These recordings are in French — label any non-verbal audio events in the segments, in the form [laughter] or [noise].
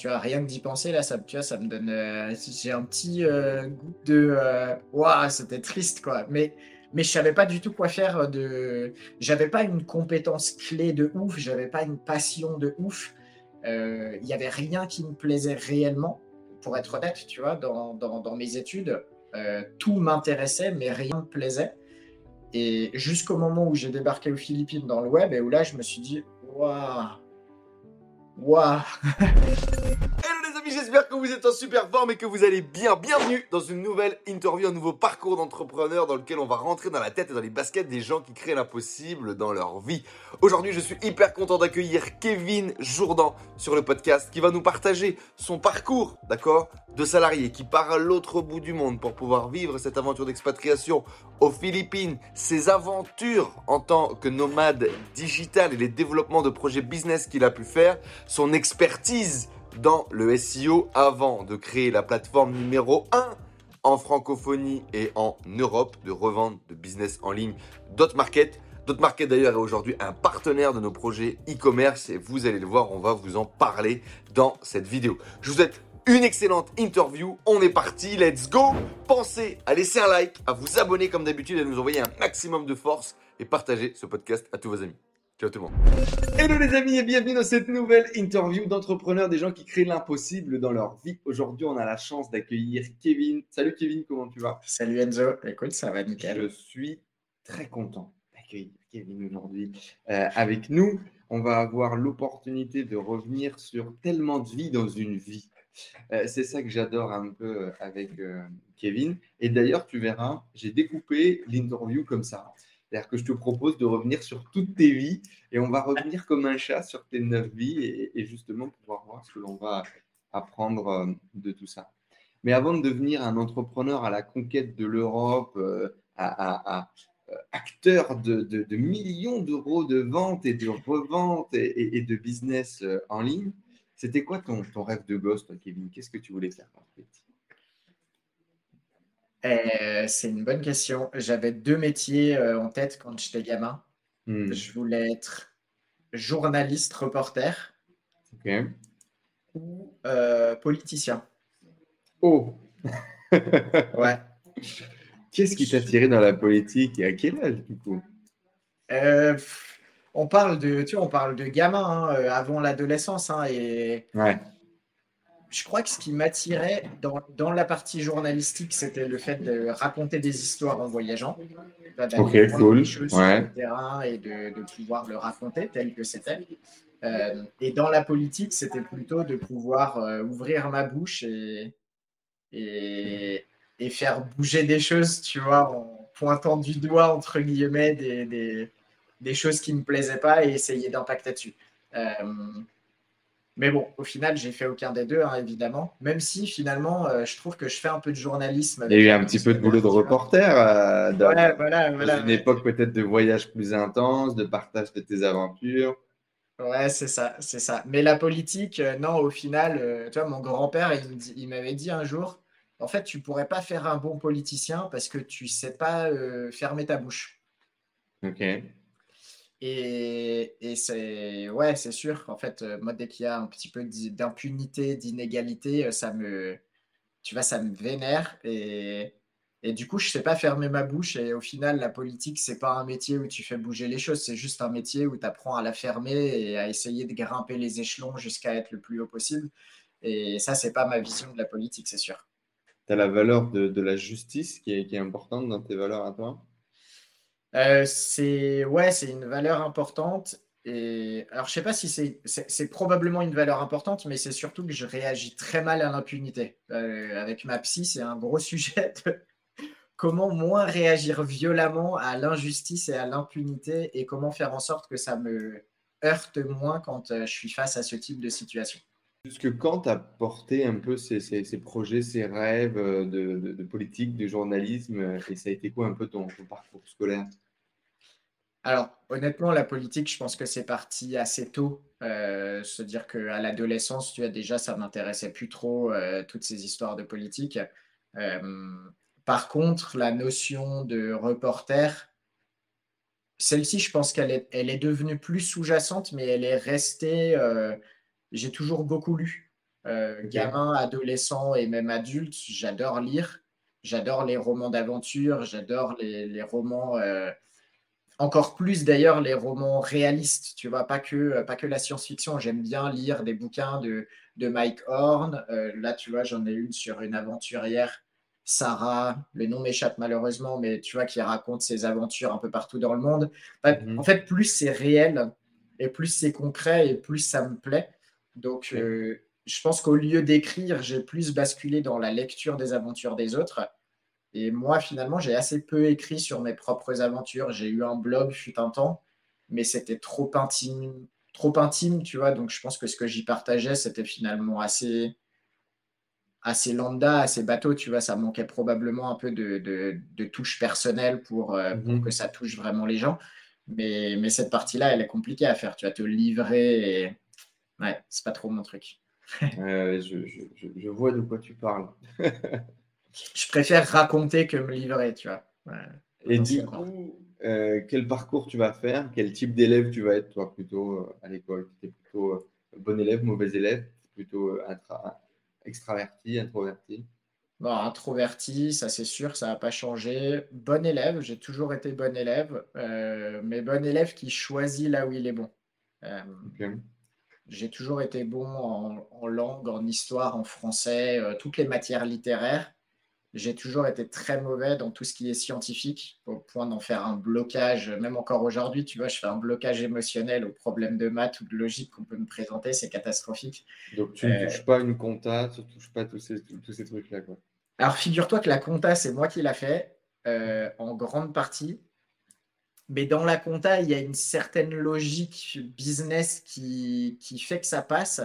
tu vois, rien que d'y penser, là, ça, tu vois, ça me donne. euh, j'ai un petit euh, goût de. euh, Waouh, c'était triste, quoi. Mais, mais je savais pas du tout quoi faire de. J'avais pas une compétence clé de ouf, j'avais pas une passion de ouf. Euh, Il y avait rien qui me plaisait réellement, pour être honnête, tu vois, dans, dans, dans mes études. Euh, tout m'intéressait, mais rien ne me plaisait. Et jusqu'au moment où j'ai débarqué aux Philippines dans le web, et où là, je me suis dit, waouh, waouh. [laughs] J'espère que vous êtes en super forme et que vous allez bien. Bienvenue dans une nouvelle interview, un nouveau parcours d'entrepreneur dans lequel on va rentrer dans la tête et dans les baskets des gens qui créent l'impossible dans leur vie. Aujourd'hui, je suis hyper content d'accueillir Kevin Jourdan sur le podcast qui va nous partager son parcours, d'accord, de salarié qui part à l'autre bout du monde pour pouvoir vivre cette aventure d'expatriation aux Philippines, ses aventures en tant que nomade digital et les développements de projets business qu'il a pu faire, son expertise dans le SEO avant de créer la plateforme numéro 1 en francophonie et en Europe de revente de business en ligne Dotmarket. Dotmarket d'ailleurs est aujourd'hui un partenaire de nos projets e-commerce et vous allez le voir, on va vous en parler dans cette vidéo. Je vous souhaite une excellente interview. On est parti, let's go. Pensez à laisser un like, à vous abonner comme d'habitude, à nous envoyer un maximum de force et partager ce podcast à tous vos amis. Ciao tout le monde. Hello les amis et bienvenue dans cette nouvelle interview d'entrepreneurs, des gens qui créent l'impossible dans leur vie. Aujourd'hui, on a la chance d'accueillir Kevin. Salut Kevin, comment tu vas? Salut Enzo, écoute, ça va nickel. Je suis très content d'accueillir Kevin aujourd'hui euh, avec nous. On va avoir l'opportunité de revenir sur tellement de vie dans une vie. Euh, c'est ça que j'adore un peu euh, avec euh, Kevin. Et d'ailleurs, tu verras, j'ai découpé l'interview comme ça. C'est-à-dire que je te propose de revenir sur toutes tes vies et on va revenir comme un chat sur tes neuf vies et, justement pouvoir voir ce que l'on va apprendre euh, de tout ça. Mais avant de devenir un entrepreneur à la conquête de l'Europe, euh, à, euh, acteur de, millions d'euros de vente et de revente et, de business en ligne, c'était quoi ton, ton rêve de gosse, toi, Kevin? Qu'est-ce que tu voulais faire étais petit Euh, c'est une bonne question. J'avais deux métiers euh, en tête quand j'étais gamin. Hmm, Je voulais être journaliste, reporter ok. ou euh, politicien. Oh [laughs] Ouais. Qu'est-ce qui t'a tiré dans la politique et à quel âge, du coup? On parle de, tu vois, on parle de gamin hein, avant l'adolescence hein, et Ouais. Je crois que ce qui m'attirait dans, dans la partie journalistique, c'était le fait de raconter des histoires en voyageant, Ok, cool. des choses Ouais. sur le terrain et de, de pouvoir le raconter tel que c'était. Euh, et dans la politique, c'était plutôt de pouvoir euh, ouvrir ma bouche et, et, et faire bouger des choses, tu vois, en pointant du doigt, entre guillemets, des, des, des choses qui ne me plaisaient pas et essayer d'impacter dessus. Euh, mais bon, au final, j'ai fait aucun des deux, hein, évidemment. Même si finalement, euh, je trouve que je fais un peu de journalisme. Il y a eu un petit peu de boulot de reporter euh, dans, Voilà, voilà, dans une époque peut-être de voyage plus intense, de partage de tes aventures. Ouais, c'est ça, c'est ça. Mais la politique, euh, non, au final, tu vois, mon grand-père, il m'avait dit un jour, en fait, tu pourrais pas faire un bon politicien parce que tu sais pas fermer ta bouche. Ok. Et, c'est ouais, c'est sûr. En fait, euh, moi, dès qu'il y a un petit peu d'i- d'impunité, d'inégalité, euh, ça me, tu vois, ça me vénère. Et, et du coup, je sais pas fermer ma bouche. Et au final, la politique, c'est pas un métier où tu fais bouger les choses. C'est juste un métier où tu apprends à la fermer et à essayer de grimper les échelons jusqu'à être le plus haut possible. Et ça, c'est pas ma vision de la politique, c'est sûr. Tu as la valeur de, de la justice qui est, qui est importante dans tes valeurs à toi? Euh, c'est ouais, c'est une valeur importante. Et alors, je sais pas si c'est c'est probablement une valeur importante, mais c'est surtout que je réagis très mal à l'impunité. Euh, avec ma psy, c'est un gros [laughs] sujet de comment moins réagir violemment à l'injustice et à l'impunité et comment faire en sorte que ça me heurte moins quand euh, je suis face à ce type de situation. Jusque quand tu as porté un peu ces, projets, ces rêves euh, de, politique, de journalisme, euh, et ça a été quoi un peu ton, parcours scolaire? Alors, honnêtement, la politique, je pense que c'est parti assez tôt. Euh, C'est-à-dire qu'à l'adolescence, tu vois, déjà, ça m'intéressait plus trop, toutes ces histoires de politique. Par contre, la notion de reporter, celle-ci, je pense qu'elle est, elle est devenue plus sous-jacente, mais elle est restée. Euh, j'ai toujours beaucoup lu. gamin, adolescent et même adulte, j'adore lire. J'adore les romans d'aventure, j'adore les, romans, encore plus d'ailleurs les romans réalistes, tu vois, pas que, pas que la science-fiction. J'aime bien lire des bouquins de, de Mike Horn. là, tu vois, j'en ai une sur une aventurière Sarah, le nom m'échappe malheureusement, mais tu vois, qui raconte ses aventures un peu partout dans le monde. Mhm. En fait, plus c'est réel et plus c'est concret et plus ça me plaît. Donc, euh, je pense qu'au lieu d'écrire, j'ai plus basculé dans la lecture des aventures des autres. Et moi, finalement, j'ai assez peu écrit sur mes propres aventures. J'ai eu un blog, fut un temps, mais c'était trop intime, trop intime, tu vois. Donc, je pense que ce que j'y partageais, c'était finalement assez, assez lambda, assez bateau, tu vois, ça manquait probablement un peu de, de, touche personnelle pour, euh, mhm. que ça touche vraiment les gens. Mais, mais cette partie-là, elle est compliquée à faire. Tu vas te livrer et ouais, c'est pas trop mon truc. je, je, je, vois de quoi tu parles. [laughs] je préfère raconter que me livrer, tu vois. et du coup, euh, quel parcours tu vas faire? Quel type d'élève tu vas être, toi, plutôt euh, à l'école? Tu es plutôt bon élève, mauvais élève? Plutôt extraverti, introverti? Bon, introverti, ça c'est sûr, ça n'a pas changé. Bon élève, j'ai toujours été bon élève, euh, mais bon élève qui choisit là où il est bon. Euh, j'ai toujours été bon en, langue, en histoire, en français, euh, toutes les matières littéraires j'ai toujours été très mauvais dans tout ce qui est scientifique, au point d'en faire un blocage. Même encore aujourd'hui, tu vois, je fais un blocage émotionnel aux problèmes de maths ou de logique qu'on peut me présenter, c'est catastrophique. Donc tu ne euh, touches pas une compta, tu ne touches pas tous ces, tous ces trucs-là. Alors figure-toi que la compta, c'est moi qui l'a fait, euh, en grande partie. Mais dans la compta, il y a une certaine logique business qui, qui fait que ça passe.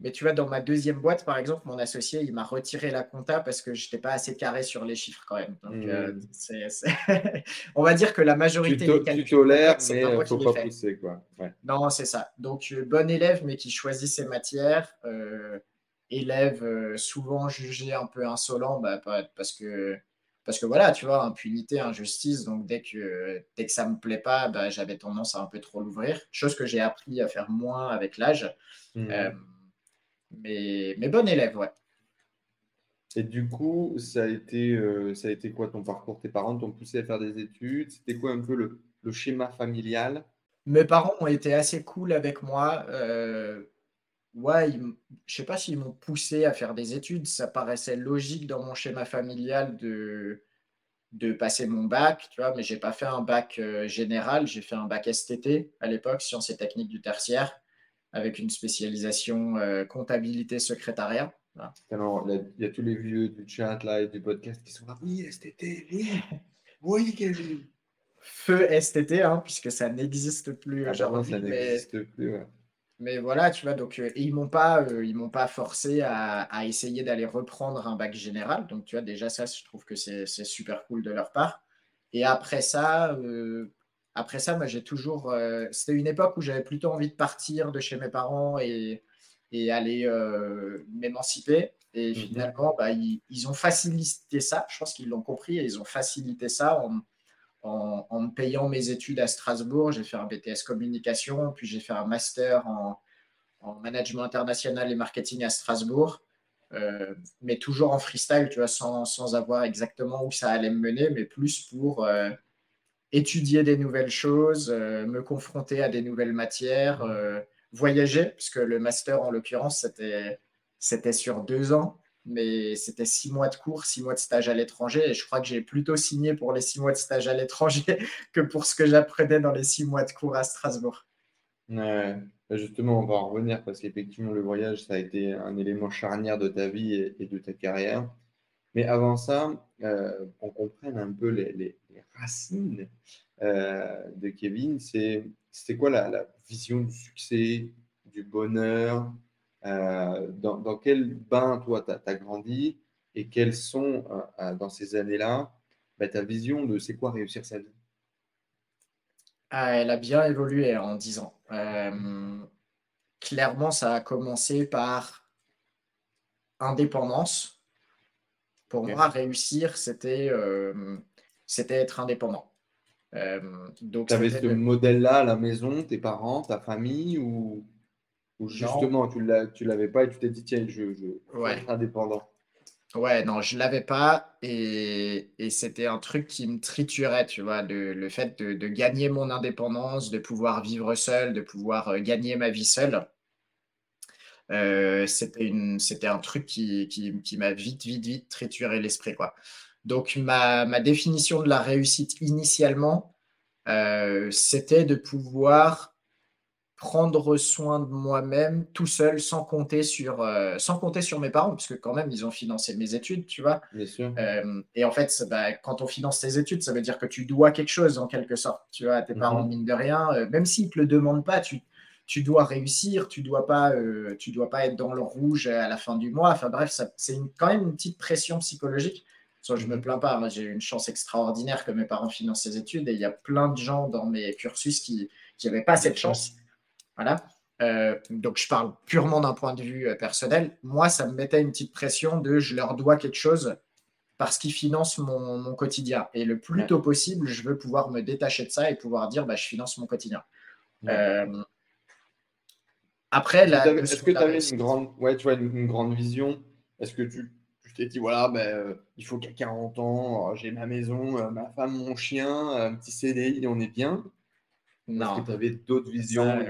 Mais tu vois, dans ma deuxième boîte, par exemple, mon associé, il m'a retiré la compta parce que je n'étais pas assez carré sur les chiffres quand même. Donc, euh, hmm. [laughs] on va dire que la majorité des calculs, tu tolères, mais il ne faut pas pousser. Quoi. Non, c'est ça. Donc, euh, bon élève, mais qui choisit ses matières. Euh, élève souvent jugé un peu insolent bah, parce que parce que voilà, tu vois, impunité, injustice. Donc dès que dès que ça me plaît pas, bah, j'avais tendance à un peu trop l'ouvrir. Chose que j'ai appris à faire moins avec l'âge. Hmm. Mais, mais bon élève, ouais. Et du coup, ça a été, euh, ça a été quoi ton parcours? Tes parents t'ont poussé à faire des études? C'était quoi un peu le, le, schéma familial? Mes parents ont été assez cool avec moi. Euh, ouais, je sais pas s'ils m'ont poussé à faire des études. Ça paraissait logique dans mon schéma familial de, de passer mon bac, tu vois, mais j'ai pas fait un bac euh, général. J'ai fait un bac STT à l'époque, sciences et techniques du tertiaire avec une spécialisation euh, comptabilité secrétariat. Alors, il y a tous les vieux du chat là et du podcast qui sont là. Oui, STT, oui, oui, Kevin. Feu STT, hein, puisque ça n'existe plus ah, ça n'existe mais... plus. Mais voilà, tu vois, donc euh, ils m'ont pas, euh, ils m'ont pas forcé à, à essayer d'aller reprendre un bac général. Donc tu vois, déjà ça, je trouve que c'est super cool de leur part. Et après ça, après ça, moi, j'ai toujours. Euh, c'était une époque où j'avais plutôt envie de partir de chez mes parents et, et aller euh, m'émanciper. Et mhm. finalement, bah, ils, ont facilité ça. Je pense qu'ils l'ont compris et ils ont facilité ça en, en, me payant mes études à Strasbourg. J'ai fait un BTS communication, puis j'ai fait un master en, en, management international et marketing à Strasbourg. Euh, mais toujours en freestyle, tu vois, sans, sans, avoir exactement où ça allait me mener, mais plus pour étudier des nouvelles choses, euh, me confronter à des nouvelles matières, euh, voyager, puisque le master, en l'occurrence, c'était sur deux ans, mais c'était six mois de cours, six mois de stage à l'étranger, et je crois que j'ai plutôt signé pour les six mois de stage à l'étranger [laughs] que pour ce que j'apprenais dans les six mois de cours à Strasbourg. Ouais, bah, justement, on va en revenir parce qu'effectivement, le voyage, ça a été un élément charnière de ta vie et, de ta carrière. Mais avant ça, euh, on comprenne un peu les racines euh, de Kevin, c'est quoi la, vision du succès, du bonheur? Euh, dans, quel bain, toi, tu as, grandi et quelles sont, euh, dans ces années-là, bah, ta vision de c'est quoi réussir sa vie? Ah, Elle a bien évolué en 10 ans. clairement, ça a commencé par indépendance. Pour moi, réussir, c'était être indépendant. Euh, tu avais ce modèle-là à la maison, tes parents, ta famille ou? Ou justement, tu ne l'avais pas et tu t'es dit, tiens, je, je ouais. indépendant. Ouais, non, je l'avais pas et, et c'était un truc qui me triturait, tu vois, le fait de, de, gagner mon indépendance, de pouvoir vivre seul, de pouvoir euh, gagner ma vie seule. Euh, c'était un truc qui, qui, qui m'a vite, vite, vite trituré l'esprit, quoi. Donc, ma, ma, définition de la réussite initialement, euh, c'était de pouvoir prendre soin de moi-même tout seul sans compter sur euh, sans compter sur mes parents parce que quand même ils ont financé mes études tu vois Bien sûr. Euh, et en fait bah, quand on finance tes études ça veut dire que tu dois quelque chose en quelque sorte tu vois à tes parents mhm. mine de rien euh, même s'ils te le demandent pas tu tu dois réussir tu dois pas tu dois pas être dans le rouge à la fin du mois enfin bref c'est quand même une petite pression psychologique Soit je me mhm. plains pas, moi j'ai eu une chance extraordinaire que mes parents financent ces études et il y a plein de gens dans mes cursus qui n'avaient pas cette chance. Voilà. Euh, donc, je parle purement d'un point de vue euh, personnel. Moi, ça me mettait une petite pression de je leur dois quelque chose parce qu'ils financent mon, quotidien. Et le plus tôt possible, je veux pouvoir me détacher de ça et pouvoir dire bah, je finance mon quotidien. Euh, après, est-ce que tu avais une grande, ouais, tu vois, une, grande vision? Est-ce que tu t'es dit voilà, ben, il faut qu'à 40 ans, j'ai ma maison, ma femme, mon chien, un petit CDI, on est bien? Non. Est-ce que tu avais d'autres visions?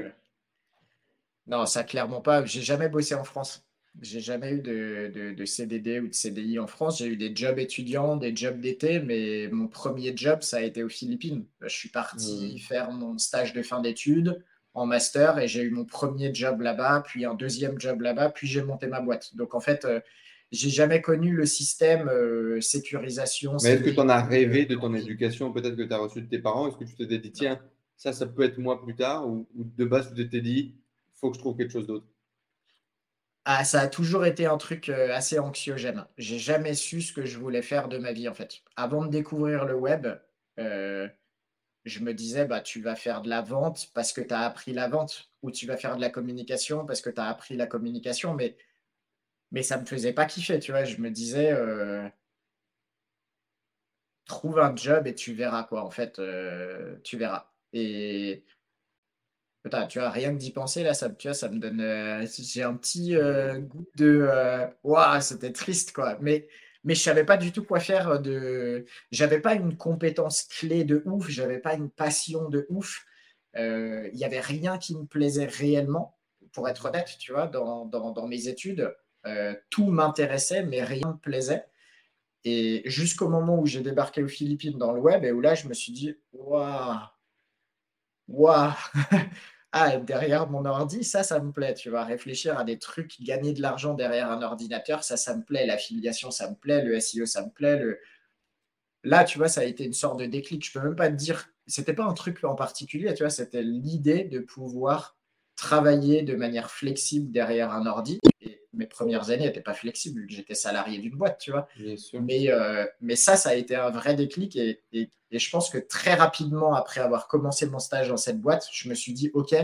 Non, ça clairement pas. J'ai jamais bossé en France. J'ai jamais eu de, de, CDD ou de CDI en France. J'ai eu des jobs étudiants, des jobs d'été, mais mon premier job, ça a été aux Philippines. Je suis parti mmh. faire mon stage de fin d'études en master et j'ai eu mon premier job là-bas, puis un deuxième job là-bas, puis j'ai monté ma boîte. Donc en fait, euh, j'ai jamais connu le système euh, sécurisation. Mais est-ce que tu en as rêvé de ton éducation? Peut-être que tu as reçu de tes parents. Est-ce que tu t'es dit, tiens, ça, ça peut être moi plus tard Ou, ou de base, tu t'es dit, faut que je trouve quelque chose d'autre ah, ça a toujours été un truc euh, assez anxiogène. J'ai jamais su ce que je voulais faire de ma vie en fait. Avant de découvrir le web, euh, je me disais bah tu vas faire de la vente parce que tu as appris la vente ou tu vas faire de la communication parce que tu as appris la communication mais mais ça me faisait pas kiffer, tu vois, je me disais euh, trouve un job et tu verras quoi en fait, tu verras. Et tu vois, rien que d'y penser, là, ça, tu vois, ça me donne. Euh, j'ai un petit euh, goût de. Euh, waouh, c'était triste, quoi. Mais, mais je savais pas du tout quoi faire de. J'avais pas une compétence clé de ouf, j'avais pas une passion de ouf. Il y avait rien qui me plaisait réellement, pour être honnête, tu vois, dans, dans, dans mes études. tout m'intéressait, mais rien me plaisait. Et jusqu'au moment où j'ai débarqué aux Philippines dans le web, et où là, je me suis dit, waouh, waouh [laughs] ah, derrière mon ordi, ça, ça me plaît. Tu vas réfléchir à des trucs, gagner de l'argent derrière un ordinateur, ça, ça me plaît. L'affiliation, ça me plaît. Le SEO, ça me plaît. Le... Là, tu vois, ça a été une sorte de déclic. Je peux même pas te dire, c'était pas un truc en particulier, tu vois, c'était l'idée de pouvoir travailler de manière flexible derrière un ordi. Mes premières années n'étaient pas flexibles, j'étais salarié d'une boîte, tu vois. Mais, euh, mais ça, ça a été un vrai déclic. Et, et, je pense que très rapidement, après avoir commencé mon stage dans cette boîte, je me suis dit, OK,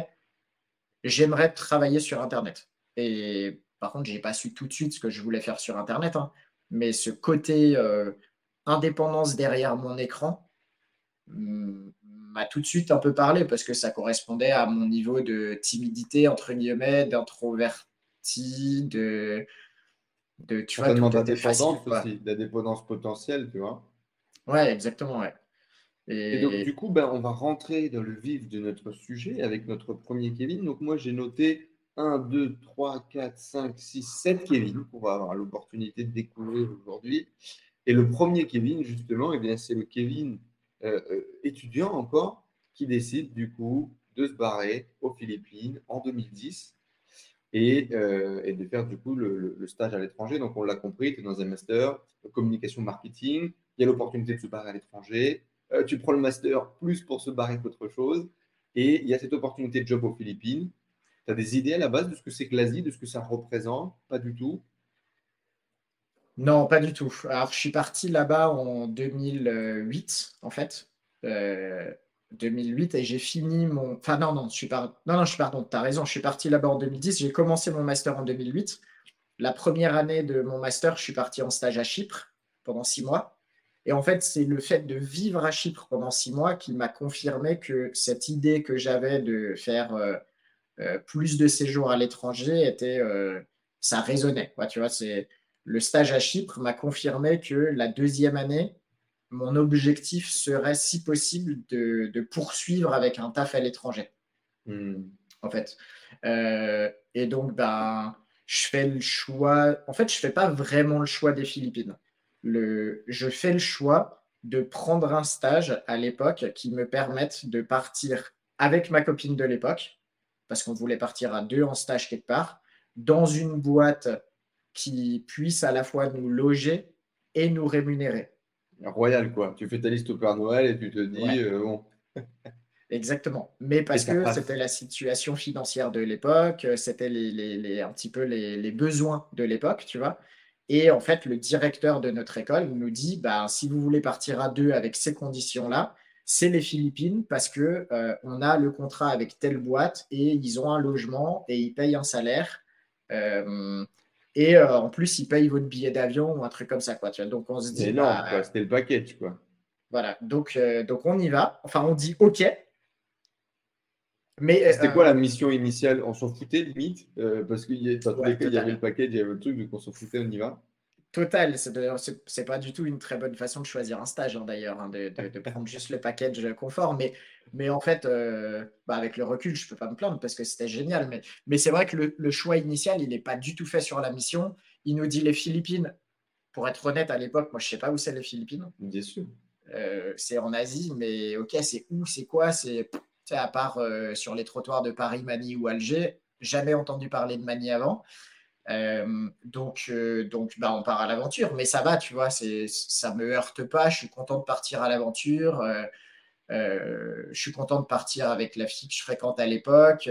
j'aimerais travailler sur Internet. Et par contre, je n'ai pas su tout de suite ce que je voulais faire sur Internet. Hein. mais ce côté euh, indépendance derrière mon écran, hmm, m'a tout de suite un peu parlé parce que ça correspondait à mon niveau de timidité, entre guillemets, de, de. Tu vois, de dépendance aussi, la dépendance potentielle, tu vois. Ouais, exactement, ouais. Et... donc, du coup, ben, on va rentrer dans le vif de notre sujet avec notre premier Kevin. Donc, moi, j'ai noté 1, 2, 3, 4, 5, 6, 7 Kevin qu'on va avoir l'opportunité de découvrir aujourd'hui. Et le premier Kevin, justement, eh bien, c'est le Kevin euh, euh, étudiant encore qui décide du coup de se barrer aux Philippines en 2010 et, euh, et de faire du coup le, stage à l'étranger. Donc on l'a compris, tu es dans un master communication marketing, il y a l'opportunité de se barrer à l'étranger, tu prends le master plus pour se barrer qu'autre chose, et il y a cette opportunité de job aux Philippines. Tu as des idées à la base de ce que c'est que l'Asie, de ce que ça représente? Pas du tout non, pas du tout. Alors, je suis parti là-bas en 2008, en fait. 2008 euh, et j'ai fini mon. Enfin, non, non, je suis pas. Non, non, je suis pardon, tu as raison. Je suis parti là-bas en 2010. J'ai commencé mon master en 2008. La première année de mon master, je suis parti en stage à Chypre pendant six mois. Et en fait, c'est le fait de vivre à Chypre pendant six mois qui m'a confirmé que cette idée que j'avais de faire euh, plus de séjours à l'étranger était, ça résonnait. tu vois, c'est le stage à Chypre m'a confirmé que la deuxième année, mon objectif serait, si possible, de, poursuivre avec un taf à l'étranger. Hmm. En fait. Euh, et donc, ben, je fais le choix. En fait, je ne fais pas vraiment le choix des Philippines. Le, je fais le choix de prendre un stage à l'époque qui me permette de partir avec ma copine de l'époque, parce qu'on voulait partir à deux en stage quelque part, dans une boîte qui puisse à la fois nous loger et nous rémunérer. Royal, quoi. Tu fais ta liste au Père Noël et tu te dis, euh, bon. [laughs] Exactement. Mais parce que c'était la situation financière de l'époque, c'était les, un petit peu les, besoins de l'époque, tu vois. Et en fait, le directeur de notre école nous dit, bah, si vous voulez partir à deux avec ces conditions-là, c'est les Philippines parce que euh, on a le contrat avec telle boîte et ils ont un logement et ils payent un salaire. Euh, et euh, en plus, ils payent votre billet d'avion ou un truc comme ça. Quoi, tu vois. Donc, on se dit. non, bah, c'était le package. Quoi. Voilà, donc, euh, donc on y va. Enfin, on dit OK. Mais c'était quoi euh, la mission initiale? On s'en foutait limite Parce qu'il y, dans tous les cas, il y avait le package, il y avait le truc, donc on s'en foutait, on y va. Total, c'est pas du tout une très bonne façon de choisir un stage hein, d'ailleurs, hein, de, [laughs] prendre juste le package confort. Mais, mais en fait, euh, bah, avec le recul, je peux pas me plaindre parce que c'était génial. Mais, mais c'est vrai que le, choix initial, il n'est pas du tout fait sur la mission. Il nous dit les Philippines. Pour être honnête, à l'époque, moi, je sais pas où c'est les Philippines. Bien sûr. Euh, c'est en Asie, mais ok, c'est où, c'est quoi? C'est à part euh, sur les trottoirs de Paris, Manille ou Alger. Jamais entendu parler de Manille avant. Euh, donc, euh, donc bah, on part à l'aventure, mais ça va, tu vois, c'est, ça me heurte pas. Je suis content de partir à l'aventure. Euh, je suis content de partir avec la fille que je fréquente à l'époque.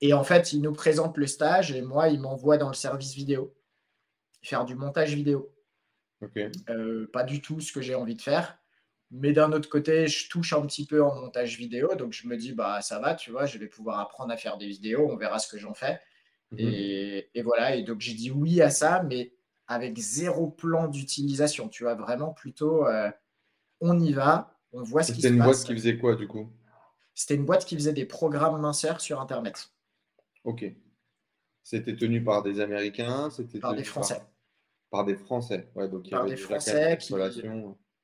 et en fait, il nous présente le stage et moi, il m'envoie dans le service vidéo faire du montage vidéo. pas du tout ce que j'ai envie de faire. Mais d'un autre côté, je touche un petit peu en montage vidéo, donc je me dis, bah ça va, tu vois, je vais pouvoir apprendre à faire des vidéos, on verra ce que j'en fais. Mhm. Et, voilà, et donc j'ai dit oui à ça, mais avec zéro plan d'utilisation. Tu vois, vraiment plutôt, euh, on y va, on voit ce qui se passe. C'était une boîte qui faisait quoi du coup? C'était une boîte qui faisait des programmes minceurs sur Internet. Ok. C'était tenu par des Américains C'était Par des Français. Par, des Français, ouais, donc il y par avait des Français qui,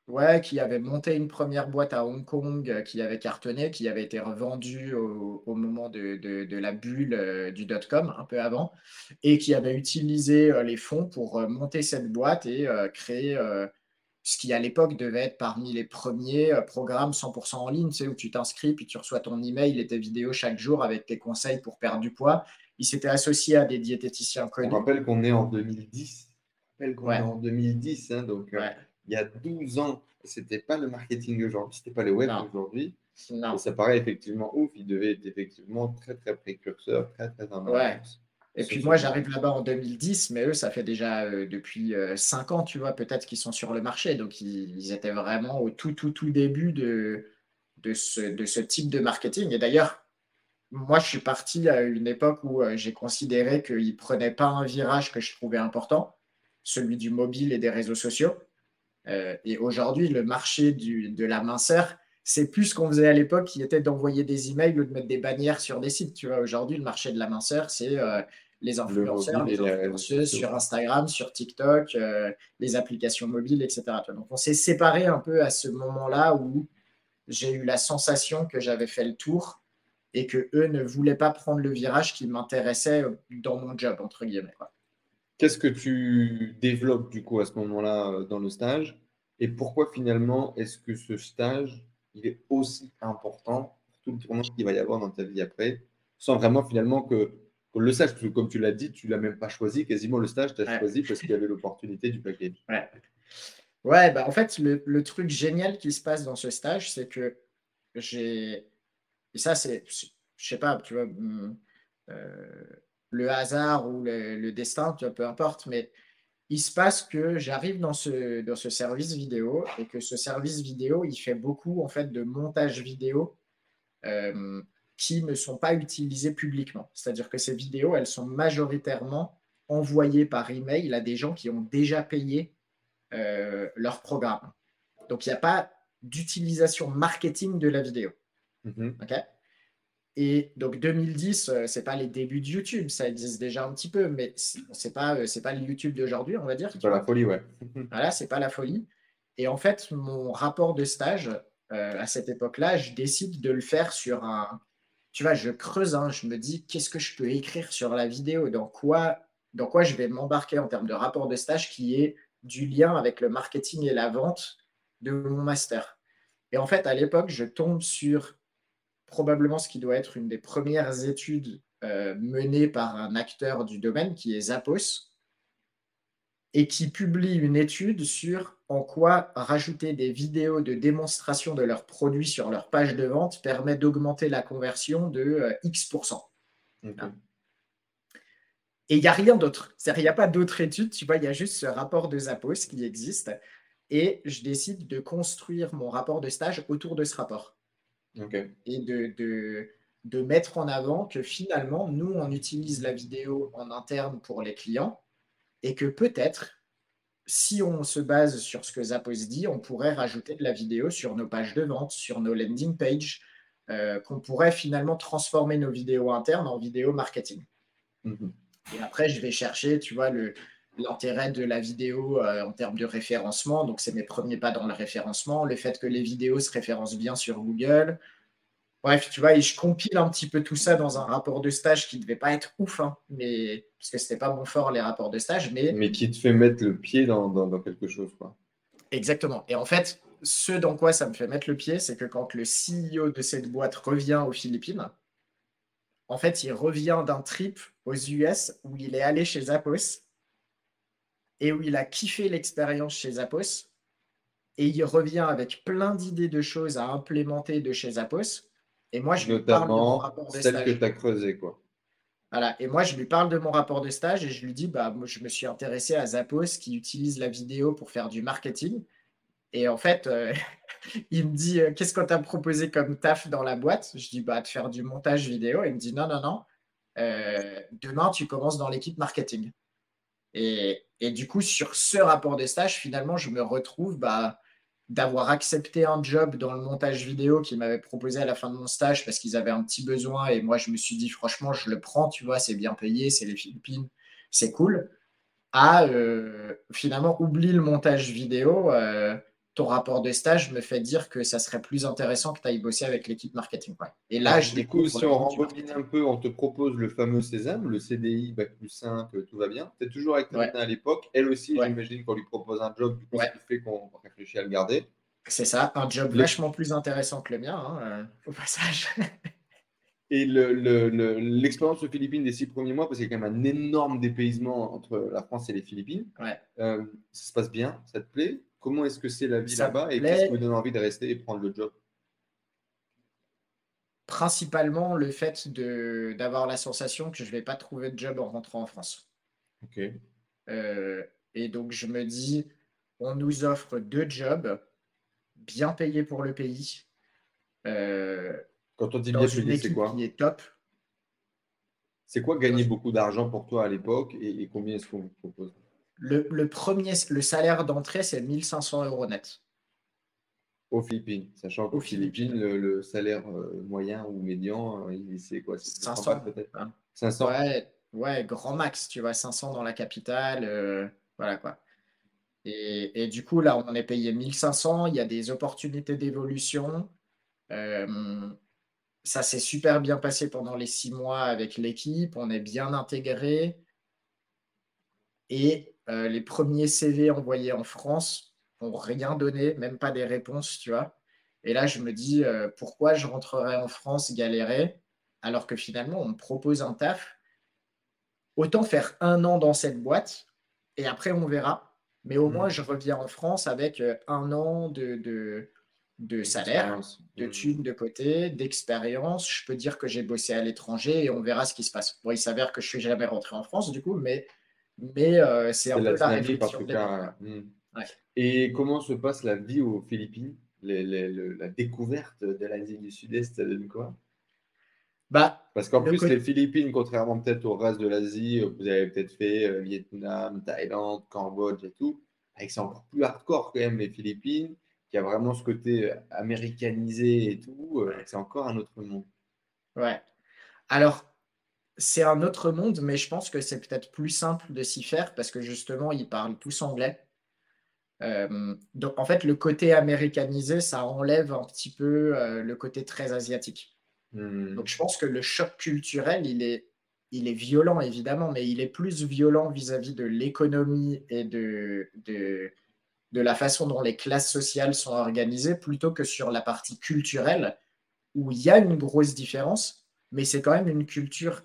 Ouais, qui avait monté une première boîte à Hong Kong euh, qui avait cartonné, qui avait été revendue au, moment de, la bulle euh, du dot-com, un peu avant, et qui avait utilisé euh, les fonds pour monter cette boîte et créer ce qui à l'époque devait être parmi les premiers programmes 100% en ligne, sais, où tu t'inscris, puis tu reçois ton email et tes vidéos chaque jour avec tes conseils pour perdre du poids. Il s'était associé à des diététiciens connus. On rappelle qu'on est en 2010. On rappelle qu'on est en 2010, hein, donc il y a 12 ans, c'était pas le marketing d'aujourd'hui, c'était pas le web d'aujourd'hui. Et ça paraît effectivement ouf. Il devait être effectivement très, très précurseur, très, très ouais. Et puis moi, j'arrive là-bas en 2010, mais eux, ça fait déjà euh, depuis 5 euh, ans, tu vois, peut-être qu'ils sont sur le marché. Donc, ils, étaient vraiment au tout, tout, tout début de, de, ce, de ce type de marketing. Et d'ailleurs, moi, je suis parti à une époque où euh, j'ai considéré qu'ils ne prenaient pas un virage que je trouvais important, celui du mobile et des réseaux sociaux. Euh, et aujourd'hui, le marché de la minceur, c'est plus ce qu'on faisait à l'époque, qui était d'envoyer des emails ou de mettre des bannières sur des sites. Tu vois, aujourd'hui, le marché de la minceur, c'est euh, les influenceurs, les influenceuses sur Instagram, sur TikTok, euh, les applications mobiles, etc. Donc, on s'est séparé un peu à ce moment-là où j'ai eu la sensation que j'avais fait le tour et que eux ne voulaient pas prendre le virage qui m'intéressait dans mon job, entre guillemets. Qu'est-ce que tu développes du coup à ce moment-là euh, dans le stage? Et pourquoi finalement est-ce que ce stage il est aussi important pour tout le tournant qu'il va y avoir dans ta vie après, sans vraiment finalement que, le stage, parce que comme tu l'as dit, tu l'as même pas choisi, quasiment le stage, tu as choisi parce qu'il y avait l'opportunité du paquet. Ouais. Ouais, bah en fait, le, truc génial qui se passe dans ce stage, c'est que j'ai. Et ça, c'est. Je sais pas, tu vois. Euh, le hasard ou le, destin, peu importe, mais il se passe que j'arrive dans ce, dans ce service vidéo et que ce service vidéo, il fait beaucoup en fait de montage vidéo euh, qui ne sont pas utilisés publiquement. C'est-à-dire que ces vidéos, elles sont majoritairement envoyées par email à des gens qui ont déjà payé euh, leur programme. Donc il n'y a pas d'utilisation marketing de la vidéo. Mm-hmm. Et donc 2010, euh, c'est pas les débuts de YouTube, ça existe déjà un petit peu, mais c'est pas euh, c'est pas le YouTube d'aujourd'hui, on va dire. C'est pas la folie, ouais. [laughs] voilà, c'est pas la folie. Et en fait, mon rapport de stage euh, à cette époque-là, je décide de le faire sur un. Tu vois, je creuse, hein, je me dis qu'est-ce que je peux écrire sur la vidéo, dans quoi, dans quoi je vais m'embarquer en termes de rapport de stage qui est du lien avec le marketing et la vente de mon master? Et en fait, à l'époque, je tombe sur probablement ce qui doit être une des premières études euh, menées par un acteur du domaine qui est Zappos et qui publie une étude sur en quoi rajouter des vidéos de démonstration de leurs produits sur leur page de vente permet d'augmenter la conversion de euh, X%. Et il n'y a rien d'autre. Il n'y a pas d'autre étude, tu vois, il y a juste ce rapport de Zappos qui existe. Et je décide de construire mon rapport de stage autour de ce rapport. Et de, de, mettre en avant que finalement, nous, on utilise la vidéo en interne pour les clients et que peut-être, si on se base sur ce que Zappos dit, on pourrait rajouter de la vidéo sur nos pages de vente, sur nos landing pages, euh, qu'on pourrait finalement transformer nos vidéos internes en vidéo marketing. Mhm. Et après, je vais chercher, tu vois, le, l'intérêt de la vidéo euh, en termes de référencement. Donc, c'est mes premiers pas dans le référencement. Le fait que les vidéos se référencent bien sur Google. Bref, tu vois, et je compile un petit peu tout ça dans un rapport de stage qui ne devait pas être ouf, hein, mais, parce que ce n'était pas mon fort, les rapports de stage. Mais, mais qui te fait mettre le pied dans, dans, quelque chose. Quoi. Exactement. Et en fait, ce dans quoi ça me fait mettre le pied, c'est que quand le CEO de cette boîte revient aux Philippines, en fait, il revient d'un trip aux US où il est allé chez Zappos et où il a kiffé l'expérience chez Zappos. Et il revient avec plein d'idées de choses à implémenter de chez Zappos. Et moi, je lui parle de mon rapport de celle que tu as creusé, quoi. Voilà. Et moi, je lui parle de mon rapport de stage et je lui dis, bah, moi, je me suis intéressé à Zappos qui utilise la vidéo pour faire du marketing. Et en fait, euh, [laughs] il me dit, euh, qu'est-ce qu'on t'a proposé comme taf dans la boîte? Je dis, bah, de faire du montage vidéo. il me dit, non, non, non. Euh, demain, tu commences dans l'équipe marketing. Et, du coup, sur ce rapport de stage, finalement, je me retrouve bah, d'avoir accepté un job dans le montage vidéo qu'ils m'avaient proposé à la fin de mon stage parce qu'ils avaient un petit besoin. Et moi, je me suis dit, franchement, je le prends, tu vois, c'est bien payé, c'est les Philippines, c'est cool. À euh, finalement, oublie le montage vidéo. Euh, ton rapport de stage me fait dire que ça serait plus intéressant que tu ailles bosser avec l'équipe marketing. Et là, je du coup, si on rembobine un peu, on te propose le fameux Sésame, le CDI, Bac plus 5, tout va bien. Tu es toujours avec Nathan à l'époque. Elle aussi, j'imagine qu'on lui propose un job, du coup, ce qui fait qu'on réfléchit à le garder. C'est ça, un job vachement plus intéressant que le mien, hein, euh, au passage. [laughs] Et l'expérience le, aux Philippines des six premiers mois, parce qu'il y a quand même un énorme dépaysement entre la France et les Philippines. Euh, ça se passe bien, ça te plaît? Comment est-ce que c'est la vie là-bas et qu'est-ce qui me donne envie de rester et prendre le job? Principalement le fait d'avoir la sensation que je ne vais pas trouver de job en rentrant en France. Ok. Euh, et donc je me dis, on nous offre deux jobs bien payés pour le pays. Euh, Quand on dit bien payé, c'est quoi? qui est top. C'est quoi gagner beaucoup d'argent pour toi à l'époque et, et combien est-ce qu'on vous propose? Le, premier, le salaire d'entrée, c'est 1500 euros net. Aux Philippines, sachant qu'aux Philippines, Le, salaire euh, moyen ou médian, euh, c'est quoi 500 peut-être? 500 ouais, grand max, tu vois, 500 dans la capitale, euh, voilà quoi. Et, du coup, là, on est payé 1500, il y a des opportunités d'évolution. ça s'est super bien passé pendant les six mois avec l'équipe, on est bien intégré. Et euh, les premiers CV envoyés en France n'ont rien donné, même pas des réponses, tu vois. Et là, je me dis, euh, pourquoi je rentrerai en France galérer alors que finalement, on me propose un taf. Autant faire un an dans cette boîte et après, on verra. Mais au mmh. moins, je reviens en France avec euh, un an de, de, salaire, de mmh. thunes de côté, d'expérience. Je peux dire que j'ai bossé à l'étranger et on verra ce qui se passe. Bon, il s'avère que je suis jamais rentré en France, du coup, mais mais euh, c'est un peu la réflexion. Hmm. Et comment se passe la vie aux Philippines La découverte de l'Asie du Sud-Est, ça donne quoi? Bah, Parce qu'en plus, les Philippines, contrairement peut-être au reste de l'Asie, vous avez peut-être fait euh, Vietnam, Thaïlande, Cambodge et tout, avec c'est encore plus hardcore quand même les Philippines, qui a vraiment ce côté euh, américanisé et tout, c'est encore un autre monde. Ouais. Alors, c'est un autre monde, mais je pense que c'est peut-être plus simple de s'y faire parce que justement, ils parlent tous anglais. Euh, donc, en fait, le côté américanisé, ça enlève un petit peu euh, le côté très asiatique. Hmm. Donc, je pense que le choc culturel, il est, il est violent, évidemment, mais il est plus violent vis-à-vis de l'économie et de, de, de la façon dont les classes sociales sont organisées plutôt que sur la partie culturelle où il y a une grosse différence, mais c'est quand même une culture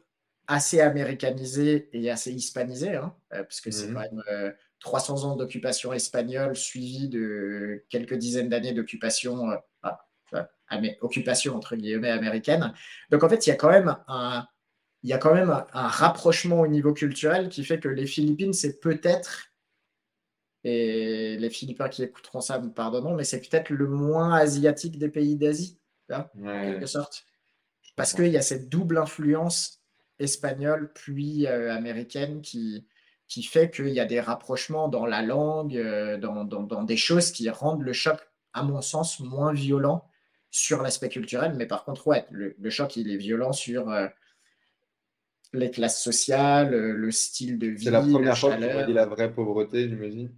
assez américanisée et assez hispanisée, hein, euh, parce que c'est Mhm. quand même 300 ans d'occupation espagnole suivi de quelques dizaines d'années d'occupation, euh, ah, enfin, occupation entre guillemets américaine. Donc en fait, il y a quand même un, il y a quand même un, un rapprochement au niveau culturel qui fait que les Philippines, c'est peut-être, et les Philippins qui écouteront ça me pardonneront, mais c'est peut-être le moins asiatique des pays d'Asie, vois, en Ouais, quelque sorte. Parce qu'il y a cette double influence espagnole puis euh, américaine qui, qui fait qu'il y a des rapprochements dans la langue, euh, dans, dans- dans des choses qui rendent le choc, à mon sens, moins violent sur l'aspect culturel. Mais par contre, ouais, le, le choc, il est violent sur euh, les classes sociales, le style de vie, C'est la la première fois que tu la vraie pauvreté, j'imagine.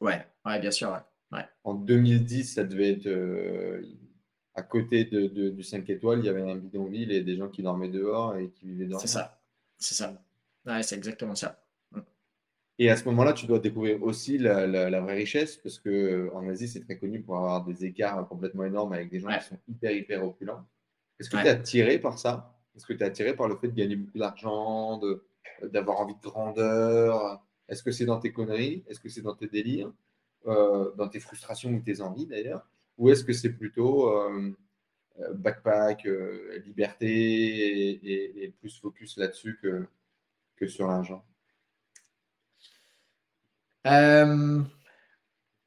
Ouais, ouais, bien sûr. ouais. Ouais. En 2010, ça devait être euh, à côté de, de- du 5 étoiles, il y avait un bidonville et des gens qui dormaient dehors et qui vivaient C'est dehors. ça. C'est ça. Ouais, c'est exactement ça. Et à ce moment-là, tu dois découvrir aussi la, la- la vraie richesse, parce que euh, Asie, c'est très connu pour avoir des écarts complètement énormes avec des gens Ouais. qui sont hyper, hyper opulents. Est-ce que Ouais. tu es attiré par ça? Est-ce que tu es attiré par le fait de gagner beaucoup d'argent, de- d'avoir envie de grandeur? Est-ce que c'est dans tes conneries? Est-ce que c'est dans tes délires? Euh, dans tes frustrations ou tes envies d'ailleurs? Ou est-ce que c'est plutôt euh, euh, backpack, euh, liberté et, plus focus là-dessus que, que sur l'argent?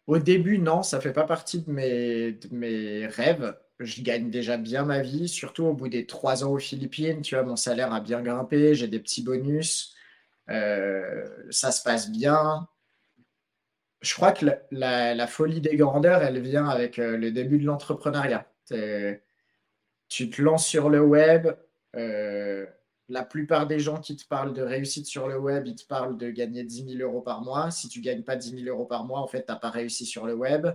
Au début, non, ça fait pas partie de mes, mes rêves. Je gagne déjà bien ma vie, surtout au bout des trois ans aux Philippines. Tu vois, mon salaire a bien grimpé, j'ai des petits bonus, ça se passe bien. Je crois que la, folie des grandeurs, elle vient avec euh, le début de l'entrepreneuriat. Tu te lances sur le web. euh, la plupart des gens qui te parlent de réussite sur le web, ils te parlent de gagner 10 000 euros par mois. Si tu gagnes pas 10 000 euros par mois, en fait, tu n'as pas réussi sur le web.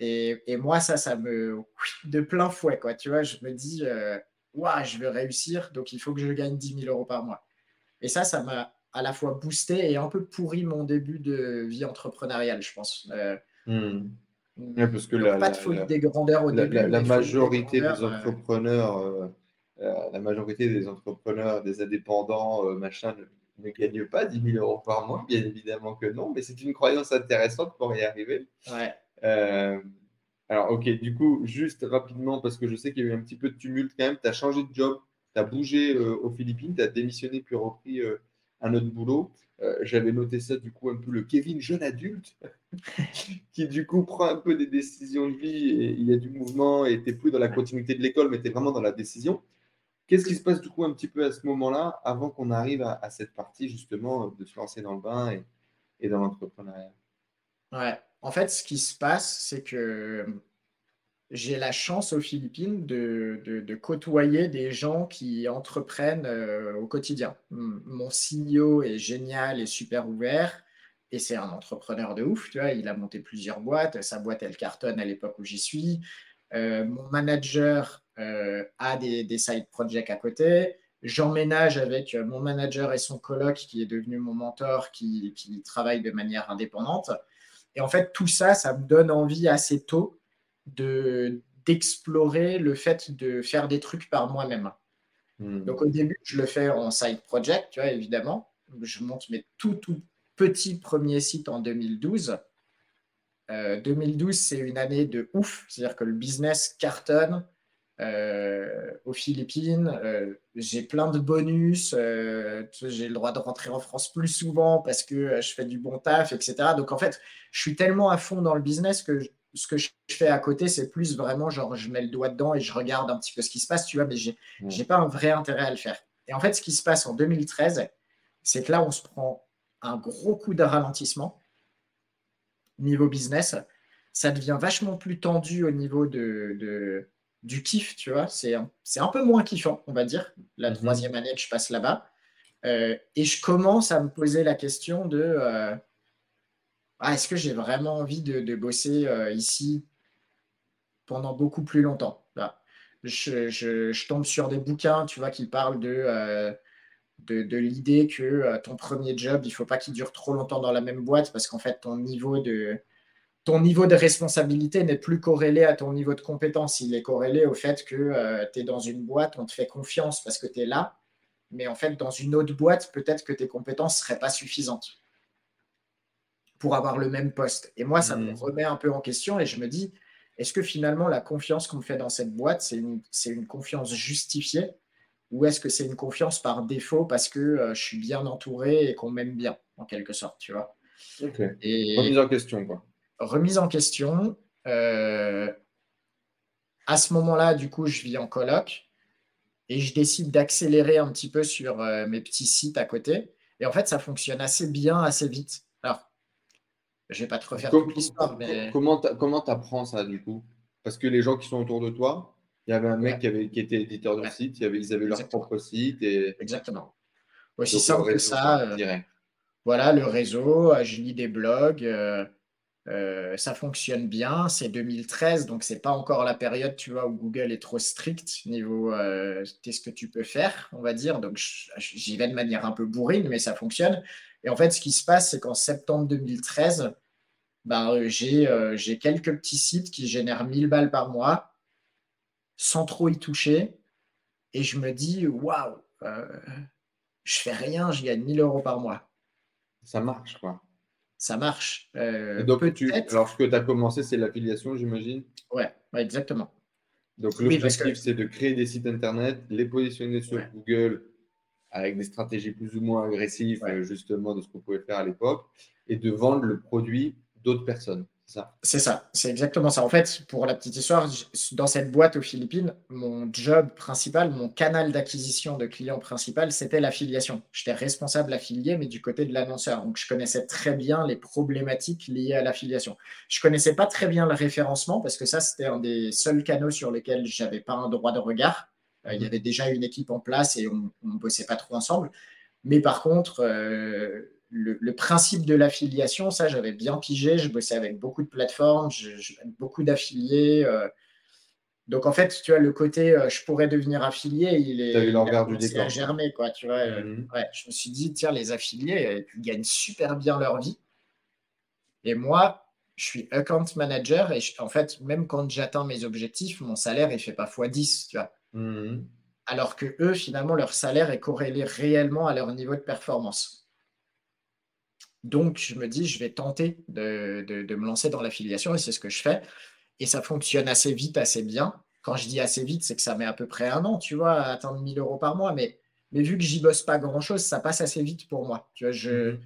Et, moi, ça, ça me. de plein fouet, quoi. Tu vois, je me dis, Ouah, je veux réussir, donc il faut que je gagne 10 000 euros par mois. Et ça, ça m'a à la fois boosté et un peu pourri mon début de vie entrepreneuriale, je pense. Hmm. Ouais, parce que donc la, pas de folie la- des grandeurs au la, début. la- des majorité des euh, entrepreneurs, euh, la majorité des entrepreneurs, des indépendants, machin, ne, ne gagnent pas 10 000 euros par mois, bien évidemment que non, mais c'est une croyance intéressante pour y arriver. ouais. Euh, alors, ok, du coup, juste rapidement, parce que je sais qu'il y a eu un petit peu de tumulte quand même, tu as changé de job, tu as bougé euh, aux Philippines, tu as démissionné puis repris euh, un autre boulot. Euh, J'avais noté ça, du coup, un peu le Kevin jeune adulte, [laughs] qui du coup prend un peu des décisions de vie et il y a du mouvement et tu plus dans la continuité de l'école, mais tu vraiment dans la décision. Qu'est-ce qui se passe du coup un petit peu à ce moment-là, avant qu'on arrive à, cette partie justement de se lancer dans le bain et dans l'entrepreneuriat? Ouais. En fait, ce qui se passe, c'est que j'ai la chance aux Philippines de, de- côtoyer des gens qui entreprennent euh, au quotidien. Mon CEO est génial et super ouvert, et c'est un entrepreneur de ouf, tu vois, il a monté plusieurs boîtes, sa boîte, elle cartonne à l'époque où j'y suis. Euh, mon manager euh, a des, des side projects à côté. J'emménage avec mon manager et son coloc, qui est devenu mon mentor, qui, qui travaille de manière indépendante. Et en fait, tout ça, ça me donne envie assez tôt de d'explorer le fait de faire des trucs par moi-même. Hmm. Donc au début, je le fais en side project, tu vois, évidemment. Je monte mes tout, tout petits premiers sites en 2012. Euh, 2012, c'est une année de ouf, c'est-à-dire que le business cartonne euh, aux Philippines. Euh, j'ai plein de bonus, euh, j'ai le droit de rentrer en France plus souvent parce que je fais du bon taf, etc. Donc en fait, je suis tellement à fond dans le business que je- ce que je fais à côté, c'est plus vraiment genre je mets le doigt dedans et je regarde un petit peu ce qui se passe, tu vois, mais j'ai Ouais. j'ai pas un vrai intérêt à le faire. Et en fait, ce qui se passe en 2013, c'est que là, on se prend un gros coup de ralentissement niveau business. Ça devient vachement plus tendu au niveau de, de, du kiff, tu vois. C'est un, un peu moins kiffant, on va dire, la Mhm. troisième année que je passe là-bas. Euh, et je commence à me poser la question de euh, ah, est-ce que j'ai vraiment envie de, bosser euh, ici pendant beaucoup plus longtemps? Là, je, tombe sur des bouquins, tu vois, qui parlent de, euh, de, l'idée que euh, ton premier job, il faut pas qu'il dure trop longtemps dans la même boîte parce qu'en fait, ton niveau de, ton niveau de responsabilité n'est plus corrélé à ton niveau de compétence. Il est corrélé au fait que tu es dans une boîte, on te fait confiance parce que tu es là. Mais en fait, dans une autre boîte, peut-être que tes compétences ne seraient pas suffisantes pour avoir le même poste. Et moi, ça me Mhm. remet un peu en question et je me dis, est-ce que finalement, la confiance qu'on me fait dans cette boîte, c'est une, confiance justifiée ou est-ce que c'est une confiance par défaut parce que euh, je suis bien entouré et qu'on m'aime bien, en quelque sorte, tu vois? Et Remise en question, quoi. remise en question. euh, à ce moment-là, du coup, je vis en coloc et je décide d'accélérer un petit peu sur euh, mes petits sites à côté. Et en fait, ça fonctionne assez bien, assez vite. Alors, je vais pas te refaire Com- toute l'histoire, mais Comment comment t'apprends ça, du coup? Parce que les gens qui sont autour de toi, il y avait un mec Ouais. qui, avait, qui était éditeur de Ouais. site, il y avait, ils avaient leur Exactement. propre site et exactement. Aussi donc, simple que ça. euh, voilà, le réseau, je lis des blogs, euh, euh, ça fonctionne bien. C'est 2013, donc c'est pas encore la période, tu vois, où Google est trop strict niveau euh, qu'est-ce que tu peux faire, on va dire. Donc j'y vais de manière un peu bourrine, mais ça fonctionne. Et en fait, ce qui se passe, c'est qu'en septembre 2013, ben, euh, j'ai euh, j'ai quelques petits sites qui génèrent 1000 balles par mois sans trop y toucher. Et je me dis, waouh, euh, je fais rien, je gagne 1000 euros par mois Ça marche, quoi. ça marche. Euh, donc, tu, alors, ce que tu as commencé, c'est l'affiliation, j'imagine? Ouais, ouais, exactement. Donc, Oui, l'objectif, que- c'est de créer des sites internet, les positionner sur Ouais. Google avec des stratégies plus ou moins agressives, Ouais. justement, de ce qu'on pouvait faire à l'époque, et de vendre le produit d'autres personnes. C'est ça? C'est exactement ça. En fait, pour la petite histoire, dans cette boîte aux Philippines, mon job principal, mon canal d'acquisition de clients principal, c'était l'affiliation. J'étais responsable affilié, mais du côté de l'annonceur. Donc, je connaissais très bien les problématiques liées à l'affiliation. Je connaissais pas très bien le référencement parce que ça, c'était un des seuls canaux sur lesquels j'avais pas un droit de regard. Euh, il y avait déjà une équipe en place et on ne bossait pas trop ensemble. Mais par contre, euh, le, le principe de l'affiliation, ça, j'avais bien pigé. Je bossais avec beaucoup de plateformes, je- je- beaucoup d'affiliés. euh. donc, en fait, tu vois, le côté euh, je pourrais devenir affilié, il est T'as eu il a l'envers du décor, à germer, quoi. Tu vois, Mhm. ouais, je me suis dit, tiens, les affiliés, ils gagnent super bien leur vie. Et moi, je suis account manager et je- en fait, même quand j'atteins mes objectifs, mon salaire, il ne fait pas x10, tu vois. Mhm. Alors que eux, finalement, leur salaire est corrélé réellement à leur niveau de performance. Donc, je me dis, je vais tenter de, de- de me lancer dans l'affiliation et c'est ce que je fais. Et ça fonctionne assez vite, assez bien. Quand je dis assez vite, c'est que ça met à peu près un an, tu vois, à atteindre 1000 euros par mois. Mais, mais vu que j'y bosse pas grand-chose, ça passe assez vite pour moi. Tu vois, je, Mhm.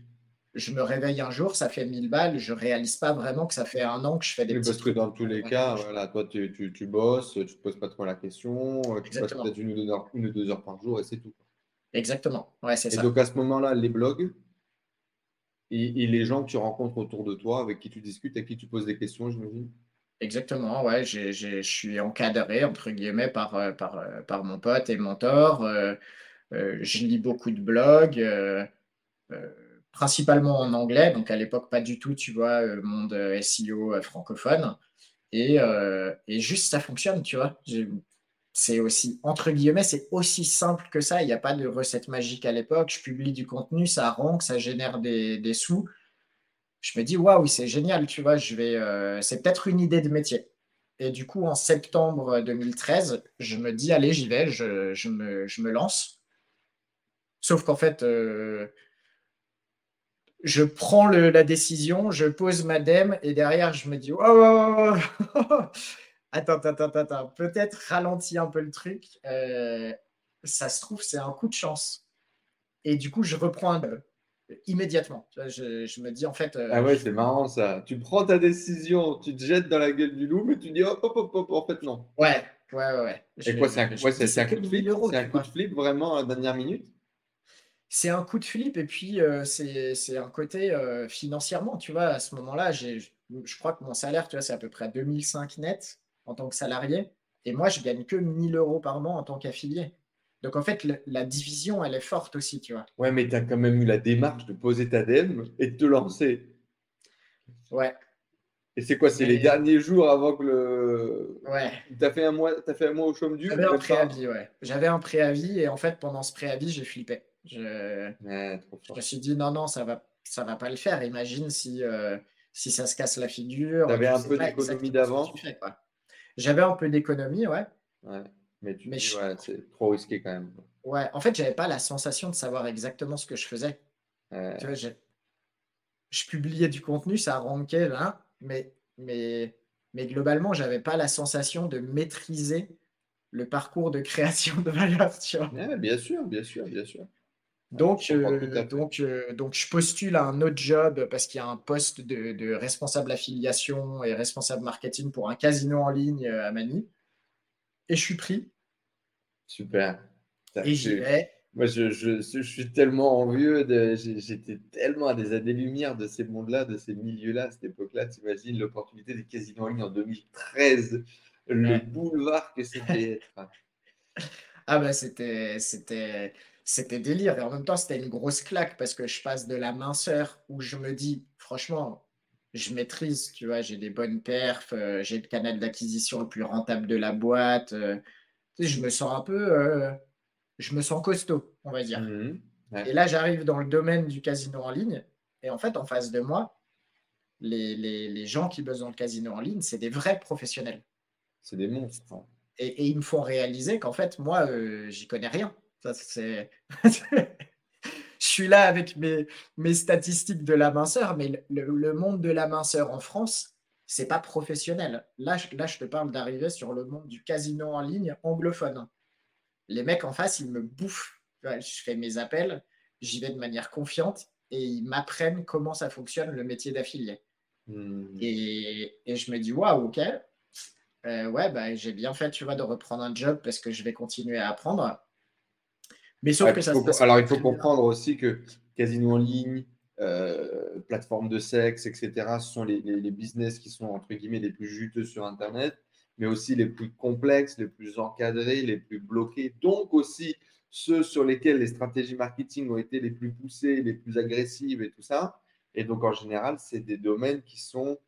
Je me réveille un jour, ça fait 1000 balles, je réalise pas vraiment que ça fait un an que je fais des Oui, parce que dans tous les cas, voilà, toi, tu, tu, tu bosses, tu ne te poses pas trop la question, euh, tu passes peut-être une, ou deux heures- une ou deux heures par jour et c'est tout. Exactement. Ouais, c'est Et ça. donc, à ce moment-là, les blogs et, et les gens que tu rencontres autour de toi, avec qui tu discutes, à qui tu poses des questions, j'imagine. Exactement, ouais, je suis encadré, entre guillemets, par, euh, par, euh, par mon pote et mentor. Euh, euh, je lis beaucoup de blogs, euh, principalement en anglais, donc à l'époque, pas du tout, tu vois, euh, monde euh, SEO euh, francophone. Et, juste, ça fonctionne, tu vois. C'est aussi, entre guillemets, c'est aussi simple que ça. Il n'y a pas de recette magique à l'époque. Je publie du contenu, ça rank, ça génère des, sous. Je me dis, waouh, c'est génial, tu vois, je vais, c'est peut-être une idée de métier. Et du coup, en septembre 2013, je me dis, allez, j'y vais, je, me, lance. Sauf qu'en fait, je prends le- la décision, je pose ma dème et derrière, je me dis, oh, oh, oh, oh, attends, attends, attends, peut-être ralentis un peu le truc. Euh, ça se trouve, c'est un coup de chance. Et du coup, je reprends un, immédiatement. Tu vois, Je, je me dis, en fait, euh, Ah ouais, c'est marrant ça. Tu prends ta décision, tu te jettes dans la gueule du loup, mais tu dis hop, hop, hop, hop, en fait, non. ouais, ouais, ouais. ouais. Et Je- quoi, c'est un, je ouais, un coup de 1000 flip C'est un coup de flip vraiment à la dernière minute? C'est un coup de flip et puis euh, c'est c'est un côté euh, financièrement, tu vois, à ce moment-là, j'ai, je crois que mon salaire, tu vois, c'est à peu près 2005 net en tant que salarié. Et moi, je gagne que 1000 euros par mois en tant qu'affilié. Donc en fait, la division, elle est forte aussi, tu vois. Ouais, mais tu as quand même eu la démarche de poser ta DEM et de te lancer. Ouais. Et c'est quoi C'est les derniers jours avant que le. Ouais. Tu as fait un mois, fait un mois au chôme du J'avais un préavis, ouais. J'avais un préavis et en fait, pendant ce préavis, j'ai flippé. Je... je me suis dit non, non, ça va, ça va pas le faire. Imagine si, euh, si ça se casse la figure. Tu avais un peu d'économie d'avant J'avais un peu d'économie, ouais. Ouais. Mais tu dis, ouais, c'est trop risqué quand même. Ouais, en fait, j'avais pas la sensation de savoir exactement ce que je faisais. Tu vois, je publiais du contenu, ça rankait là, mais, mais, mais globalement, j'avais pas la sensation de maîtriser le parcours de création de valeur. Tu vois. bien sûr, bien sûr, bien sûr. Donc, euh, donc, euh, donc, je postule à un autre job parce qu'il y a un poste de, de, responsable affiliation et responsable marketing pour un casino en ligne euh, à Manille. Et je suis pris. Super. Et j'y vais. Moi, je, je, je, suis tellement envieux. J'étais tellement à des années-lumière de ces mondes-là, de ces milieux-là, à cette époque-là. Tu imagines l'opportunité des casinos en ligne en 2013, le boulevard que c'était. [laughs] Ah, bah, c'était, c'était, délire. Et en même temps, c'était une grosse claque parce que je passe de la minceur où je me dis, franchement, je maîtrise, tu vois, j'ai des bonnes perfs, euh, j'ai le canal d'acquisition le plus rentable de la boîte. Euh, je me sens un peu, euh, je me sens costaud, on va dire. Mmh et là, j'arrive dans le domaine du casino en ligne. Et en fait, en face de moi, les, les, gens qui bossent dans le casino en ligne, c'est des vrais professionnels. C'est des monstres. Hein. Et, et, ils me font réaliser qu'en fait, moi, j'y connais rien. Ça, c'est. [laughs] je suis là avec mes, mes statistiques de la minceur, mais le, monde de la minceur en France, c'est pas professionnel. Là, là, je te parle d'arriver sur le monde du casino en ligne anglophone. Les mecs en face, ils me bouffent. Je fais mes appels, j'y vais de manière confiante et ils m'apprennent comment ça fonctionne le métier d'affilié. Hmm. Et, et, je me dis, waouh, ok, euh, ouais, bah, j'ai bien fait, tu vois, de reprendre un job parce que je vais continuer à apprendre. Mais sauf que ça Alors, il faut comprendre aussi que casino en ligne, euh, plateforme de sexe, etc., ce sont les, business qui sont, entre guillemets, les plus juteux sur Internet, mais aussi les plus complexes, les plus encadrés, les plus bloqués. Donc aussi ceux sur lesquels les stratégies marketing ont été les plus poussées, les plus agressives et tout ça. Et donc, en général, c'est des domaines qui sont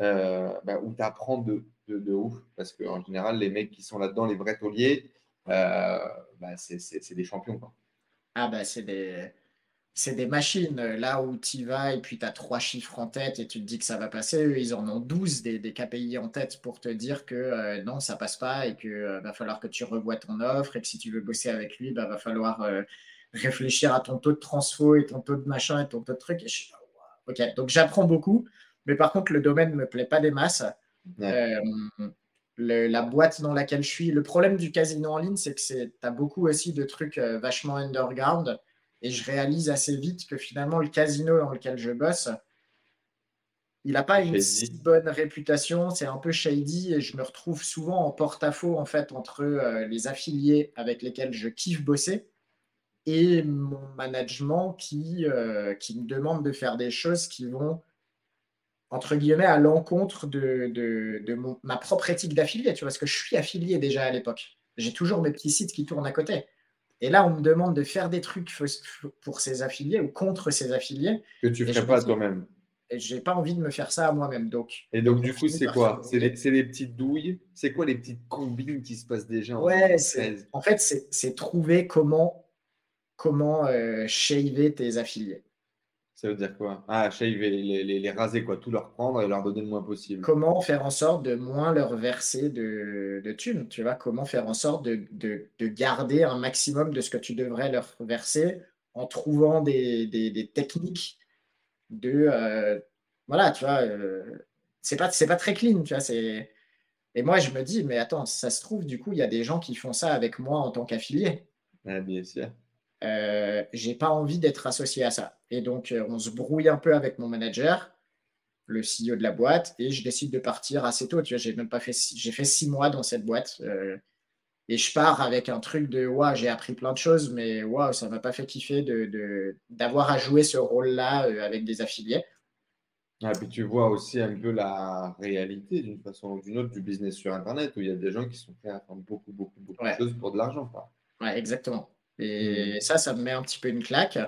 euh, bah, où tu apprends de, de, ouf. Parce qu'en général, les mecs qui sont là-dedans, les vrais tauliers, bah, c'est des champions. Quoi. Ah, bah, c'est des, des machines. Là où tu vas et puis tu as trois chiffres en tête et tu te dis que ça va passer, eux, ils en ont 12 des, des KPI en tête pour te dire que euh, non, ça passe pas et qu'il euh, va falloir que tu revoies ton offre et que si tu veux bosser avec lui, bah, va falloir réfléchir à ton taux de transfo et ton taux de machin et ton taux de truc. ok, donc j'apprends beaucoup, mais par contre, le domaine ne me plaît pas des masses la boîte dans laquelle je suis. Le problème du casino en ligne, c'est que tu as beaucoup aussi de trucs euh, vachement underground. Et je réalise assez vite que finalement, le casino dans lequel je bosse, il n'a pas une si bonne réputation. C'est un peu shady et je me retrouve souvent en porte-à-faux en fait entre euh, les affiliés avec lesquels je kiffe bosser et mon management qui, euh, qui me demande de faire des choses qui vont entre guillemets, à l'encontre de, de, ma propre éthique d'affilié, tu vois, parce que je suis affilié déjà à l'époque. J'ai toujours mes petits sites qui tournent à côté. Et là, on me demande de faire des trucs pour ces affiliés ou contre ces affiliés. Que tu ne ferais pas toi-même. Et j'ai pas envie de me faire ça à moi-même. Donc, et donc, du coup, c'est quoi? C'est les, les, petites douilles? C'est quoi les petites combines qui se passent déjà en Ouais, en fait, c'est trouver comment, comment euh, shaver tes affiliés. Ça veut dire quoi? Ah, shave les, les, les, raser, quoi, tout leur prendre et leur donner le moins possible. Comment faire en sorte de moins leur verser de, de thunes Tu vois, comment faire en sorte de, de, de, garder un maximum de ce que tu devrais leur verser en trouvant des, des, des techniques de. Euh, voilà, tu vois, euh, c'est pas, pas très clean, tu vois. c'est Et moi, je me dis, mais attends, ça se trouve, du coup, il y a des gens qui font ça avec moi en tant qu'affilié. Ah, bien sûr. Euh, j'ai pas envie d'être associé à ça. Et donc, euh, on se brouille un peu avec mon manager, le CEO de la boîte, et je décide de partir assez tôt. Tu vois, j'ai même pas fait, j'ai fait six mois dans cette boîte. Euh, et je pars avec un truc de waouh, j'ai appris plein de choses, mais waouh, ça m'a pas fait kiffer de, d'avoir à jouer ce rôle-là avec des affiliés. Ah, puis tu vois aussi un peu la réalité d'une façon ou d'une autre du business sur Internet où il y a des gens qui sont prêts à faire beaucoup, beaucoup, beaucoup de choses pour de l'argent. Ouais, exactement. Et mmh. ça, ça me met un petit peu une claque.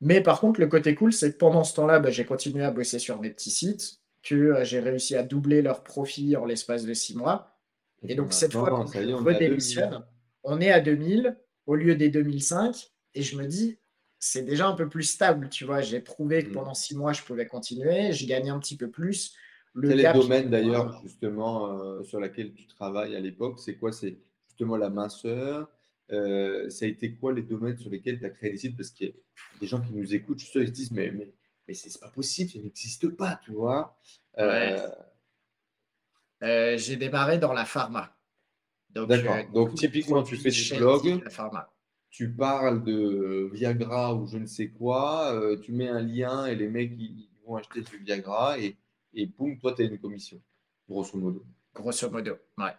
Mais par contre, le côté cool, c'est que pendant ce temps-là, bah, j'ai continué à bosser sur mes petits sites, que euh, j'ai réussi à doubler leur profit en l'espace de six mois. Et, donc, cette fois, quand je redémissionne, on est à 2000 au lieu des 2005. Et je me dis, c'est déjà un peu plus stable, tu vois. J'ai prouvé que mmh. pendant six mois, je pouvais continuer. J'ai gagné un petit peu plus. Le Quel est le domaine d'ailleurs, justement, euh, sur lequel tu travailles à l'époque C'est quoi? C'est justement la minceur euh, Ça a été quoi les domaines sur lesquels tu as créé des sites? Parce qu'il y a des gens qui nous écoutent, ils se disent Mais, mais, mais c'est pas possible, ça n'existe pas, tu vois. Euh, j'ai démarré dans la pharma. D'accord. Donc, typiquement, tu fais des blogs. Pharma tu parles de Viagra ou je ne sais quoi, euh, tu mets un lien et les mecs ils vont acheter ce Viagra et, et boum, toi tu as une commission, grosso modo. Grosso modo, ouais.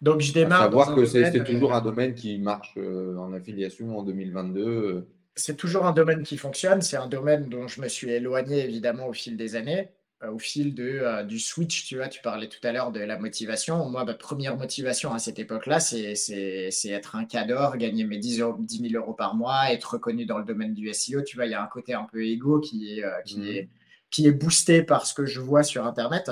Donc je démarre. À savoir que c'est toujours un domaine qui marche euh, en affiliation en 2022. C'est toujours un domaine qui fonctionne. C'est un domaine dont je me suis éloigné évidemment au fil des années. Euh, au fil de, euh, du switch, tu vois, tu parlais tout à l'heure de la motivation. Moi, ma première motivation à cette époque-là, c'est être un cadre, gagner mes 10, 10 000 euros par mois, être reconnu dans le domaine du SEO. Tu vois, il y a un côté un peu égo qui est, euh, qui, mmh. est, qui est boosté par ce que je vois sur Internet.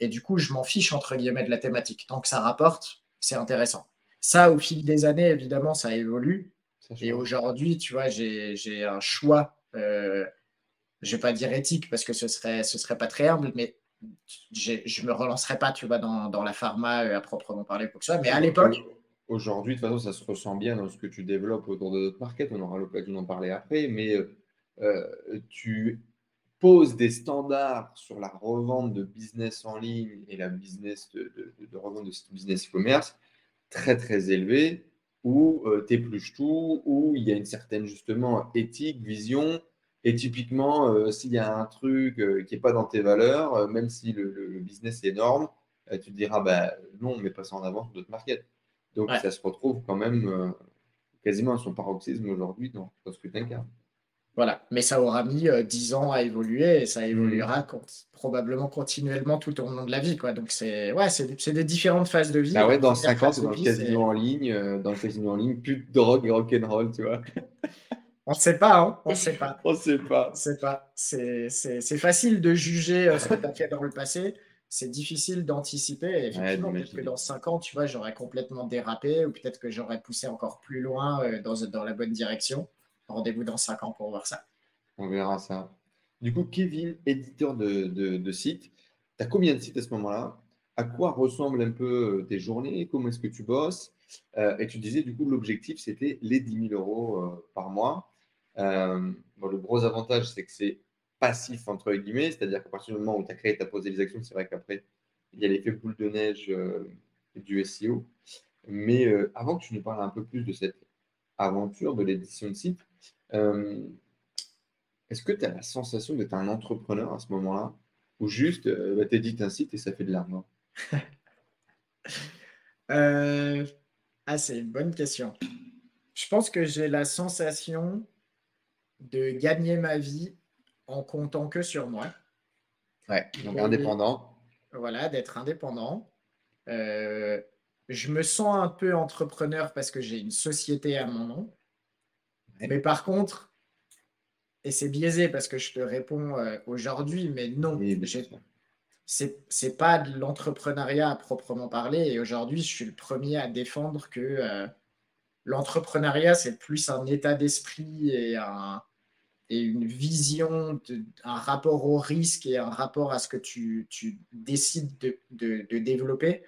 Et du coup, je m'en fiche, entre guillemets, de la thématique. Tant que ça rapporte, c'est intéressant. Ça, au fil des années, évidemment, ça évolue. et aujourd'hui, tu vois, j'ai un choix je vais pas dire éthique parce que ce serait, ce serait pas très humble, mais je me relancerai pas, tu vois, dans, dans la pharma euh, à proprement parler, quoi que ce soit. Mais à l'époque. Aujourd'hui, de toute façon, ça se ressent bien dans ce que tu développes autour de notre market. On aura l'occasion d'en parler après. Mais euh, euh, tu poses des standards sur la revente de business en ligne et la business de, de, revente de business e-commerce très, très élevés où tu épluches tout, où il y a une certaine, justement, éthique, vision et typiquement, euh, s'il y a un truc euh, qui n'est pas dans tes valeurs, euh, même si le, business est énorme, tu te diras bah, non, mais pas ça en avant sur d'autres markets. Donc ça se retrouve quand même quasiment à son paroxysme aujourd'hui dans, ce que tu incarnes. Voilà, mais ça aura mis 10 ans à évoluer et ça évoluera mmh. probablement continuellement tout au long de la vie. Quoi. Donc c'est ouais, c'est des différentes phases de vie. Ah ouais, dans 5 ans, dans le casino en ligne, dans le casino en ligne, plus de drogue et rock'n'roll, tu vois. [laughs] On ne sait pas, hein on [laughs] ne sait pas. on ne sait pas. C'est pas. C'est facile de juger euh, ce que tu as fait dans le passé. C'est difficile d'anticiper. Effectivement, peut-être que dans 5 ans, tu vois, j'aurais complètement dérapé ou peut-être que j'aurais poussé encore plus loin euh, dans, dans la bonne direction. Rendez-vous dans 5 ans pour voir ça. On verra ça. Du coup, Kevin, éditeur de, site, tu as combien de sites à ce moment-là? À quoi ressemblent un peu euh, tes journées? Comment est-ce que tu bosses? Et tu disais, du coup, l'objectif, c'était les 10 000 euros par mois. Euh, le gros avantage, c'est que c'est passif, entre guillemets, c'est-à-dire qu'à partir du moment où tu as créé, tu as posé les actions, c'est vrai qu'après, il y a l'effet boule de neige euh, du SEO. Mais euh, avant que tu nous parles un peu plus de cette aventure de l'édition de site, est-ce que tu as la sensation d'être un entrepreneur à ce moment-là? Ou juste bah, tu édites un site et ça fait de l'argent? [laughs] Ah, c'est une bonne question. Je pense que j'ai la sensation de gagner ma vie en comptant que sur moi. Ouais, donc indépendant. Voilà, d'être indépendant. Euh, je me sens un peu entrepreneur parce que j'ai une société à mon nom. Mais par contre, et c'est biaisé parce que je te réponds euh, aujourd'hui, mais non, oui, c'est pas de l'entrepreneuriat à proprement parler. Et aujourd'hui, je suis le premier à défendre que euh, l'entrepreneuriat, c'est plus un état d'esprit et un, et une vision, un rapport au risque et un rapport à ce que tu, décides de, développer,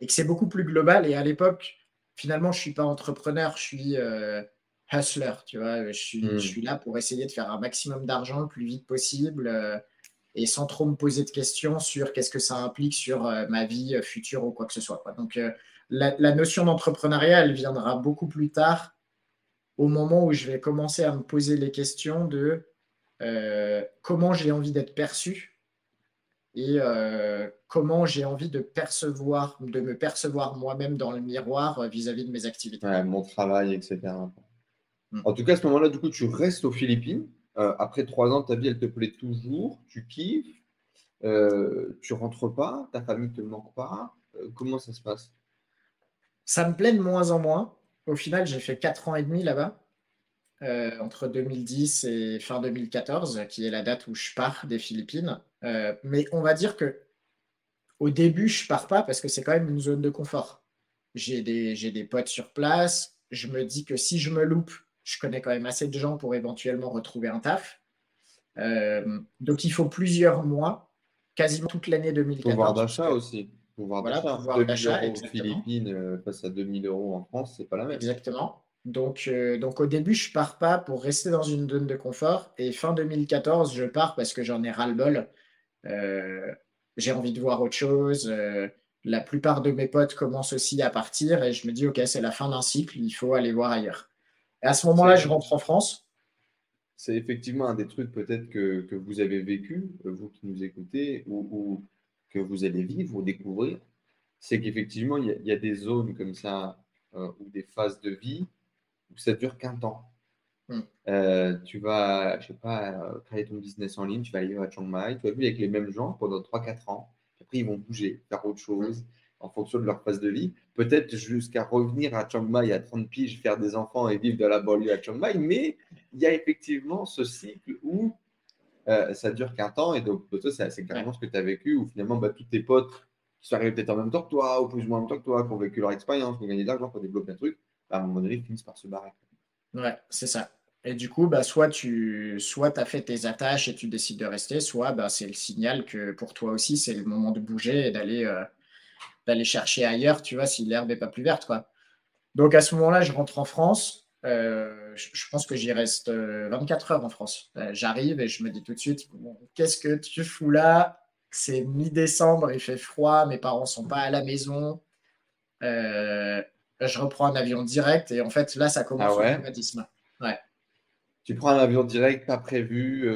et que c'est beaucoup plus global. Et à l'époque, finalement, je ne suis pas entrepreneur, je suis euh, hustler, tu vois. Je suis, je hmm. suis, là pour essayer de faire un maximum d'argent le plus vite possible euh, et sans trop me poser de questions sur qu'est-ce que ça implique sur euh, ma vie future ou quoi que ce soit. Donc, la, la, notion d'entrepreneuriat, elle viendra beaucoup plus tard au moment où je vais commencer à me poser les questions de euh, comment j'ai envie d'être perçu et euh, comment j'ai envie de percevoir, de me percevoir moi-même dans le miroir vis-à-vis de mes activités. mon travail, etc. Mm. En tout cas, à ce moment-là, du coup, tu restes aux Philippines. euh, après trois ans, ta vie, elle te plaît toujours, tu kiffes, euh, tu rentres pas, ta famille te manque pas. Euh, comment ça se passe? Ça me plaît de moins en moins. Au final, j'ai fait quatre ans et demi là-bas, entre 2010 et fin 2014, qui est la date où je pars des Philippines. mais on va dire que au début, je pars pas parce que c'est quand même une zone de confort. J'ai des, j'ai des potes sur place. Je me dis que si je me loupe, je connais quand même assez de gens pour éventuellement retrouver un taf. Euh, donc il faut plusieurs mois, quasiment toute l'année 2014. Pouvoir d'achat aussi. Pouvoir voilà, d'achat. Pouvoir d'achat, aux Philippines euh, face à 2000 euros en France, c'est pas la même. Exactement. Donc, euh, donc au début, je pars pas pour rester dans une zone de confort. Et fin 2014, je pars parce que j'en ai ras-le-bol. j'ai envie de voir autre chose. la plupart de mes potes commencent aussi à partir et je me dis, OK, c'est la fin d'un cycle, il faut aller voir ailleurs. Et à ce moment-là, je rentre en France. C'est effectivement un des trucs peut-être que, que, vous avez vécu, vous qui nous écoutez, ou, que vous allez vivre ou découvrir. C'est qu'effectivement, il y, a des zones comme ça, euh, ou des phases de vie, où ça dure qu'un temps. Hmm. Euh, tu vas, je sais pas, euh, créer ton business en ligne, tu vas aller à Chiang Mai, tu vas vivre avec les mêmes gens pendant 3-4 ans, après ils vont bouger, faire autre chose en fonction de leur phase de vie. Peut-être jusqu'à revenir à Chiang Mai à 30 piges, faire des enfants et vivre dans la banlieue à Chiang Mai. Mais il y a effectivement ce cycle où euh, ça dure qu'un temps. Et donc, toi, c'est carrément ce que tu as vécu, où finalement, bah, tous tes potes qui sont arrivés peut-être en même temps que toi, ou plus ou moins en même temps que toi, qui ont vécu leur expérience, qui ont gagné de l'argent, qui ont développé un truc, bah, à un moment donné, ils finissent par se barrer. Ouais, c'est ça. Et du coup, bah, soit tu soit as fait tes attaches et tu décides de rester, soit bah, c'est le signal que pour toi aussi, c'est le moment de bouger et d'aller euh, d'aller chercher ailleurs, tu vois, si l'herbe n'est pas plus verte, quoi. Donc à ce moment-là, je rentre en France. Euh, je, pense que j'y reste 24 euh, heures en France. Euh, j'arrive et je me dis tout de suite, qu'est-ce que tu fous là? C'est mi-décembre, il fait froid, mes parents sont pas à la maison. je reprends un avion direct et en fait là, ça commence ah ouais? Ouais. Tu prends un avion direct, pas prévu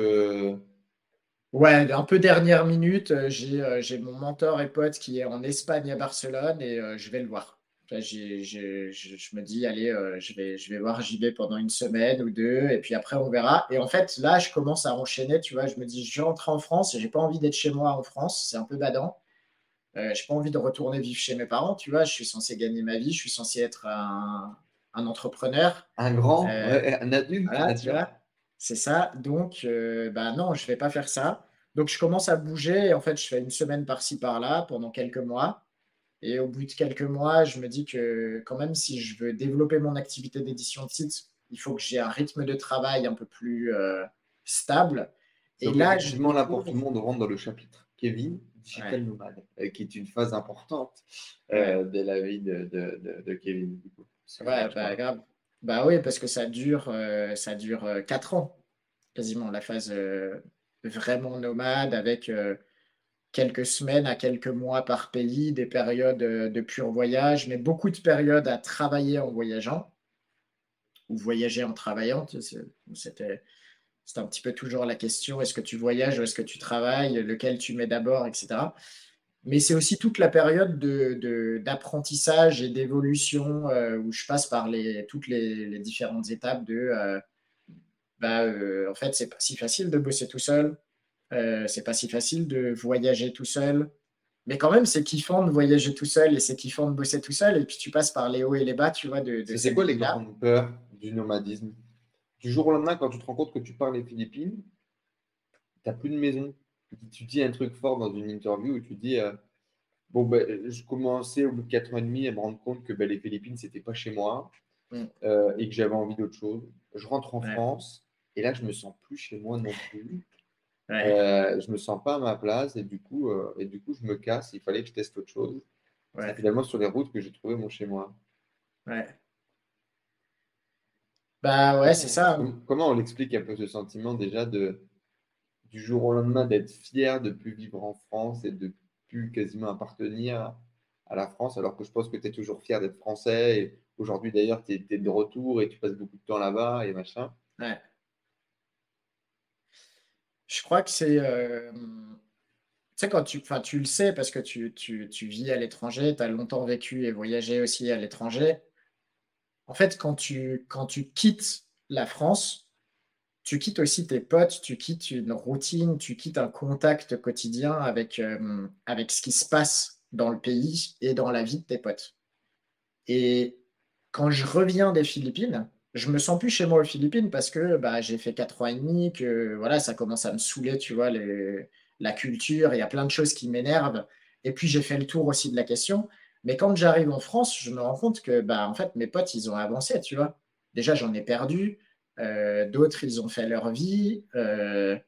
Ouais, un peu dernière minute, euh, euh, j'ai mon mentor et pote qui est en Espagne à Barcelone et euh, je vais le voir. je, me dis, allez, je, vais, je vais voir JB pendant une semaine ou deux et puis après on verra. Et en fait, là, je commence à enchaîner, tu vois. Je me dis, je vais rentrer en France et j'ai pas envie d'être chez moi en France, c'est un peu badant. Euh, j'ai pas envie de retourner vivre chez mes parents, tu vois. Je suis censé gagner ma vie, je suis censé être un, entrepreneur. Un grand, un adulte. C'est ça. Donc, bah non, je vais pas faire ça. Donc, je commence à bouger. Et en fait, je fais une semaine par-ci, par-là pendant quelques mois. Et au bout de quelques mois, je me dis que quand même, si je veux développer mon activité d'édition de site, il faut que j'ai un rythme de travail un peu plus euh, stable. Et là, je là, pour tout le monde, rentre dans le chapitre Kevin, digital nomade, euh, qui est une phase importante euh, de la vie de, Kevin. Ouais, bah, grave. Bah oui, parce que ça dure, ça dure 4 ans, quasiment, la phase vraiment nomade avec euh, quelques semaines à quelques mois par pays, des périodes euh, de pur voyage, mais beaucoup de périodes à travailler en voyageant ou voyager en travaillant. C'était un petit peu toujours la question est-ce que tu voyages ou est-ce que tu travailles Lequel tu mets d'abord, etc. Mais c'est aussi toute la période d'apprentissage de, et d'évolution euh, où je passe par les, toutes les, différentes étapes de bah, euh, en fait, c'est pas si facile de bosser tout seul. Euh, c'est pas si facile de voyager tout seul. Mais quand même, c'est kiffant de voyager tout seul et c'est kiffant de bosser tout seul. Et puis tu passes par les hauts et les bas, tu vois. De, c'est quoi les grandes peurs du nomadisme? Du jour au lendemain, quand tu te rends compte que tu parles les Philippines, tu n'as plus de maison. Tu dis un truc fort dans une interview où tu dis euh, Bon, ben, je commençais au bout de 4 ans et demi à me rendre compte que ben, les Philippines, c'était pas chez moi mm. et que j'avais envie d'autre chose. Je rentre en France et là, je me sens plus chez moi non plus. Euh, je me sens pas à ma place et du coup, euh, et du coup, je me casse. Il fallait que je teste autre chose. C'est finalement sur les routes que j'ai trouvé mon chez moi. Ouais. Bah ouais, c'est ça. Comment on l'explique un peu ce sentiment déjà de du jour au lendemain d'être fier de plus vivre en France et de plus quasiment appartenir à la France, alors que je pense que tu es toujours fier d'être français. Et aujourd'hui d'ailleurs, tu es, es, de retour et tu passes beaucoup de temps là-bas et machin. Ouais. Je crois que c'est. Euh, tu sais, quand tu, tu le sais parce que tu, tu, tu vis à l'étranger, tu as longtemps vécu et voyagé aussi à l'étranger. En fait, quand tu, quand tu quittes la France, tu quittes aussi tes potes, tu quittes une routine, tu quittes un contact quotidien avec, euh, avec ce qui se passe dans le pays et dans la vie de tes potes. Et quand je reviens des Philippines, je me sens plus chez moi aux Philippines parce que bah, j'ai fait quatre ans et demi, que voilà, ça commence à me saouler, tu vois, la culture, il y a plein de choses qui m'énervent. Et puis j'ai fait le tour aussi de la question. Mais quand j'arrive en France, je me rends compte que bah, en fait, mes potes, ils ont avancé, tu vois. Déjà, j'en ai perdu. Euh, d'autres, ils ont fait leur vie. Euh,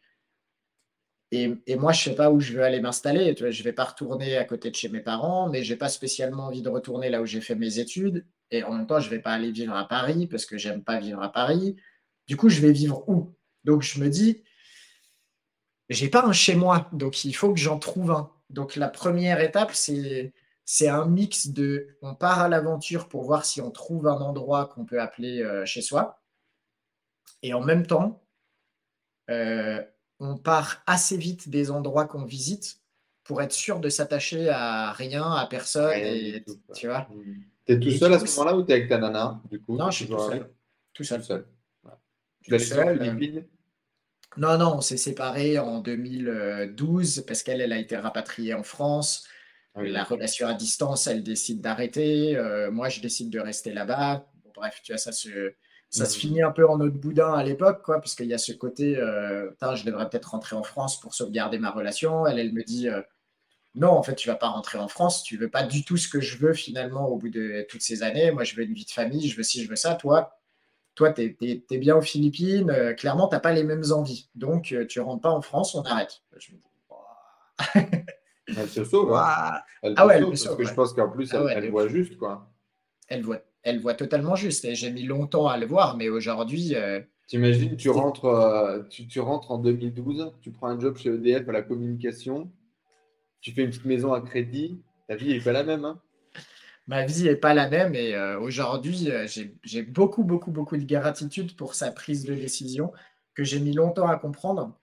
et, moi, je ne sais pas où je veux aller m'installer. Je ne vais pas retourner à côté de chez mes parents, mais je n'ai pas spécialement envie de retourner là où j'ai fait mes études. Et en même temps, je ne vais pas aller vivre à Paris parce que j'aime pas vivre à Paris. Du coup, je vais vivre où? Donc, je me dis, j'ai pas un chez moi, donc il faut que j'en trouve un. Donc, la première étape, c'est c'est un mix de on part à l'aventure pour voir si on trouve un endroit qu'on peut appeler euh, chez soi. Et en même temps, euh, on part assez vite des endroits qu'on visite pour être sûr de s'attacher à rien, à personne. et, tu vois mmh. Tu es tout seul à ce moment-là ou tu es avec ta nana du coup, Non, je suis tout seul. Tout seul. seul. Tu l'as seul. Euh, non, non, on s'est séparés en 2012 parce qu'elle elle a été rapatriée en France. Ah La relation à distance, elle décide d'arrêter. Euh, moi, je décide de rester là-bas. bref, tu vois, ça se, ça se finit un peu en autre boudin à l'époque, quoi, parce qu'il y a ce côté, euh, je devrais peut-être rentrer en France pour sauvegarder ma relation. Elle, elle me dit, non, en fait, tu vas pas rentrer en France, tu veux pas du tout ce que je veux finalement au bout de toutes ces années. Moi, je veux une vie de famille, je veux ci, je veux ça. Toi, toi, tu es, bien aux Philippines, euh, clairement, tu n'as pas les mêmes envies. Donc, euh, tu rentres pas en France, on arrête. elle se sauve. Hein. ah ouais, parce que je pense qu'en plus, ah elle, voit juste. quoi. Elle voit, elle voit totalement juste. J'ai mis longtemps à le voir, mais aujourd'hui. Euh, T'imagines, tu rentres, tu, tu rentres en 2012, tu prends un job chez EDF à la communication, tu fais une petite maison à crédit, ta vie n'est pas la même. Hein. Ma vie n'est pas la même et euh, aujourd'hui, euh, j'ai beaucoup, beaucoup, beaucoup de gratitude pour sa prise de décision que j'ai mis longtemps à comprendre,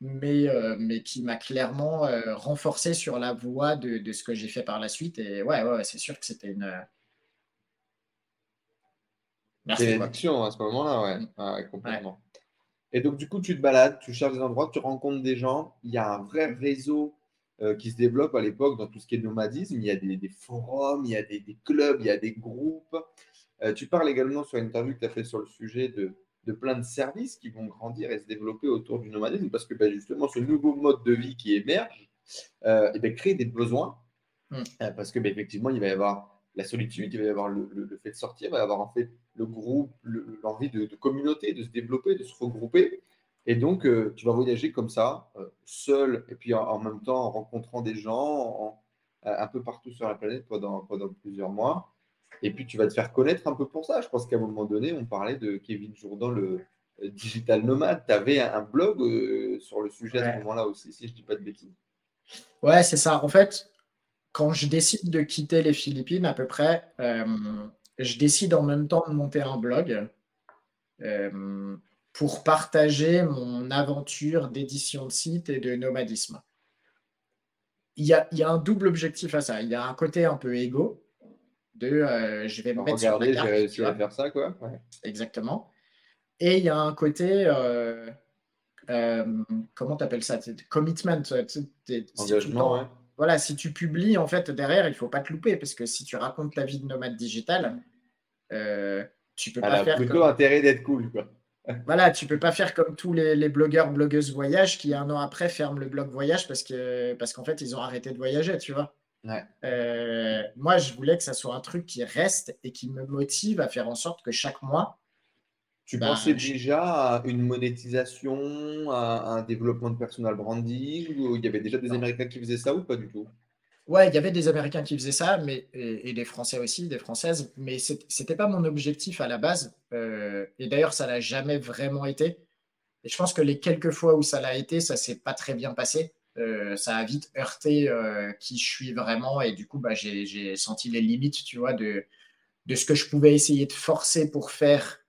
mais, euh, mais qui m'a clairement renforcé sur la voie de, ce que j'ai fait par la suite. Et ouais, ouais, c'est sûr que c'était une. Merci. Une à ce moment-là, ouais. Mm. Ah complètement. Et donc, du coup, tu te balades, tu cherches des endroits, tu rencontres des gens. Il y a un vrai réseau euh, qui se développe à l'époque dans tout ce qui est nomadisme. Il y a des, forums, il y a des, clubs, il y a des groupes. Euh, tu parles également sur une interview que tu as fait sur le sujet de, de, plein de services qui vont grandir et se développer autour du nomadisme parce que ben, justement, ce nouveau mode de vie qui émerge euh, et ben, crée des besoins mm. parce que ben, effectivement, il va y avoir la solitude, il va y avoir le, fait de sortir, il va y avoir en fait le groupe, l'envie de, de, communauté, de se développer, de se regrouper. Et donc, euh, tu vas voyager comme ça, euh, seul, et puis en, même temps en rencontrant des gens un peu partout sur la planète pendant, pendant plusieurs mois. Et puis, tu vas te faire connaître un peu pour ça. Je pense qu'à un moment donné, on parlait de Kevin Jourdan, le euh, digital nomade. Tu avais un, blog sur le sujet à ce moment-là aussi, si je ne dis pas de bêtises. Ouais, c'est ça. En fait, quand je décide de quitter les Philippines, à peu près, je décide en même temps de monter un blog pour partager mon aventure d'édition de site et de nomadisme. Il y, a, un double objectif à ça. Il y a un côté un peu égo de euh, je vais me mettre sur la carte. réussi à faire ça, quoi. Exactement. Et il y a un côté, euh, euh, comment tu appelles ça Commitment. Engagement, Voilà, si tu publies, en fait, derrière, il ne faut pas te louper, parce que si tu racontes ta vie de nomade digital, tu peux pas faire. plutôt intérêt d'être cool, quoi. [laughs] Voilà, tu peux pas faire comme tous les, blogueurs, blogueuses voyage qui un an après ferment le blog voyage parce que parce qu'en fait ils ont arrêté de voyager, tu vois. Euh, moi, je voulais que ça soit un truc qui reste et qui me motive à faire en sorte que chaque mois. Tu bah, pensais déjà à une monétisation, à un développement de personal branding, ou il y avait déjà des Américains qui faisaient ça ou pas du tout? Ouais, il y avait des Américains qui faisaient ça, mais, et, des Français aussi, des Françaises, mais ce n'était pas mon objectif à la base. Euh, et d'ailleurs, ça l'a jamais vraiment été. Et je pense que les quelques fois où ça l'a été, ça s'est pas très bien passé. Euh, ça a vite heurté euh, qui je suis vraiment, et du coup, bah, j'ai senti les limites, tu vois, de, de ce que je pouvais essayer de forcer pour faire,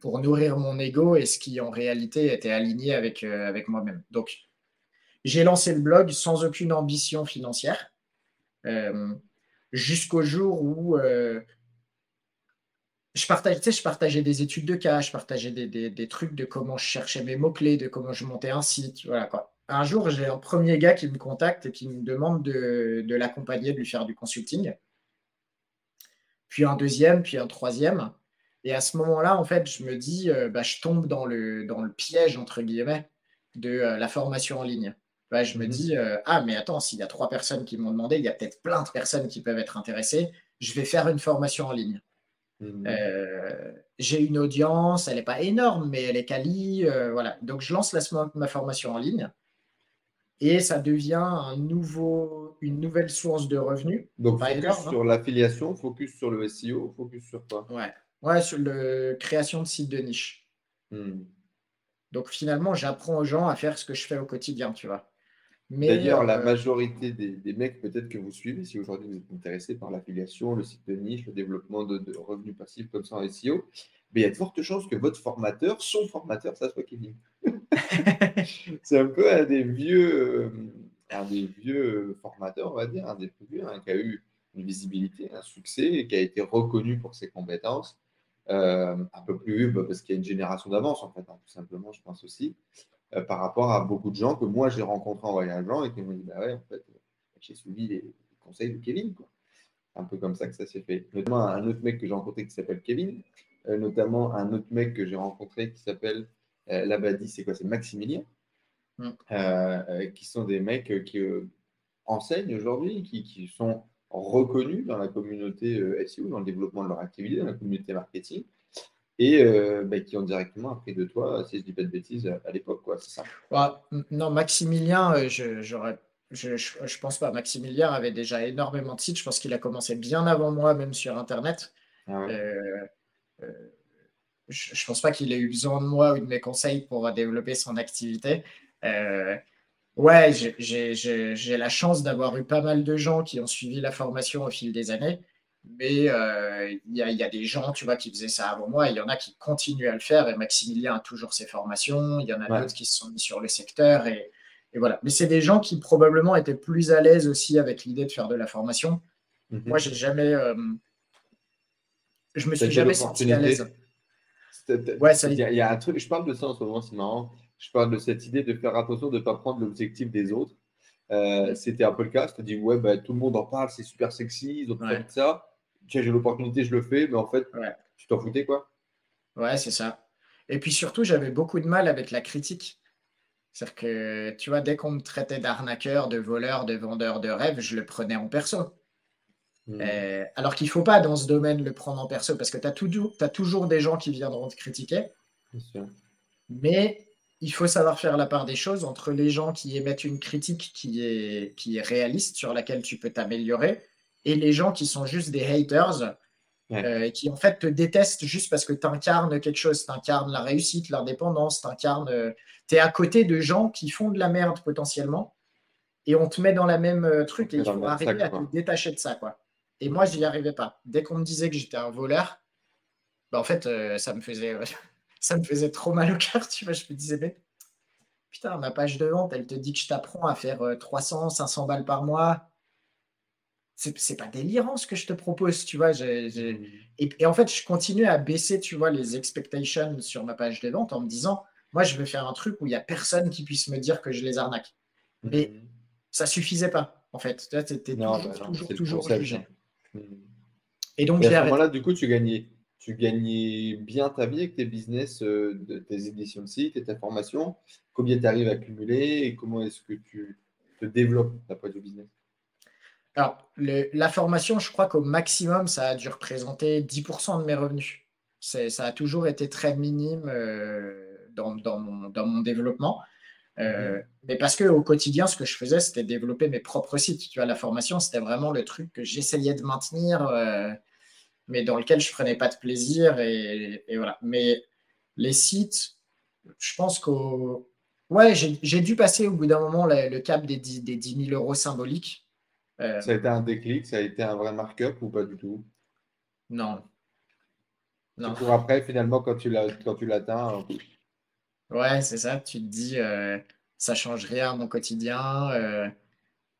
pour nourrir mon ego, et ce qui en réalité était aligné avec, avec moi-même. Donc, j'ai lancé le blog sans aucune ambition financière, euh, jusqu'au jour où, euh, je partageais, je partageais des études de cas, je partageais des, trucs de comment je cherchais mes mots-clés, de comment je montais un site. Voilà quoi. Un jour, j'ai un premier gars qui me contacte et qui me demande de, l'accompagner, de lui faire du consulting. Puis un deuxième, puis un troisième. Et à ce moment-là, en fait, je me dis, euh, bah, je tombe dans le, dans le piège, entre guillemets, de euh, la formation en ligne. Bah, je me mhm. dis, euh, ah, mais attends, s'il y a trois personnes qui m'ont demandé, il y a peut-être plein de personnes qui peuvent être intéressées. Je vais faire une formation en ligne. Mmh. Euh, j'ai une audience, elle n'est pas énorme, mais elle est quali. Voilà. Donc, je lance la, ma formation en ligne et ça devient un nouveau, une nouvelle source de revenus. Donc, focus hein. sur l'affiliation, focus sur le SEO, focus sur quoi? Ouais, ouais sur la création de sites de niche. Mmh. Donc, finalement, j'apprends aux gens à faire ce que je fais au quotidien, tu vois. D'ailleurs, la euh, majorité des, mecs, peut-être que vous suivez, si aujourd'hui vous êtes intéressé par l'affiliation, le site de niche, le développement de, revenus passifs comme ça en SEO, mais il y a de fortes chances que votre formateur, son formateur, ça soit Kevin. [laughs] c'est un peu un des vieux, euh, des vieux formateurs, on va dire, un des plus vieux, hein, qui a eu une visibilité, un succès, et qui a été reconnu pour ses compétences. Euh, un peu plus bah, parce qu'il y a une génération d'avance, en fait, hein, tout simplement, je pense aussi. Euh, par rapport à beaucoup de gens que moi j'ai rencontrés en voyageant et qui m'ont dit Bah ouais, en fait, j'ai suivi les, conseils de Kevin. Quoi. Un peu comme ça que ça s'est fait. Notamment un autre mec que j'ai rencontré qui s'appelle Kevin, euh, notamment un autre mec que j'ai rencontré qui s'appelle euh, Labadi, c'est quoi C'est Maximilien, mm. qui sont des mecs qui enseignent aujourd'hui, qui, qui, sont reconnus dans la communauté SEO, dans le développement de leur activité, dans la communauté marketing, et euh, bah, qui ont directement appris de toi, si je dis pas de bêtises, à l'époque, quoi, c'est ça? Bah, Non, Maximilien, euh, je, j'aurais, je, je, pense pas. Maximilien avait déjà énormément de sites. Je pense qu'il a commencé bien avant moi, même sur Internet. Ah euh, je, ne pense pas qu'il ait eu besoin de moi ou de mes conseils pour développer son activité. Ouais, j'ai, la chance d'avoir eu pas mal de gens qui ont suivi la formation au fil des années. Mais euh, il y, a des gens, tu vois, qui faisaient ça avant moi. Il y en a qui continuent à le faire. Et Maximilien a toujours ses formations. Il y en a d'autres qui se sont mis sur le secteur. Et, voilà. Mais c'est des gens qui probablement étaient plus à l'aise aussi avec l'idée de faire de la formation. Mhm. Moi, j'ai jamais. Euh, je me suis jamais senti à l'aise. Ouais, ça... il, y a, un truc, je parle de ça en ce moment, c'est marrant. Je parle de cette idée de faire attention de ne pas prendre l'objectif des autres. Euh, c'était un peu le cas. C'est-à-dire, ouais, bah, tout le monde en parle, c'est super sexy, ils ont fait ça j'ai l'opportunité, je le fais, mais en fait, tu t'en foutais, quoi. Ouais, c'est ça. Et puis surtout, j'avais beaucoup de mal avec la critique. C'est-à-dire que, tu vois, dès qu'on me traitait d'arnaqueur, de voleur, de vendeur de rêve, je le prenais en perso. Hmm. Euh, alors qu'il ne faut pas dans ce domaine le prendre en perso, parce que tu as toujours des gens qui viendront te critiquer. Mais il faut savoir faire la part des choses entre les gens qui émettent une critique qui est, qui est réaliste, sur laquelle tu peux t'améliorer, et les gens qui sont juste des haters, euh, qui en fait te détestent juste parce que tu incarnes quelque chose, tu incarnes la réussite, l'indépendance, tu incarnes. Euh, tu es à côté de gens qui font de la merde potentiellement, et on te met dans la même euh, truc, et il faut arriver à te détacher de ça. quoi. Et moi, je n'y arrivais pas. Dès qu'on me disait que j'étais un voleur, bah, en fait, ça, me faisait, ça me faisait trop mal au cœur, tu vois. Je me disais, mais putain, ma page de vente, elle te dit que je t'apprends à faire 300, 500 balles par mois c'est pas délirant ce que je te propose, tu vois. Et, en fait, je continue à baisser, tu vois, les expectations sur ma page de vente en me disant, moi, je veux faire un truc où il n'y a personne qui puisse me dire que je les arnaque. Mais mmh. ça suffisait pas, en fait. Tu étais toujours, bah toujours, toujours jugé. Mmh. Et donc, à ce moment-là, du coup, tu gagnais, tu gagnais bien ta vie avec tes business, euh, de, tes éditions de site et ta formation. Combien tu arrives à cumuler et comment est-ce que tu te développes ta point de business? Alors, la formation, je crois qu'au maximum, ça a dû représenter 10% de mes revenus. Ça a toujours été très minime euh, dans, mon, développement. Euh, mhm. Mais parce qu'au quotidien, ce que je faisais, c'était développer mes propres sites. Tu vois, la formation, c'était vraiment le truc que j'essayais de maintenir, mais dans lequel je prenais pas de plaisir. Et, voilà. Mais les sites, je pense qu'au. Ouais, j'ai dû passer au bout d'un moment le, cap des des 10 000 euros symboliques. Euh, ça a été un déclic, ça a été un vrai markup ou pas du tout? Non. non. Pour après, finalement, quand tu l'atteins. Ouais, c'est ça. Tu te dis, euh, ça change rien à mon quotidien.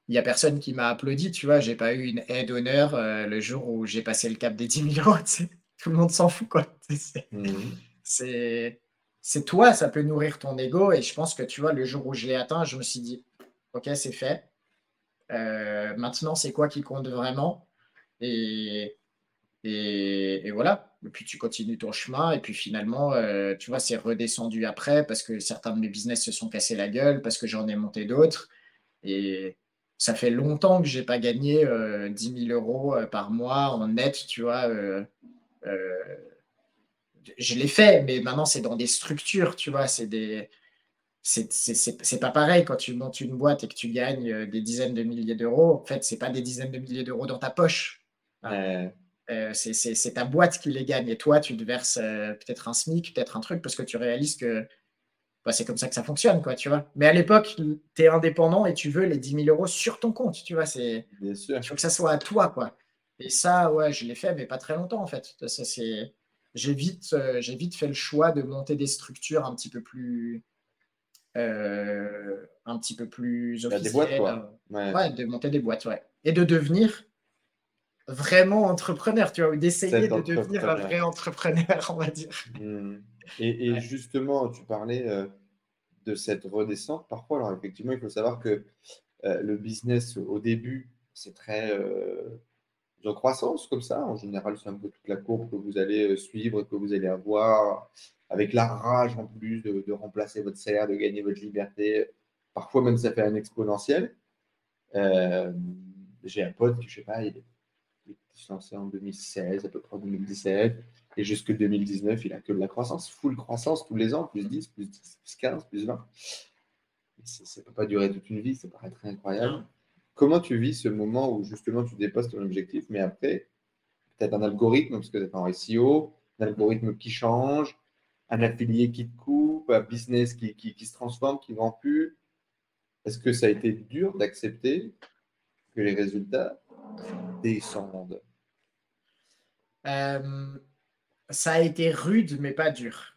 Il euh, n'y a personne qui m'a applaudi, tu vois. J'ai pas eu une aide d'honneur le jour où j'ai passé le cap des 10 000 euros. [laughs] Tout le monde s'en fout, quoi. [laughs] Mhm. C'est c'est toi, ça peut nourrir ton ego. Et je pense que tu vois, le jour où je l'ai atteint, je me suis dit, ok, c'est fait. Euh, maintenant, c'est quoi qui compte vraiment? Et, et, voilà. Et puis tu continues ton chemin. Et puis finalement, euh, tu vois, c'est redescendu après parce que certains de mes business se sont cassés la gueule, parce que j'en ai monté d'autres. Et ça fait longtemps que je n'ai pas gagné euh, 10 000 euros euh, par mois en net, tu vois je l'ai fait, mais maintenant c'est dans des structures, tu vois, c'est des. C'est pas pareil quand tu montes une boîte et que tu gagnes euh, des dizaines de milliers d'euros. En fait, c'est pas des dizaines de milliers d'euros dans ta poche. Euh, c'est ta boîte qui les gagne. Et toi, tu te verses euh, peut-être un SMIC, peut-être un truc, parce que tu réalises que bah, c'est comme ça que ça fonctionne, quoi, tu vois. Mais à l'époque, tu es indépendant et tu veux les 10 000 euros sur ton compte, tu vois. C'est, Bien sûr. Tu veux que ça soit à toi, quoi. Et ça, ouais, je l'ai fait, mais pas très longtemps, en fait. Ça, c'est j'ai vite, euh, j'ai vite fait le choix de monter des structures un petit peu plus, euh, un petit peu plus officielles. Des boîtes, quoi. Ouais. de monter des boîtes, ouais. Et de devenir vraiment entrepreneur, tu vois, d'essayer de devenir un vrai entrepreneur, [laughs] on va dire. Hmm. Et, justement, tu parlais euh, de cette redescente. Parfois, alors effectivement, il faut savoir que le business au début, c'est très de croissance comme ça. En général, c'est un peu toute la courbe que vous allez euh, suivre, que vous allez avoir, avec la rage en plus de, remplacer votre salaire, de gagner votre liberté. Parfois même, ça fait un exponentiel. Euh, j'ai un pote qui, je sais pas, il, s'est lancé en 2016, à peu près en 2017, et jusque 2019, il a que de la croissance, full croissance tous les ans, plus 10, plus 10, plus 15, plus 20. Ça ne peut pas durer toute une vie, ça paraît très incroyable. Comment tu vis ce moment où justement tu dépasses ton objectif, mais après, peut-être un algorithme, parce que tu es en SEO, un algorithme qui change, un affilié qui te coupe, un business qui, qui, se transforme, qui ne vend plus. Est-ce que ça a été dur d'accepter que les résultats descendent? Euh, Ça a été rude, mais pas dur.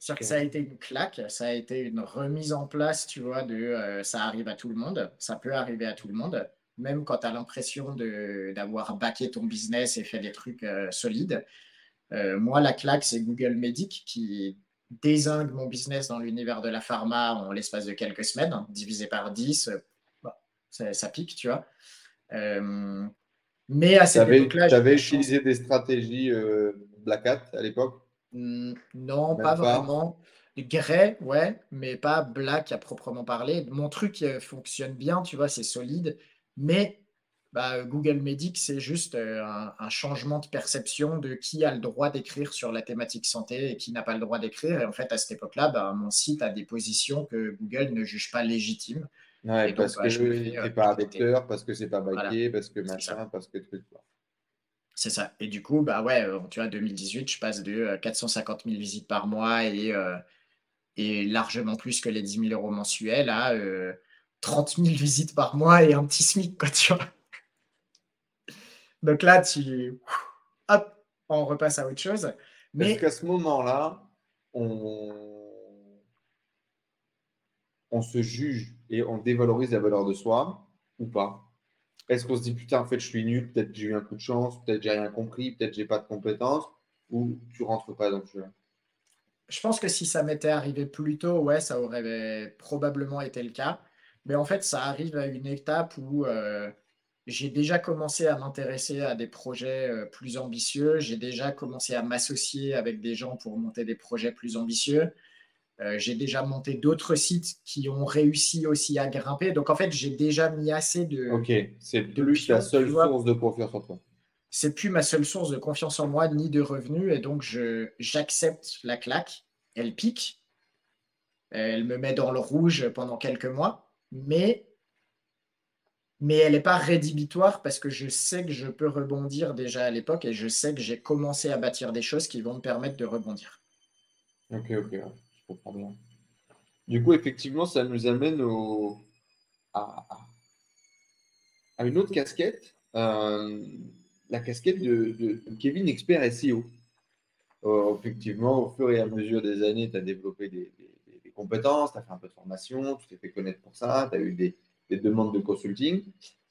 C'est-à-dire que ça a été une claque, ça a été une remise en place, tu vois, de euh, ça arrive à tout le monde, ça peut arriver à tout le monde, même quand tu as l'impression d'avoir backé ton business et fait des trucs euh, solides. Euh, moi, la claque, c'est Google Medic qui désingue mon business dans l'univers de la pharma en l'espace de quelques semaines, hein, divisé par 10, ça, pique, tu vois. mais à cette époque-là. Tu avais utilisé des stratégies Black Hat à l'époque? Mmh, non, pas, vraiment. Grey, ouais, mais pas black à proprement parler. Mon truc euh, fonctionne bien, tu vois, c'est solide, mais bah, Google Medic, c'est juste euh, un, changement de perception de qui a le droit d'écrire sur la thématique santé et qui n'a pas le droit d'écrire. Et en fait, à cette époque-là, bah, mon site a des positions que Google ne juge pas légitimes. Ouais, parce que je n'es euh, pas adapteur, parce que c'est pas baqué, parce que machin, parce que truc. C'est ça. Et du coup, bah ouais, euh, tu vois, 2018, je passe de 450 euh, 000 visites par mois et, euh, et largement plus que les 10 000 euros mensuels à 30 000 visites par mois et un petit SMIC, quoi, tu vois. [laughs] Donc là, tu. Hop, on repasse à autre chose. Mais... Qu'à ce moment-là, on... on se juge et on dévalorise la valeur de soi ou pas? Est-ce qu'on se dit putain, en fait, je suis nul, peut-être j'ai eu un coup de chance, peut-être j'ai rien compris, peut-être j'ai pas de compétences, ou tu rentres pas dans le jeu Je pense que si ça m'était arrivé plus tôt, ouais, ça aurait probablement été le cas. Mais en fait, ça arrive à une étape où euh, j'ai déjà commencé à m'intéresser à des projets euh, plus ambitieux, j'ai déjà commencé à m'associer avec des gens pour monter des projets plus ambitieux. Euh, j'ai déjà monté d'autres sites qui ont réussi aussi à grimper. Donc en fait, j'ai déjà mis assez de. Ok, c'est plus la seule source de confiance en toi. C'est plus ma seule source de confiance en moi ni de revenus. Et donc j'accepte la claque. Elle pique. Elle me met dans le rouge pendant quelques mois. Mais, mais elle n'est pas rédhibitoire parce que je sais que je peux rebondir déjà à l'époque et je sais que j'ai commencé à bâtir des choses qui vont me permettre de rebondir. Ok, ok. Du coup, effectivement, ça nous amène à, une autre casquette, euh, la casquette de, Kevin, expert SEO. Euh, effectivement, au fur et à mesure des années, tu as développé des, compétences, tu as fait un peu de formation, tu t'es fait connaître pour ça, tu as eu des, demandes de consulting.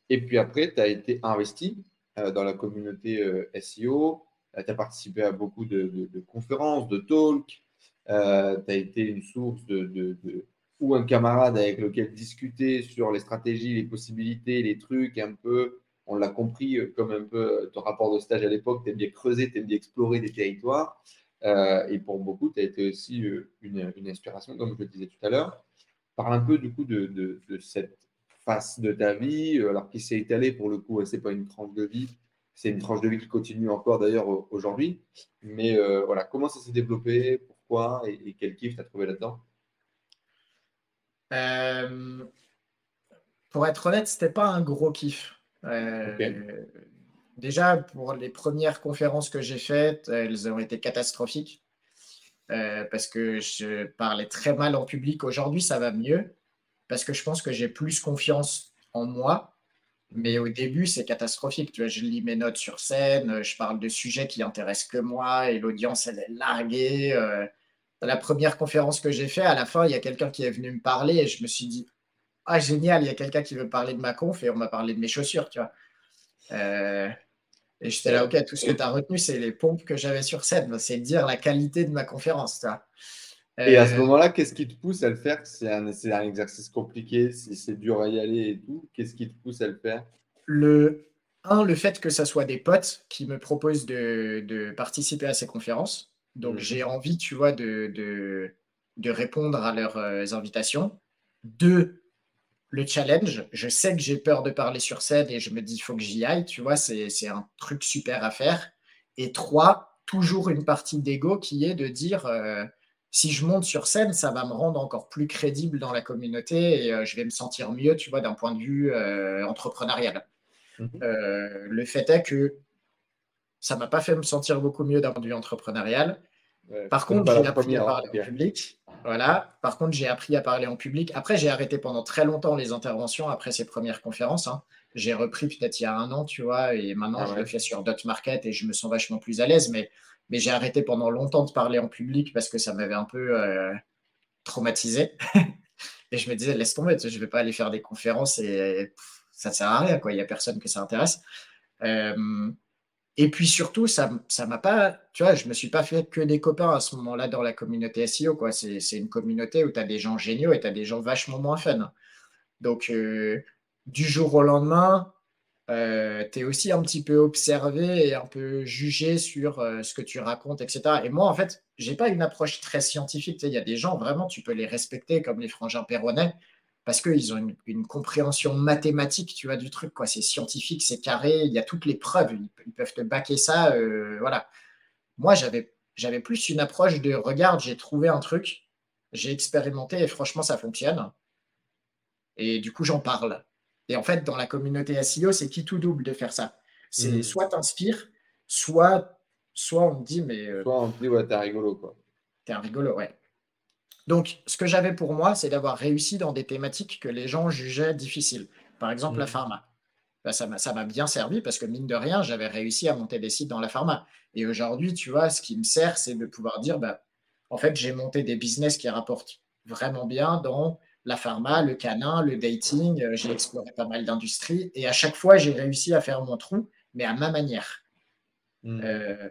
Et puis après, tu as été investi euh, dans la communauté SEO, tu as participé à beaucoup de, conférences, de talks. Tu as été une source de, ou un camarade avec lequel discuter sur les stratégies, les possibilités, les trucs, un peu, on l'a compris comme un peu ton rapport de stage à l'époque, tu aimes bien creuser, tu aimes bien explorer des territoires. et pour beaucoup, tu as été aussi une, une, inspiration, comme je le disais tout à l'heure. Parle un peu du coup de, de, cette face de ta vie, alors qui s'est étalée pour le coup, c'est pas une tranche de vie, c'est une tranche de vie qui continue encore d'ailleurs aujourd'hui. Mais euh, voilà, comment ça s'est développé, pourquoi et, quel kiff tu as trouvé là-dedans? Euh, Pour être honnête, c'était pas un gros kiff. Euh, déjà, pour les premières conférences que j'ai faites, elles ont été catastrophiques. parce que je parlais très mal en public. Aujourd'hui, ça va mieux parce que je pense que j'ai plus confiance en moi mais au début, c'est catastrophique. Tu vois, je lis mes notes sur scène, je parle de sujets qui intéressent que moi et l'audience, elle est larguée. Euh. La première conférence que j'ai faite, à la fin, il y a quelqu'un qui est venu me parler et je me suis dit Ah, génial, il y a quelqu'un qui veut parler de ma conf et on m'a parlé de mes chaussures, tu vois. Euh, et j'étais là, ok, tout ce que tu as retenu, c'est les pompes que j'avais sur scène. C'est dire la qualité de ma conférence, tu vois. Et à ce euh, moment-là, qu'est-ce qui te pousse à le faire? C'est un, un, exercice compliqué, c'est dur à y aller et tout. Qu'est-ce qui te pousse à le faire? Le, Un, le fait que ça soit des potes qui me proposent de, de participer à ces conférences. Donc, mhm. j'ai envie, tu vois, de, de, de répondre à leurs euh, invitations. Deux, le challenge. Je sais que j'ai peur de parler sur scène et je me dis, il faut que j'y aille, tu vois, c'est un truc super à faire. Et trois, toujours une partie d'ego qui est de dire... Euh, si je monte sur scène, ça va me rendre encore plus crédible dans la communauté et euh, je vais me sentir mieux, tu vois, d'un point de vue euh, entrepreneurial. Euh, le fait est que ça m'a pas fait me sentir beaucoup mieux d'un point de vue entrepreneurial. Par contre, j'ai appris à parler en public. Voilà. Par contre, j'ai appris à parler en public. Après, j'ai arrêté pendant très longtemps les interventions après ces premières conférences. Hein. J'ai repris peut-être il y a un an, tu vois, et maintenant ah je le fais sur Dot Market et je me sens vachement plus à l'aise. Mais mais j'ai arrêté pendant longtemps de parler en public parce que ça m'avait un peu euh, traumatisé. [laughs] et je me disais, laisse tomber, je ne vais pas aller faire des conférences et ça ne sert à rien, quoi. il n'y a personne que ça intéresse. Euh, et puis surtout, ça m'a pas, tu vois, je ne me suis pas fait que des copains à ce moment-là dans la communauté SEO. Quoi. C'est, une communauté où tu as des gens géniaux et tu as des gens vachement moins fun. Donc, euh, du jour au lendemain, euh, tu es aussi un petit peu observé et un peu jugé sur euh, ce que tu racontes, etc. Et moi, en fait, j'ai pas une approche très scientifique. Il y a des gens, vraiment, tu peux les respecter comme les frangins perronnais parce qu'ils ont une, compréhension mathématique, tu vois, du truc. quoi. C'est scientifique, c'est carré, il y a toutes les preuves. Ils, peuvent te baquer ça. Euh, voilà. Moi, j'avais, j'avais plus une approche de regarde, j'ai trouvé un truc, j'ai expérimenté et franchement, ça fonctionne. Et du coup, j'en parle. Et en fait, dans la communauté SEO, c'est qui tout double de faire ça? C'est mm. soit t'inspires, soit, soit on te dit, mais. Euh, soit on te dit, ouais, t'es rigolo, quoi. T'es un rigolo, ouais. Donc, ce que j'avais pour moi, c'est d'avoir réussi dans des thématiques que les gens jugeaient difficiles. Par exemple, la mm. pharma. Bah, ça m'a bien servi parce que, mine de rien, j'avais réussi à monter des sites dans la pharma. Et aujourd'hui, tu vois, ce qui me sert, c'est de pouvoir dire, bah, en fait, j'ai monté des business qui rapportent vraiment bien dans la pharma, le canin, le dating. Euh, j'ai exploré pas mal d'industries et à chaque fois, j'ai réussi à faire mon trou, mais à ma manière. Hmm. Euh,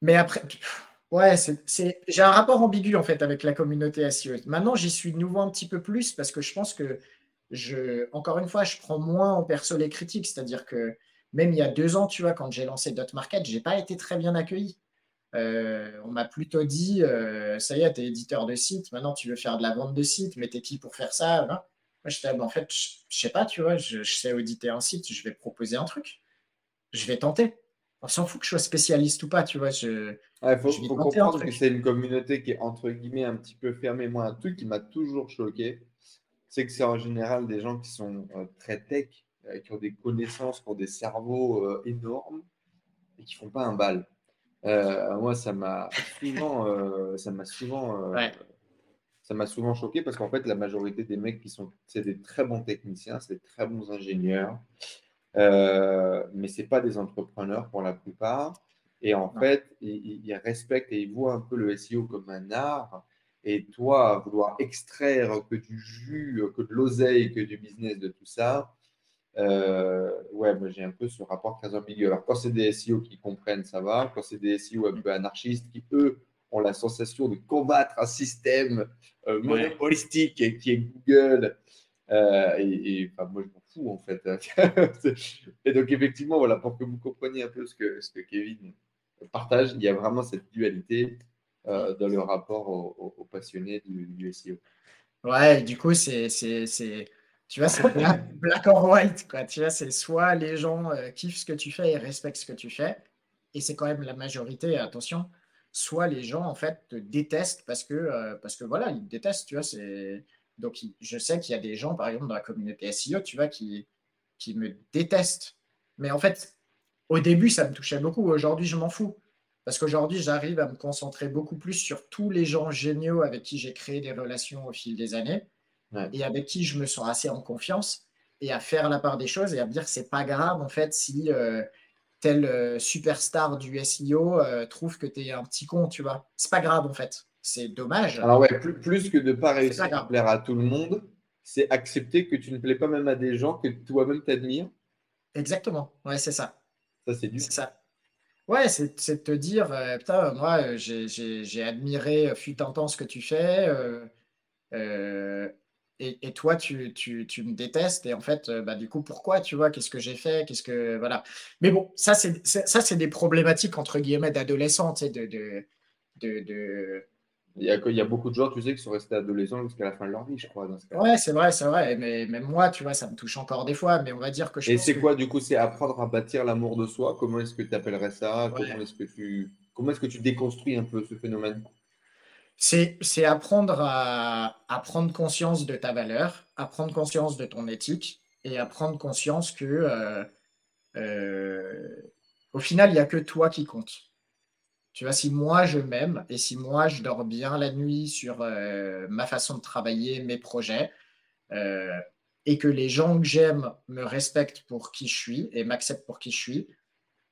mais après, ouais, c'est, j'ai un rapport ambigu en fait avec la communauté SEO. Maintenant, j'y suis de nouveau un petit peu plus parce que je pense que je, encore une fois, je prends moins en perso les critiques. C'est-à-dire que même il y a deux ans, tu vois, quand j'ai lancé Dot Market, j'ai pas été très bien accueilli. Euh, on m'a plutôt dit, euh, ça y est, tu es éditeur de site, maintenant tu veux faire de la vente de site, mais t'es qui pour faire ça Moi, j'étais, en fait, je, sais pas, tu vois, je, sais auditer un site, je vais proposer un truc, je vais tenter. On s'en fout que je sois spécialiste ou pas, tu vois. Il faut, comprendre que c'est une communauté qui est entre guillemets un petit peu fermée. Moi, un truc qui m'a toujours choqué, c'est que c'est en général des gens qui sont euh, très tech, qui ont des connaissances, qui ont des cerveaux énormes et qui font pas un bal. Euh, moi, ça m'a souvent, euh, ça m'a souvent, euh, ça m'a souvent choqué parce qu'en fait, la majorité des mecs qui sont, c'est des très bons techniciens, c'est des très bons ingénieurs, mais c'est pas des entrepreneurs pour la plupart. Et en fait, ils, respectent et ils voient un peu le SEO comme un art. Et toi, vouloir extraire que du jus, que de l'oseille, que du business de tout ça, euh, ouais, moi j'ai un peu ce rapport très ambigu. Alors, quand c'est des SEO qui comprennent, ça va. Quand c'est des SEO un peu anarchistes qui, eux, ont la sensation de combattre un système euh, monopolistique qui est Google. Euh, et, enfin, moi, je m'en en fait. [laughs] et donc, effectivement, voilà, pour que vous compreniez un peu ce que, ce que Kevin partage, il y a vraiment cette dualité dans le rapport aux, passionnés du, du, SEO. Ouais, du coup, c'est tu vois, c'est black, or white, quoi. Tu vois, c'est soit les gens euh, kiffent ce que tu fais et respectent ce que tu fais, et c'est quand même la majorité, attention, soit les gens, en fait, te détestent parce que, euh, parce que voilà, ils te détestent, tu vois, c'est... Donc, je sais qu'il y a des gens, par exemple, dans la communauté SEO, tu vois, qui, qui me détestent. Mais en fait, au début, ça me touchait beaucoup. Aujourd'hui, je m'en fous. Parce qu'aujourd'hui, j'arrive à me concentrer beaucoup plus sur tous les gens géniaux avec qui j'ai créé des relations au fil des années et avec qui je me sens assez en confiance et à faire la part des choses et à me dire que c'est pas grave en fait si euh, tel euh, superstar du SEO euh, trouve que tu es un petit con, tu vois. C'est pas grave en fait. C'est dommage. Alors ouais, plus, plus que de pas réussir à plaire à tout le monde, c'est accepter que tu ne plais pas même à des gens que toi-même t'admires. Exactement. Ouais, c'est ça. Ça, c'est dur. C'est ça. Ouais, c'est de te dire, putain, moi, j'ai admiré fut un temps ce que tu fais. Euh, et, toi, tu, me détestes. Et en fait, euh, bah, du coup, pourquoi Tu vois, qu'est-ce que j'ai fait Qu'est-ce que voilà. Mais bon, ça, c'est ça, c'est des problématiques entre guillemets d'adolescents, de, de, de, Il y, a, il y a beaucoup de gens, tu sais, qui sont restés adolescents jusqu'à la fin de leur vie, je crois. Dans ce cas. Ouais, c'est vrai, c'est vrai. Mais même moi, tu vois, ça me touche encore des fois. Mais on va dire que je. Et c'est quoi, du coup, c'est apprendre à bâtir l'amour de soi? Comment est-ce que tu appellerais ça? Comment est-ce que tu comment est-ce que tu déconstruis un peu ce phénomène? C'est apprendre à, prendre conscience de ta valeur, à prendre conscience de ton éthique et à prendre conscience que euh, euh, au final, il n'y a que toi qui compte. Tu vois, si moi je m'aime et si moi je dors bien la nuit sur euh, ma façon de travailler, mes projets, et que les gens que j'aime me respectent pour qui je suis et m'acceptent pour qui je suis,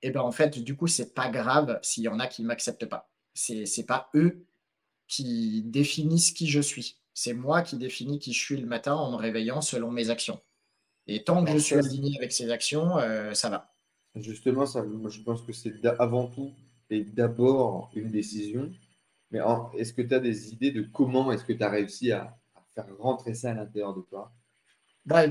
et eh ben en fait, du coup, c'est pas grave s'il y en a qui m'acceptent pas. C'est pas eux qui définissent qui je suis. C'est moi qui définis qui je suis le matin en me réveillant selon mes actions. Et tant que je suis aligné avec ces actions, euh, ça va. Justement, ça, moi, je pense que c'est avant tout et d'abord une décision. Mais est-ce que tu as des idées de comment est-ce que tu as réussi à, faire rentrer ça à l'intérieur de toi? Bah,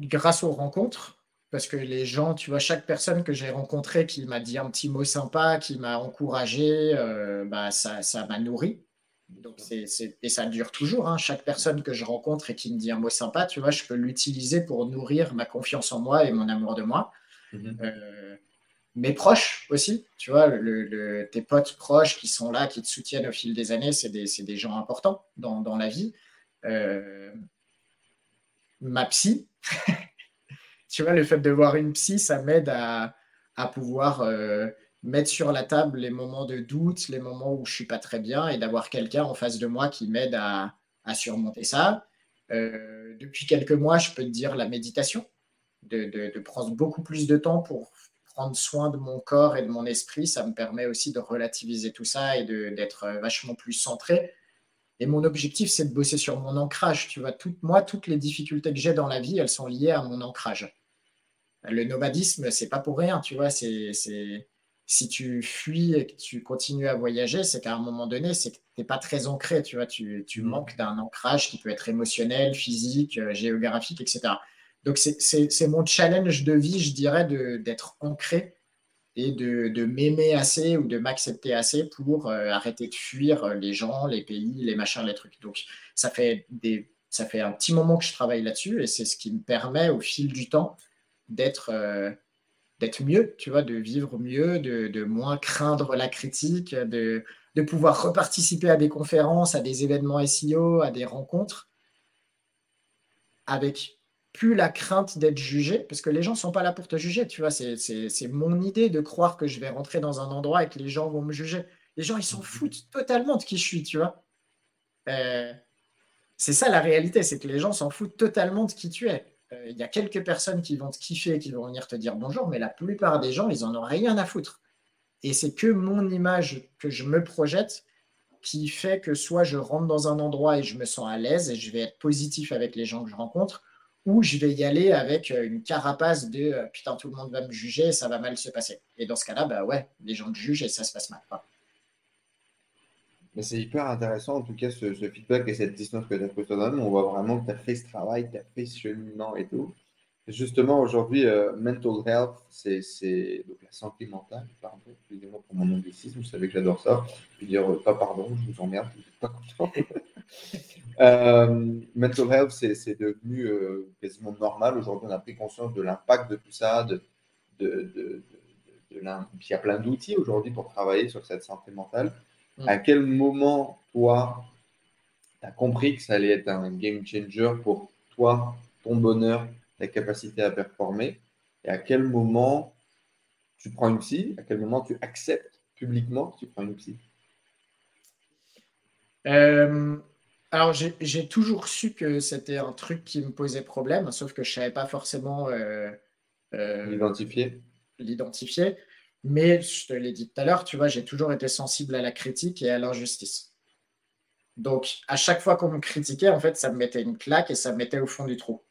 Grâce aux rencontres. Parce que les gens, tu vois, chaque personne que j'ai rencontrée qui m'a dit un petit mot sympa, qui m'a encouragé, euh, bah, ça m'a nourri. Donc c'est, et ça dure toujours. Hein. Chaque personne que je rencontre et qui me dit un mot sympa, tu vois, je peux l'utiliser pour nourrir ma confiance en moi et mon amour de moi. Mhm. Euh, mes proches aussi, tu vois, tes potes proches qui sont là, qui te soutiennent au fil des années, c'est des, des, gens importants dans, dans la vie. Euh, ma psy, [laughs] tu vois, le fait de voir une psy, ça m'aide à, à pouvoir euh, mettre sur la table les moments de doute, les moments où je suis pas très bien et d'avoir quelqu'un en face de moi qui m'aide à, surmonter ça. Euh, depuis quelques mois, je peux te dire la méditation, de, prendre beaucoup plus de temps pour prendre soin de mon corps et de mon esprit. Ça me permet aussi de relativiser tout ça et d'être vachement plus centré. Et mon objectif, c'est de bosser sur mon ancrage. Tu vois, moi, toutes les difficultés que j'ai dans la vie, elles sont liées à mon ancrage. Le nomadisme, c'est pas pour rien, tu vois, c'est si tu fuis et que tu continues à voyager, c'est qu'à un moment donné, c'est que tu n'es pas très ancré, tu vois, tu, tu mm. manques d'un ancrage qui peut être émotionnel, physique, euh, géographique, etc. Donc c'est mon challenge de vie, je dirais, d'être ancré et de, m'aimer assez ou de m'accepter assez pour euh, arrêter de fuir les gens, les pays, les machins, les trucs. Donc ça fait, un petit moment que je travaille là-dessus et c'est ce qui me permet au fil du temps d'être... Euh, mieux, tu vois, de vivre mieux, de, moins craindre la critique, de, de, pouvoir reparticiper à des conférences, à des événements SEO, à des rencontres, avec plus la crainte d'être jugé, parce que les gens ne sont pas là pour te juger, tu vois, c'est mon idée de croire que je vais rentrer dans un endroit et que les gens vont me juger. Les gens, ils s'en foutent totalement de qui je suis, tu vois. Euh, c'est ça la réalité, c'est que les gens s'en foutent totalement de qui tu es. Euh, il y a quelques personnes qui vont te kiffer, qui vont venir te dire bonjour, mais la plupart des gens, ils en ont rien à foutre. Et c'est que mon image que je me projette qui fait que soit je rentre dans un endroit et je me sens à l'aise et je vais être positif avec les gens que je rencontre, ou je vais y aller avec une carapace de putain, tout le monde va me juger, ça va mal se passer. Et dans ce cas-là, bah ouais, les gens te jugent et ça se passe mal. Mais c'est hyper intéressant, en tout cas, ce, feedback et cette distance que tu as pris toi-même. On voit vraiment que tu as fait ce travail, tu as fait ce cheminement et tout. Justement, aujourd'hui, euh, mental health, c'est la santé mentale. Pardon, excusez-moi pour mon anglicisme, vous savez que j'adore ça. Je veux dire, euh, pas pardon, je vous emmerde, vous n'êtes pas content. [laughs] euh, mental health, c'est devenu quasiment normal. Aujourd'hui, on a pris conscience de l'impact de tout ça, de, de, de, de, il y a plein d'outils aujourd'hui pour travailler sur cette santé mentale. À mm. quel moment, toi, tu as compris que ça allait être un game changer pour toi, ton bonheur, ta capacité à performer Et à quel moment tu prends une psy À quel moment tu acceptes publiquement que tu prends une psy euh, Alors, j'ai toujours su que c'était un truc qui me posait problème, sauf que je ne savais pas forcément euh, euh, l'identifier. L'identifier. Mais je te l'ai dit tout à l'heure, tu vois, j'ai toujours été sensible à la critique et à l'injustice. Donc, à chaque fois qu'on me critiquait, en fait, ça me mettait une claque et ça me mettait au fond du trou.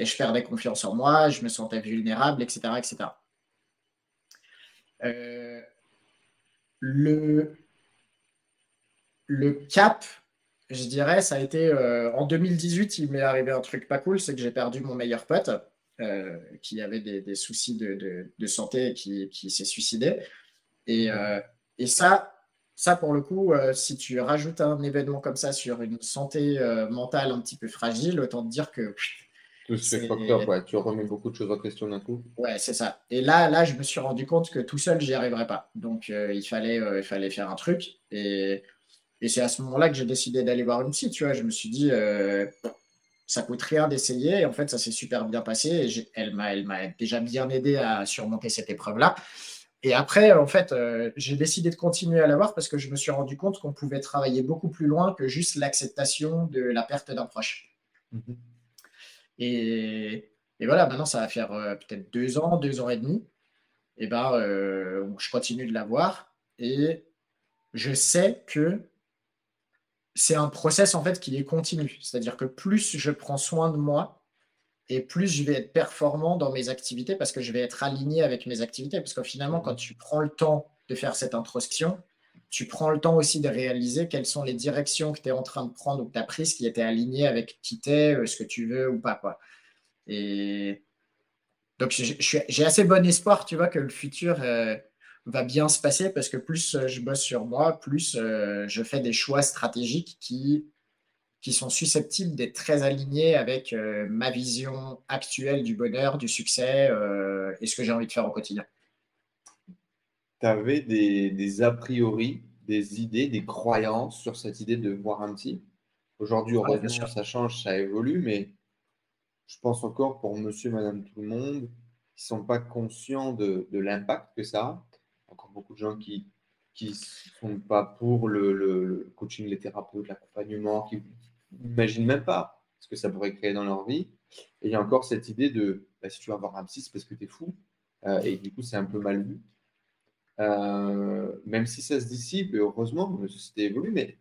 Et je perdais confiance en moi, je me sentais vulnérable, etc. etc. Euh, le, le cap, je dirais, ça a été euh, en 2018, il m'est arrivé un truc pas cool, c'est que j'ai perdu mon meilleur pote. Euh, qui avait des, soucis de, santé et qui, s'est suicidé. Et, et, ça, ça, pour le coup, si tu rajoutes un événement comme ça sur une santé mentale un petit peu fragile, autant te dire que. Tout ce facteur, ouais, tu remets beaucoup de choses en question d'un coup. Ouais, c'est ça. Et là, là, je me suis rendu compte que tout seul, j'y arriverais pas. Donc, il, fallait, il fallait faire un truc. Et, et c'est à ce moment-là que j'ai décidé d'aller voir une psy, tu vois. Je me suis dit, ça coûte rien d'essayer. Et en fait, ça s'est super bien passé. Et elle m'a, elle m'a déjà bien aidé à surmonter cette épreuve-là. Et après, en fait, euh, j'ai décidé de continuer à l'avoir parce que je me suis rendu compte qu'on pouvait travailler beaucoup plus loin que juste l'acceptation de la perte d'un proche. Mm-hmm. Et, voilà, maintenant, ça va faire euh, peut-être deux ans, deux ans et demi. Et ben, euh, je continue de l'avoir. Et je sais que c'est un process en fait qui est continu. C'est-à-dire que plus je prends soin de moi et plus je vais être performant dans mes activités parce que je vais être aligné avec mes activités. Parce que finalement, quand tu prends le temps de faire cette introspection, tu prends le temps aussi de réaliser quelles sont les directions que tu es en train de prendre ou que tu as prises qui étaient alignées avec qui tu es, euh, ce que tu veux ou pas. Et donc, j'ai assez bon espoir, tu vois, que le futur, euh, va bien se passer parce que plus euh, je bosse sur moi, plus je fais des choix stratégiques qui, sont susceptibles d'être très alignés avec ma vision actuelle du bonheur, du succès et ce que j'ai envie de faire au quotidien. Tu avais des, des, a priori, des idées, des croyances sur cette idée de voir un petit. Aujourd'hui, heureusement, ça change, ça évolue, mais je pense encore pour monsieur, madame, tout le monde, qui ne sont pas conscients de, de l'impact que ça a encore beaucoup de gens qui qui sont pas pour le, coaching, les thérapeutes, l'accompagnement, qui n'imaginent même pas ce que ça pourrait créer dans leur vie. Et il y a encore cette idée de bah, si tu vas avoir un psy, c'est parce que tu es fou. Euh, et du coup, c'est un peu mal vu. Euh, même si ça se dissipe, heureusement, la société évolue, mais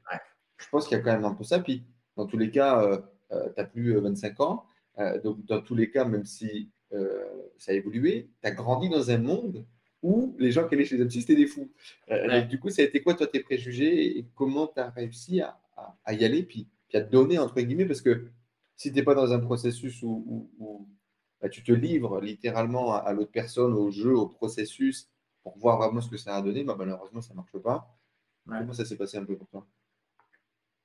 je pense qu'il y a quand même un peu ça. Puis, dans tous les cas, euh, tu n'as plus 25 ans. donc, dans tous les cas, même si ça a évolué, tu as grandi dans un monde ou les gens qui allaient chez les psy, c'était des fous. Euh, du coup, ça a été quoi, toi, tes préjugés et comment tu as réussi à, y aller, puis, à te donner, entre guillemets, parce que si tu n'es pas dans un processus où, bah, tu te livres littéralement à, l'autre personne, au jeu, au processus, pour voir vraiment ce que ça a donné, bah, malheureusement, ça ne marche pas. Comment ça s'est passé un peu pour toi?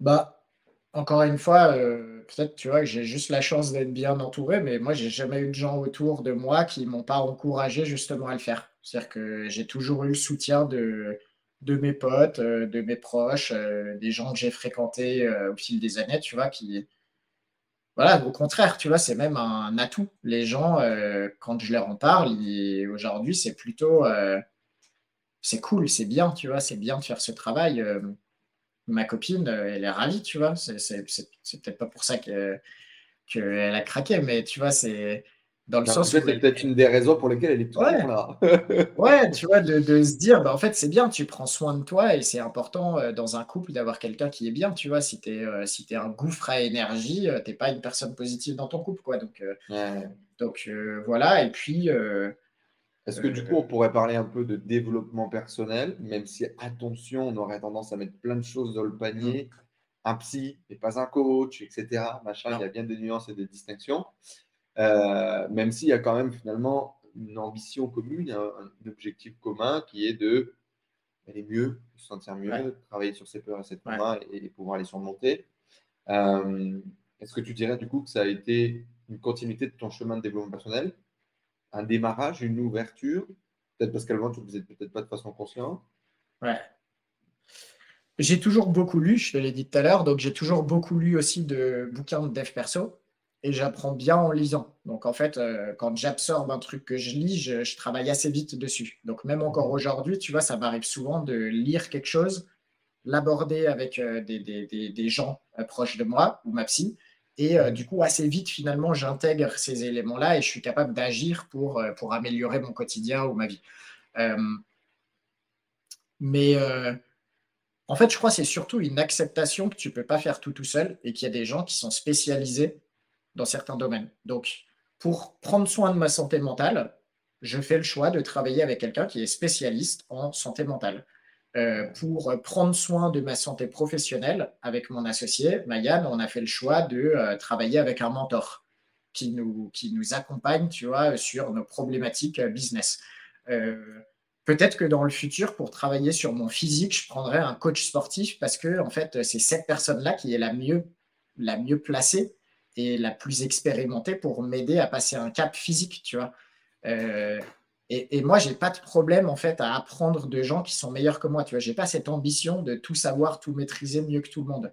Bah, encore une fois, euh, peut-être tu vois que j'ai juste la chance d'être bien entouré, mais moi j'ai jamais eu de gens autour de moi qui m'ont pas encouragé justement à le faire. C'est-à-dire que j'ai toujours eu le soutien de, de mes potes, euh, de mes proches, euh, des gens que j'ai fréquentés au fil des années, tu vois, qui voilà, au contraire, tu vois, c'est même un atout. Les gens, quand je leur en parle, aujourd'hui, c'est plutôt c'est cool, c'est bien, tu vois, c'est bien de faire ce travail ma copine, euh, elle est ravie, tu vois. C'est peut-être pas pour ça qu'elle a craqué, mais tu vois, c'est Dans le sens c'est peut-être une des raisons pour lesquelles elle est ouais. là. [laughs] [laughs] ouais, tu vois, de, de, se dire, bah, en fait, c'est bien, tu prends soin de toi et c'est important euh, dans un couple d'avoir quelqu'un qui est bien, tu vois. Si tu es, euh, si es un gouffre à énergie, tu n'es pas une personne positive dans ton couple, quoi. Donc, donc voilà, et puis. Est-ce que du coup, on pourrait parler un peu de développement personnel, même si, attention, on aurait tendance à mettre plein de choses dans le panier, mm. un psy et pas un coach, etc. Machin, il y a bien des nuances et des distinctions. Euh, même s'il y a quand même finalement une ambition commune, un, objectif commun qui est de aller mieux, se sentir mieux, travailler sur ses peurs et ses traumas et, pouvoir les surmonter. Euh, est-ce que tu dirais du coup que ça a été une continuité de ton chemin de développement personnel? Un démarrage, une ouverture Peut-être parce qu'avant, tu ne faisais peut-être pas de façon consciente. Ouais. J'ai toujours beaucoup lu, je te l'ai dit tout à l'heure, donc j'ai toujours beaucoup lu aussi de bouquins de dev perso et j'apprends bien en lisant. Donc en fait, euh, quand j'absorbe un truc que je lis, je, travaille assez vite dessus. Donc même encore aujourd'hui, tu vois, ça m'arrive souvent de lire quelque chose, l'aborder avec euh, des, des, gens euh, proches de moi ou ma psy, et euh, du coup, assez vite, finalement, j'intègre ces éléments-là et je suis capable d'agir pour, euh, améliorer mon quotidien ou ma vie. Euh, mais en fait, je crois que c'est surtout une acceptation que tu ne peux pas faire tout tout seul et qu'il y a des gens qui sont spécialisés dans certains domaines. Donc, pour prendre soin de ma santé mentale, je fais le choix de travailler avec quelqu'un qui est spécialiste en santé mentale. Euh, pour prendre soin de ma santé professionnelle avec mon associé, Mayan, on a fait le choix de euh, travailler avec un mentor qui nous, qui nous accompagne, tu vois, sur nos problématiques euh, business. Peut-être que dans le futur, pour travailler sur mon physique, je prendrai un coach sportif parce que, en fait, c'est cette personne-là qui est la mieux, la mieux placée et la plus expérimentée pour m'aider à passer un cap physique, tu vois. Et, moi, je n'ai pas de problème en fait à apprendre de gens qui sont meilleurs que moi. Tu vois, j'ai pas cette ambition de tout savoir, tout maîtriser mieux que tout le monde.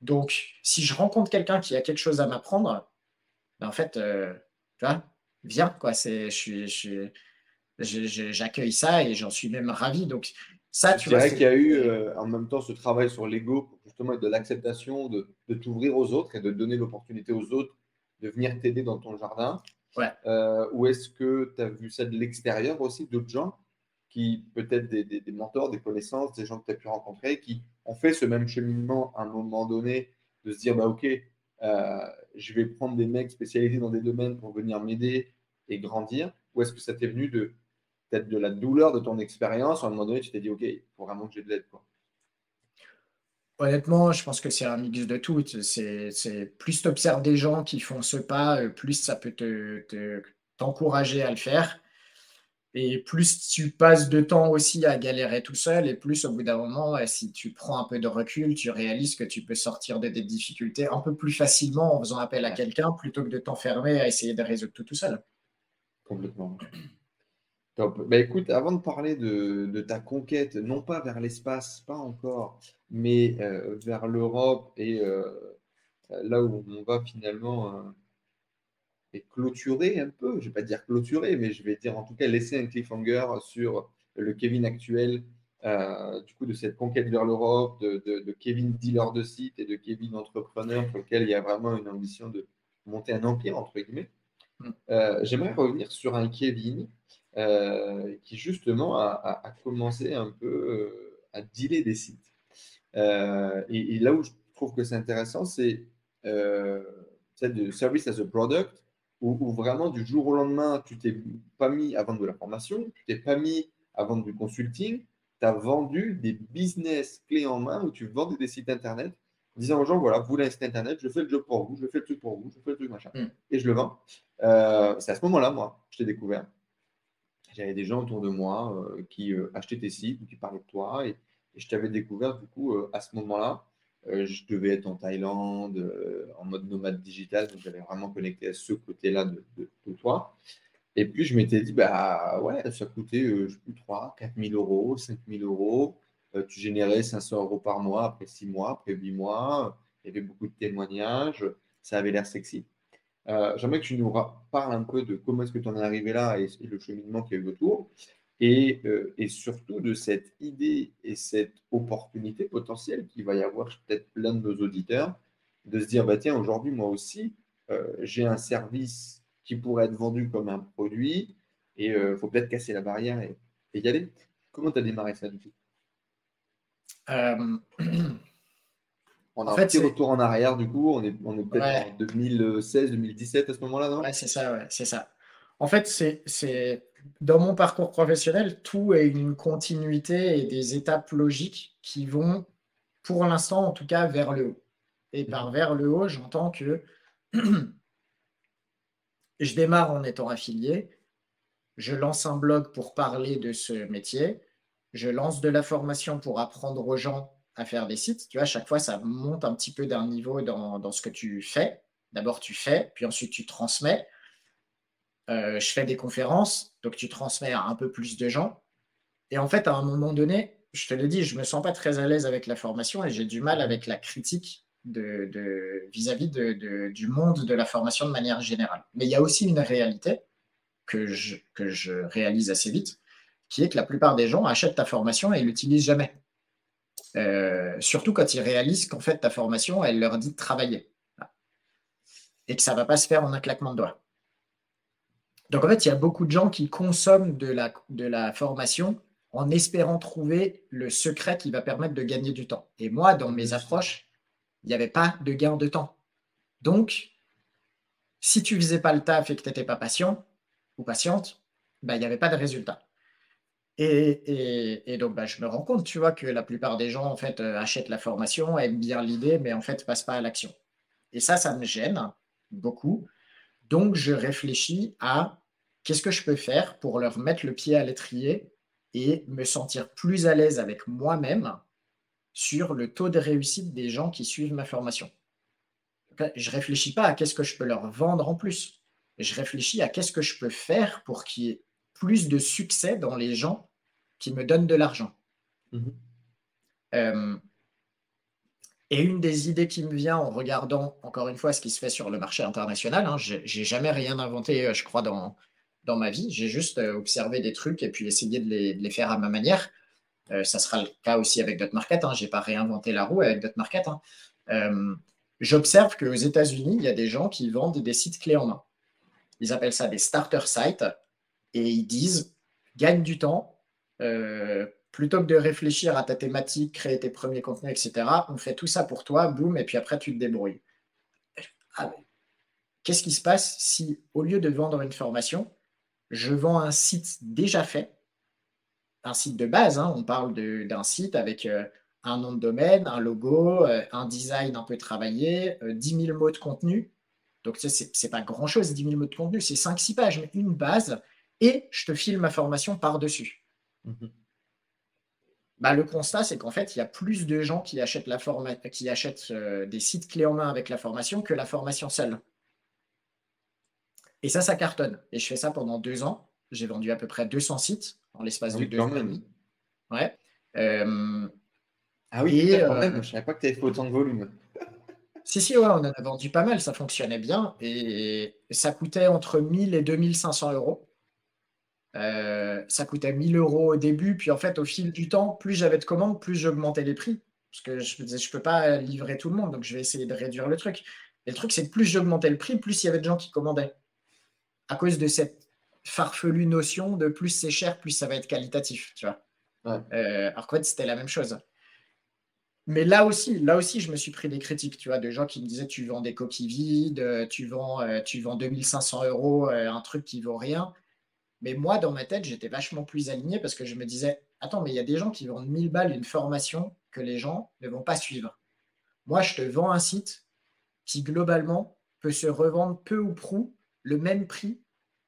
Donc, si je rencontre quelqu'un qui a quelque chose à m'apprendre, ben, en fait, euh, tu vois, viens quoi. C'est, je j'accueille ça et j'en suis même ravi. Donc, ça, tu vois. qu'il y a eu euh, en même temps ce travail sur l'ego pour justement être de l'acceptation, de, de t'ouvrir aux autres et de donner l'opportunité aux autres de venir t'aider dans ton jardin. Euh, ou est-ce que tu as vu ça de l'extérieur aussi, d'autres gens qui, peut-être des, mentors, des connaissances, des gens que tu as pu rencontrer, qui ont fait ce même cheminement à un moment donné, de se dire, bah, OK, euh, je vais prendre des mecs spécialisés dans des domaines pour venir m'aider et grandir Ou est-ce que ça t'est venu de peut-être de la douleur de ton expérience À un moment donné, tu t'es dit, OK, il faut vraiment que j'ai de l'aide. Quoi. Honnêtement, je pense que c'est un mix de tout. C'est, plus tu observes des gens qui font ce pas, euh, plus ça peut te, t'encourager à le faire. Et plus tu passes de temps aussi à galérer tout seul, et plus au bout d'un moment, si tu prends un peu de recul, tu réalises que tu peux sortir de des difficultés un peu plus facilement en faisant appel à quelqu'un plutôt que de t'enfermer à essayer de résoudre tout tout seul. Complètement. Top. Bah, écoute, avant de parler de, ta conquête, non pas vers l'espace, pas encore, mais euh, vers l'Europe et euh, là où on va finalement euh, et clôturer un peu, je ne vais pas dire clôturer, mais je vais dire en tout cas laisser un cliffhanger sur le Kevin actuel, du coup de cette conquête vers l'Europe, de, de, Kevin dealer de site et de Kevin entrepreneur pour lequel il y a vraiment une ambition de monter un empire, entre guillemets. Mm. J'aimerais revenir sur un Kevin qui justement a, commencé un peu à dealer des sites. Euh, et, là où je trouve que c'est intéressant, c'est celle de service as a product, où, vraiment du jour au lendemain, tu t'es pas mis à vendre de la formation, tu t'es pas mis à vendre du consulting, tu as vendu des business clés en main où tu vendais des sites internet en disant aux gens voilà, vous voulez un site internet, je fais le job pour vous, je fais le truc pour vous, je fais le truc machin, mm. et je le vends. c'est à ce moment-là, moi, je t'ai découvert j'avais des gens autour de moi euh, qui euh, achetaient tes sites qui parlaient de toi. Et, je t'avais découvert, du coup, euh, à ce moment-là. je devais être en Thaïlande, en mode nomade digital. Donc, j'avais vraiment connecté à ce côté-là de, toi. Et puis, je m'étais dit, bah ouais, ça coûtait, je sais plus, 3, 4 000 euros, 5 000 euros. tu générais 500 euros par mois après 6 mois, après 8 mois. Il y avait beaucoup de témoignages. Ça avait l'air sexy. Euh, j'aimerais que tu nous parles un peu de comment est-ce que tu en es arrivé là et, le cheminement qu'il y a eu autour. Et, euh, et, surtout de cette idée et cette opportunité potentielle qu'il va y avoir peut-être plein de nos auditeurs de se dire bah tiens aujourd'hui moi aussi euh, j'ai un service qui pourrait être vendu comme un produit. Et il euh, faut peut-être casser la barrière et, y aller. Comment tu as démarré ça du coup? [clears throat] On a un petit retour en arrière, du coup, on est, on est peut-être en 2016, 2017 à ce moment-là, non? Ouais, c'est ça, ouais, c'est ça. En fait, c'est dans mon parcours professionnel, tout est une continuité et des étapes logiques qui vont, pour l'instant en tout cas, vers le haut. Et par mhm. vers le haut, j'entends que [clears throat] je démarre en étant affilié, je lance un blog pour parler de ce métier, je lance de la formation pour apprendre aux gens à faire des sites. Tu vois, à chaque fois, ça monte un petit peu d'un niveau dans, dans, ce que tu fais. D'abord, tu fais, puis ensuite, tu transmets. Euh, je fais des conférences, donc tu transmets à un peu plus de gens. Et en fait, à un moment donné, je te le dis, je ne me sens pas très à l'aise avec la formation et j'ai du mal avec la critique vis-à-vis du monde de la formation de manière générale. Mais il y a aussi une réalité que je, réalise assez vite, qui est que la plupart des gens achètent ta formation et ne l'utilisent jamais. Euh, surtout quand ils réalisent qu'en fait, ta formation, elle leur dit de travailler. Et que ça ne va pas se faire en un claquement de doigts. Donc en fait, il y a beaucoup de gens qui consomment de la, de la formation en espérant trouver le secret qui va permettre de gagner du temps. Et moi, dans mes approches, il n'y avait pas de gain de temps. Donc, si tu ne faisais pas le taf et que tu n'étais pas patient ou patiente, bah, il n'y avait pas de résultat. Et, donc, bah, je me rends compte, tu vois, que la plupart des gens, en fait, euh, achètent la formation, aiment bien l'idée, mais en fait, ne passent pas à l'action. Et ça, ça me gêne beaucoup. Donc, je réfléchis à qu'est-ce que je peux faire pour leur mettre le pied à l'étrier et me sentir plus à l'aise avec moi-même sur le taux de réussite des gens qui suivent ma formation. Je ne réfléchis pas à qu'est-ce que je peux leur vendre en plus. Je réfléchis à qu'est-ce que je peux faire pour qu'il y ait plus de succès dans les gens qui me donnent de l'argent. Mmh euh, et une des idées qui me vient en regardant, encore une fois, ce qui se fait sur le marché international, hein, j'ai jamais rien inventé, euh, je crois, dans, dans ma vie. J'ai juste euh, observé des trucs et puis essayé de les, faire à ma manière. ça sera le cas aussi avec DotMarket. Hein. Je n'ai pas réinventé la roue avec DotMarket. Hein. J'observe qu'aux États-Unis, il y a des gens qui vendent des sites clés en main. Ils appellent ça des starter sites et ils disent gagne du temps. Euh, plutôt que de réfléchir à ta thématique, créer tes premiers contenus, etc., on fait tout ça pour toi, boum, et puis après tu te débrouilles. Ah, qu'est-ce qui se passe si, au lieu de vendre une formation, je vends un site déjà fait, un site de base, hein, on parle d'un site avec euh, un nom de domaine, un logo, euh, un design un peu travaillé, 10 000 mots de contenu. Donc, ce n'est pas grand-chose, 10 000 mots de contenu, c'est 5-6 pages, mais une base et je te file ma formation par-dessus. Mhm. Bah, le constat, c'est qu'en fait, il y a plus de gens qui achètent, la qui achètent euh, des sites clés en main avec la formation que la formation seule. Et ça, ça cartonne. Et je fais ça pendant deux ans. J'ai vendu à peu près 200 sites en l'espace ah de deux ans Ouais. Euh, ah oui, et, quand euh, même, je ne savais pas que tu avais fait autant de volume. [laughs] si, si, ouais, on en a vendu pas mal, ça fonctionnait bien. Et ça coûtait entre 1000 et 2500 euros. Euh, ça coûtait 1000 euros au début, puis en fait, au fil du temps, plus j'avais de commandes, plus j'augmentais les prix. Parce que je me disais, je ne peux pas livrer tout le monde, donc je vais essayer de réduire le truc. Et le truc, c'est que plus j'augmentais le prix, plus il y avait de gens qui commandaient. À cause de cette farfelue notion de plus c'est cher, plus ça va être qualitatif, tu vois. Euh, alors qu'en fait, c'était la même chose. Mais là aussi, là aussi, je me suis pris des critiques, tu vois, de gens qui me disaient tu vends des coquilles vides, tu vends, euh, tu vends 2500 euros, un truc qui vaut rien. Mais moi, dans ma tête, j'étais vachement plus aligné parce que je me disais, attends, mais il y a des gens qui vendent 1000 balles une formation que les gens ne vont pas suivre. Moi, je te vends un site qui, globalement, peut se revendre peu ou prou le même prix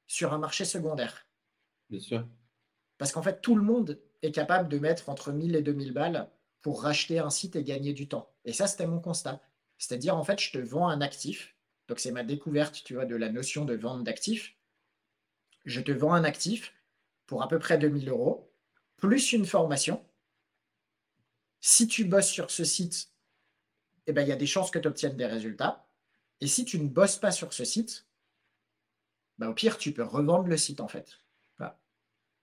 sur un marché secondaire. Bien sûr. Parce qu'en fait, tout le monde est capable de mettre entre 1000 et 2000 balles pour racheter un site et gagner du temps. Et ça, c'était mon constat. C'est-à-dire, en fait, je te vends un actif. Donc, c'est ma découverte, tu vois, de la notion de vente d'actifs je te vends un actif pour à peu près 2000 euros, plus une formation. Si tu bosses sur ce site, eh ben, il y a des chances que tu obtiennes des résultats. Et si tu ne bosses pas sur ce site, ben, au pire, tu peux revendre le site en fait.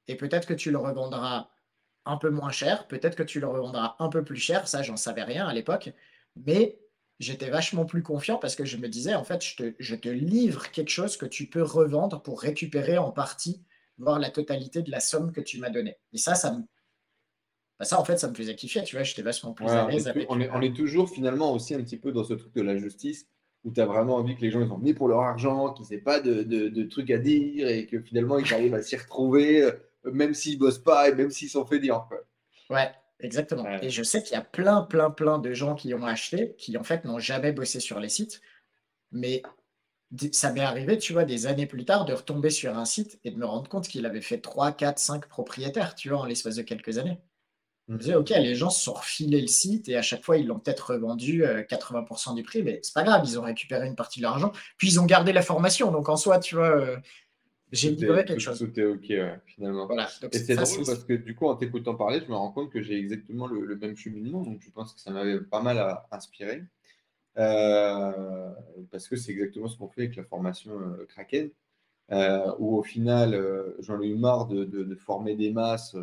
Et peut-être que tu le revendras un peu moins cher, peut-être que tu le revendras un peu plus cher, ça j'en savais rien à l'époque, mais j'étais vachement plus confiant parce que je me disais, en fait, je te, je te livre quelque chose que tu peux revendre pour récupérer en partie, voire la totalité de la somme que tu m'as donnée. Et ça, ça me bah, ça, en fait, ça me faisait kiffer, tu vois, j'étais vachement plus à l'aise avec. On est, on est, toujours finalement aussi un petit peu dans ce truc de la justice où tu as vraiment envie que les gens ils sont venus pour leur argent, qu'ils n'aient pas de, de, trucs à dire et que finalement ils arrivent à s'y retrouver, euh, même s'ils bossent pas et même s'ils sont fainéants. Ouais, exactement. Et je sais qu'il y a plein, plein, plein de gens qui ont acheté, qui en fait n'ont jamais bossé sur les sites, mais ça m'est arrivé, tu vois, des années plus tard, de retomber sur un site et de me rendre compte qu'il avait fait 3, 4, 5 propriétaires, tu vois, en l'espace de quelques années. On disait, OK, les gens se sont refilés le site et à chaque fois, ils l'ont peut-être revendu 80% euh, du prix, mais c'est pas grave, ils ont récupéré une partie de l'argent. Puis ils ont gardé la formation. Donc en soi, tu vois, euh, j'ai livré quelque chose. Tout est OK, finalement. et c'est drôle parce que du coup, en t'écoutant parler, je me rends compte que j'ai exactement le, même cheminement. Donc je pense que ça m'avait pas mal à, inspiré. Euh, parce que c'est exactement ce qu'on fait avec la formation Kraken, où au final, j'en ai eu marre de, de former des masses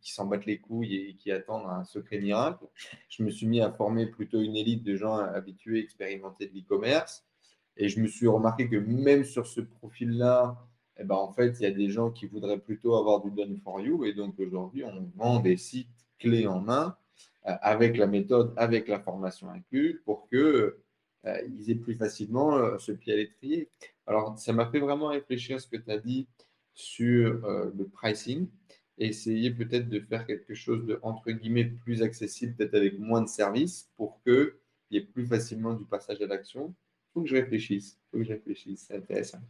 qui, s'en battent les couilles et qui attendent un secret miracle. Je me suis mis à former plutôt une élite de gens habitués, expérimentés de l'e-commerce. Et je me suis remarqué que même sur ce profil-là, eh ben, en fait, il y a des gens qui voudraient plutôt avoir du done for you. Et donc aujourd'hui, on vend des sites clés en main euh, avec la méthode, avec la formation inclue, pour qu'ils euh, aient plus facilement euh, ce pied à l'étrier. Alors, ça m'a fait vraiment réfléchir à ce que tu as dit sur le pricing essayer peut-être de faire quelque chose de, entre guillemets, plus accessible, peut-être avec moins de services, pour qu'il y ait plus facilement du passage à l'action. Il faut que je réfléchisse. Il faut que je réfléchisse. C'est intéressant.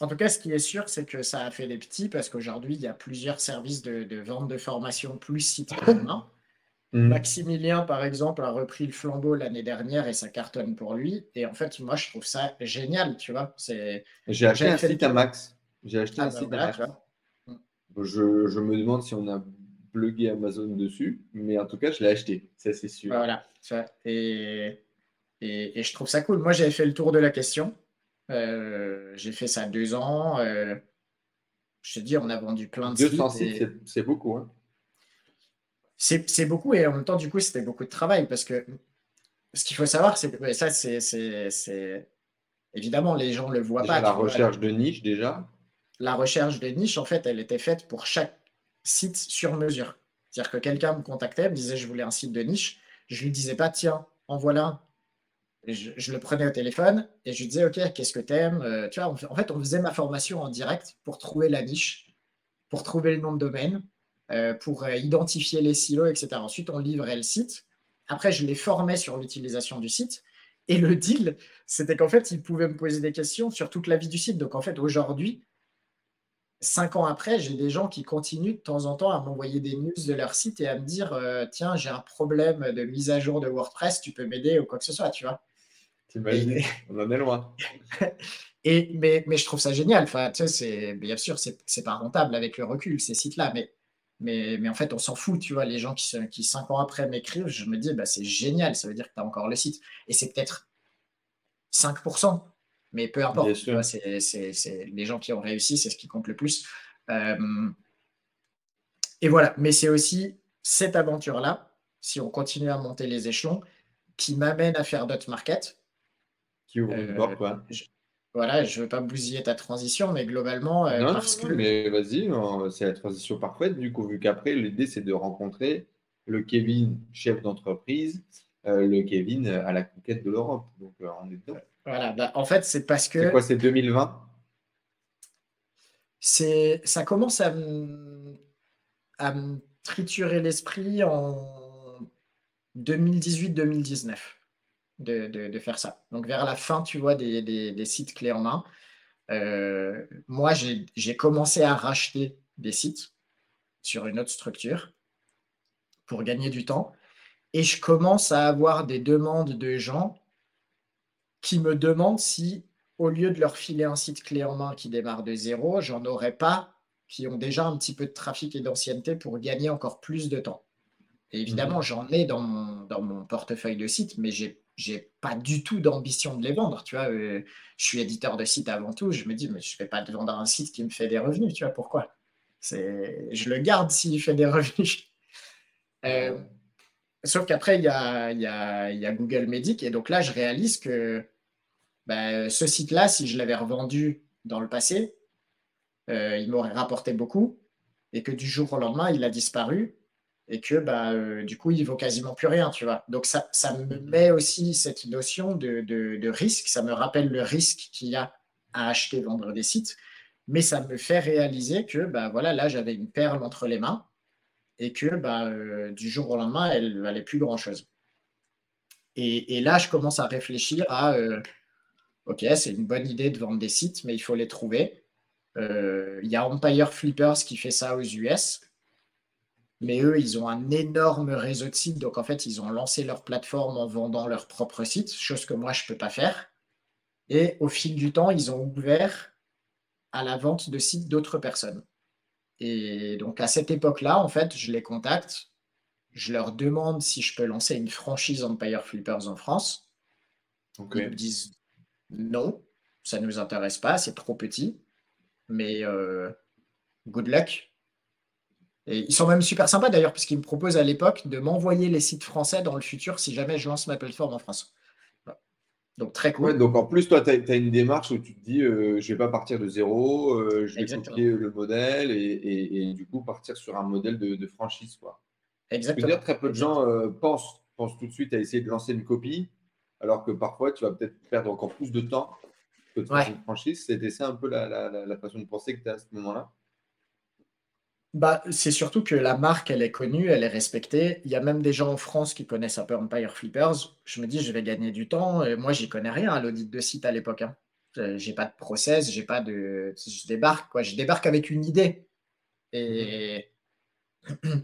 En tout cas, ce qui est sûr, c'est que ça a fait des petits parce qu'aujourd'hui, il y a plusieurs services de, vente de formation plus sites communs. Mmh. Maximilien, par exemple, a repris le flambeau l'année dernière et ça cartonne pour lui. Et en fait, moi, je trouve ça génial, tu vois. J'ai acheté un site à Max. J'ai acheté ah un bah site à Max. Je, me demande si on a plugué Amazon dessus, mais en tout cas, je l'ai acheté, ça c'est sûr. Voilà, et, et, je trouve ça cool. Moi, j'avais fait le tour de la question. Euh, j'ai fait ça deux ans. Euh, je te dis, on a vendu plein de 200 sites. c'est beaucoup. Hein. C'est beaucoup et en même temps, du coup, c'était beaucoup de travail parce que ce qu'il faut savoir, c'est que ça, c'est évidemment, les gens ne le voient pas. La recherche de niche déjà la recherche des niches, en fait, elle était faite pour chaque site sur mesure. C'est-à-dire que quelqu'un me contactait, me disait je voulais un site de niche. Je lui disais pas, tiens, en voilà Je, le prenais au téléphone et je lui disais, OK, qu'est-ce que tu aimes euh, Tu vois, en fait, on faisait ma formation en direct pour trouver la niche, pour trouver le nom de domaine, euh, pour euh, identifier les silos, etc. Ensuite, on livrait le site. Après, je les formais sur l'utilisation du site. Et le deal, c'était qu'en fait, ils pouvaient me poser des questions sur toute la vie du site. Donc, en fait, aujourd'hui, cinq ans après, j'ai des gens qui continuent de temps en temps à m'envoyer des news de leur site et à me dire Tiens, j'ai un problème de mise à jour de WordPress, tu peux m'aider ou quoi que ce soit, tu vois. T'imagines, on en est loin. [laughs] et, mais, mais je trouve ça génial. Enfin, tu sais, bien sûr, c'est, pas rentable avec le recul, ces sites-là, mais, mais, mais en fait, on s'en fout, tu vois. Les gens qui, qui cinq ans après m'écrivent, je me dis bah, C'est génial, ça veut dire que tu as encore le site. Et c'est peut-être 5%. Mais peu importe, c'est les gens qui ont réussi, c'est ce qui compte le plus. Euh, et voilà, mais c'est aussi cette aventure-là, si on continue à monter les échelons, qui m'amène à faire d'autres markets. Qui ouvre une porte, quoi. Euh, voilà, je ne veux pas bousiller ta transition, mais globalement. Euh, non, parce que... mais vas-y, c'est la transition parfaite, du coup, vu qu'après, l'idée, c'est de rencontrer le Kevin, chef d'entreprise, le Kevin à la conquête de l'Europe. Donc, on est dedans. Voilà, bah, en fait, c'est parce que. C'est quoi, c'est 2020 c'est, Ça commence à me, à triturer l'esprit en 2018-2019 de, de, faire ça. Donc, vers la fin, tu vois, des, des, sites clés en main. Euh, moi, j'ai commencé à racheter des sites sur une autre structure pour gagner du temps. Et je commence à avoir des demandes de gens qui me demandent si, au lieu de leur filer un site clé en main qui démarre de zéro, j'en aurais pas qui ont déjà un petit peu de trafic et d'ancienneté pour gagner encore plus de temps. Et évidemment, mhm. j'en ai dans mon, dans mon portefeuille de sites, mais j'ai n'ai pas du tout d'ambition de les vendre. Tu vois, euh, je suis éditeur de site avant tout. Je me dis, mais je ne vais pas te vendre un site qui me fait des revenus. Tu vois, pourquoi? Je le garde s'il fait des [laughs] revenus. Euh, sauf qu'après, il y a, y a Google Medic. Et donc là, je réalise que bah, ce site-là, si je l'avais revendu dans le passé, euh, il m'aurait rapporté beaucoup. Et que du jour au lendemain, il a disparu. Et que bah, euh, du coup, il vaut quasiment plus rien, tu vois. Donc ça, me met aussi cette notion de, de, risque. Ça me rappelle le risque qu'il y a à acheter, vendre des sites mais ça me fait réaliser que bah, voilà, là, j'avais une perle entre les mains et que bah, euh, du jour au lendemain, elle ne valait plus grand-chose. Et, là, je commence à réfléchir à, euh, OK, c'est une bonne idée de vendre des sites, mais il faut les trouver. Il y a Empire Flippers qui fait ça aux US, mais eux, ils ont un énorme réseau de sites, donc en fait, ils ont lancé leur plateforme en vendant leur propre site, chose que moi, je ne peux pas faire. Et au fil du temps, ils ont ouvert à la vente de sites d'autres personnes. Et donc à cette époque-là, en fait, je les contacte, je leur demande si je peux lancer une franchise Empire Flippers en France. Ils me disent non, ça ne nous intéresse pas, c'est trop petit, mais euh, good luck. Et ils sont même super sympas d'ailleurs, puisqu'ils me proposent à l'époque de m'envoyer les sites français dans le futur si jamais je lance ma plateforme en France. Donc très cool. donc en plus, toi, tu as, une démarche où tu te dis, euh, je ne vais pas partir de zéro, euh, je vais copier le modèle et, du coup partir sur un modèle de, franchise. Quoi. Exactement. Je veux dire, très peu de gens euh, pensent, pensent tout de suite à essayer de lancer une copie, alors que parfois, tu vas peut-être perdre encore plus de temps que de faire une franchise. C'était ça un peu la, la façon de penser que tu as à ce moment-là? Bah, c'est surtout que la marque, elle est connue, elle est respectée. Il y a même des gens en France qui connaissent un peu Empire Flippers. Je me dis, je vais gagner du temps. Et moi, j'y connais rien à l'audit de site à l'époque. Hein. J'ai pas de process, j'ai pas de. Je débarque, quoi. Je débarque avec une idée. Et,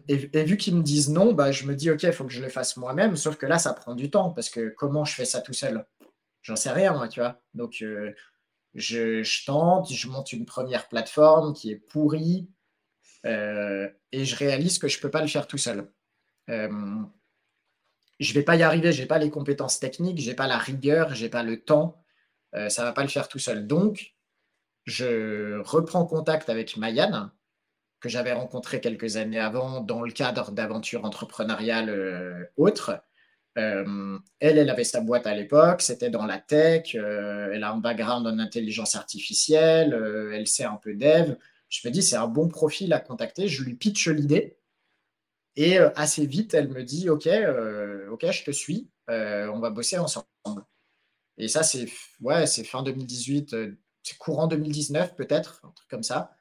et, vu qu'ils me disent non, bah, je me dis, OK, il faut que je le fasse moi-même. Sauf que là, ça prend du temps parce que comment je fais ça tout seul? J'en sais rien, moi, tu vois. Donc, euh, je, je tente, je monte une première plateforme qui est pourrie euh, et je réalise que je ne peux pas le faire tout seul. Euh, je ne vais pas y arriver, je n'ai pas les compétences techniques, je n'ai pas la rigueur, je n'ai pas le temps. Euh, ça ne va pas le faire tout seul. Donc, je reprends contact avec Mayan, que j'avais rencontré quelques années avant dans le cadre d'aventures entrepreneuriales autres. elle, elle avait sa boîte à l'époque, c'était dans la tech, elle a un background en intelligence artificielle, elle sait un peu dev. Je me dis, c'est un bon profil à contacter. Je lui pitch l'idée. Et euh, assez vite, elle me dit, OK, euh, OK, je te suis. Euh, on va bosser ensemble. Et ça, c'est ouais, fin 2018, c'est courant 2019 peut-être, un truc comme ça.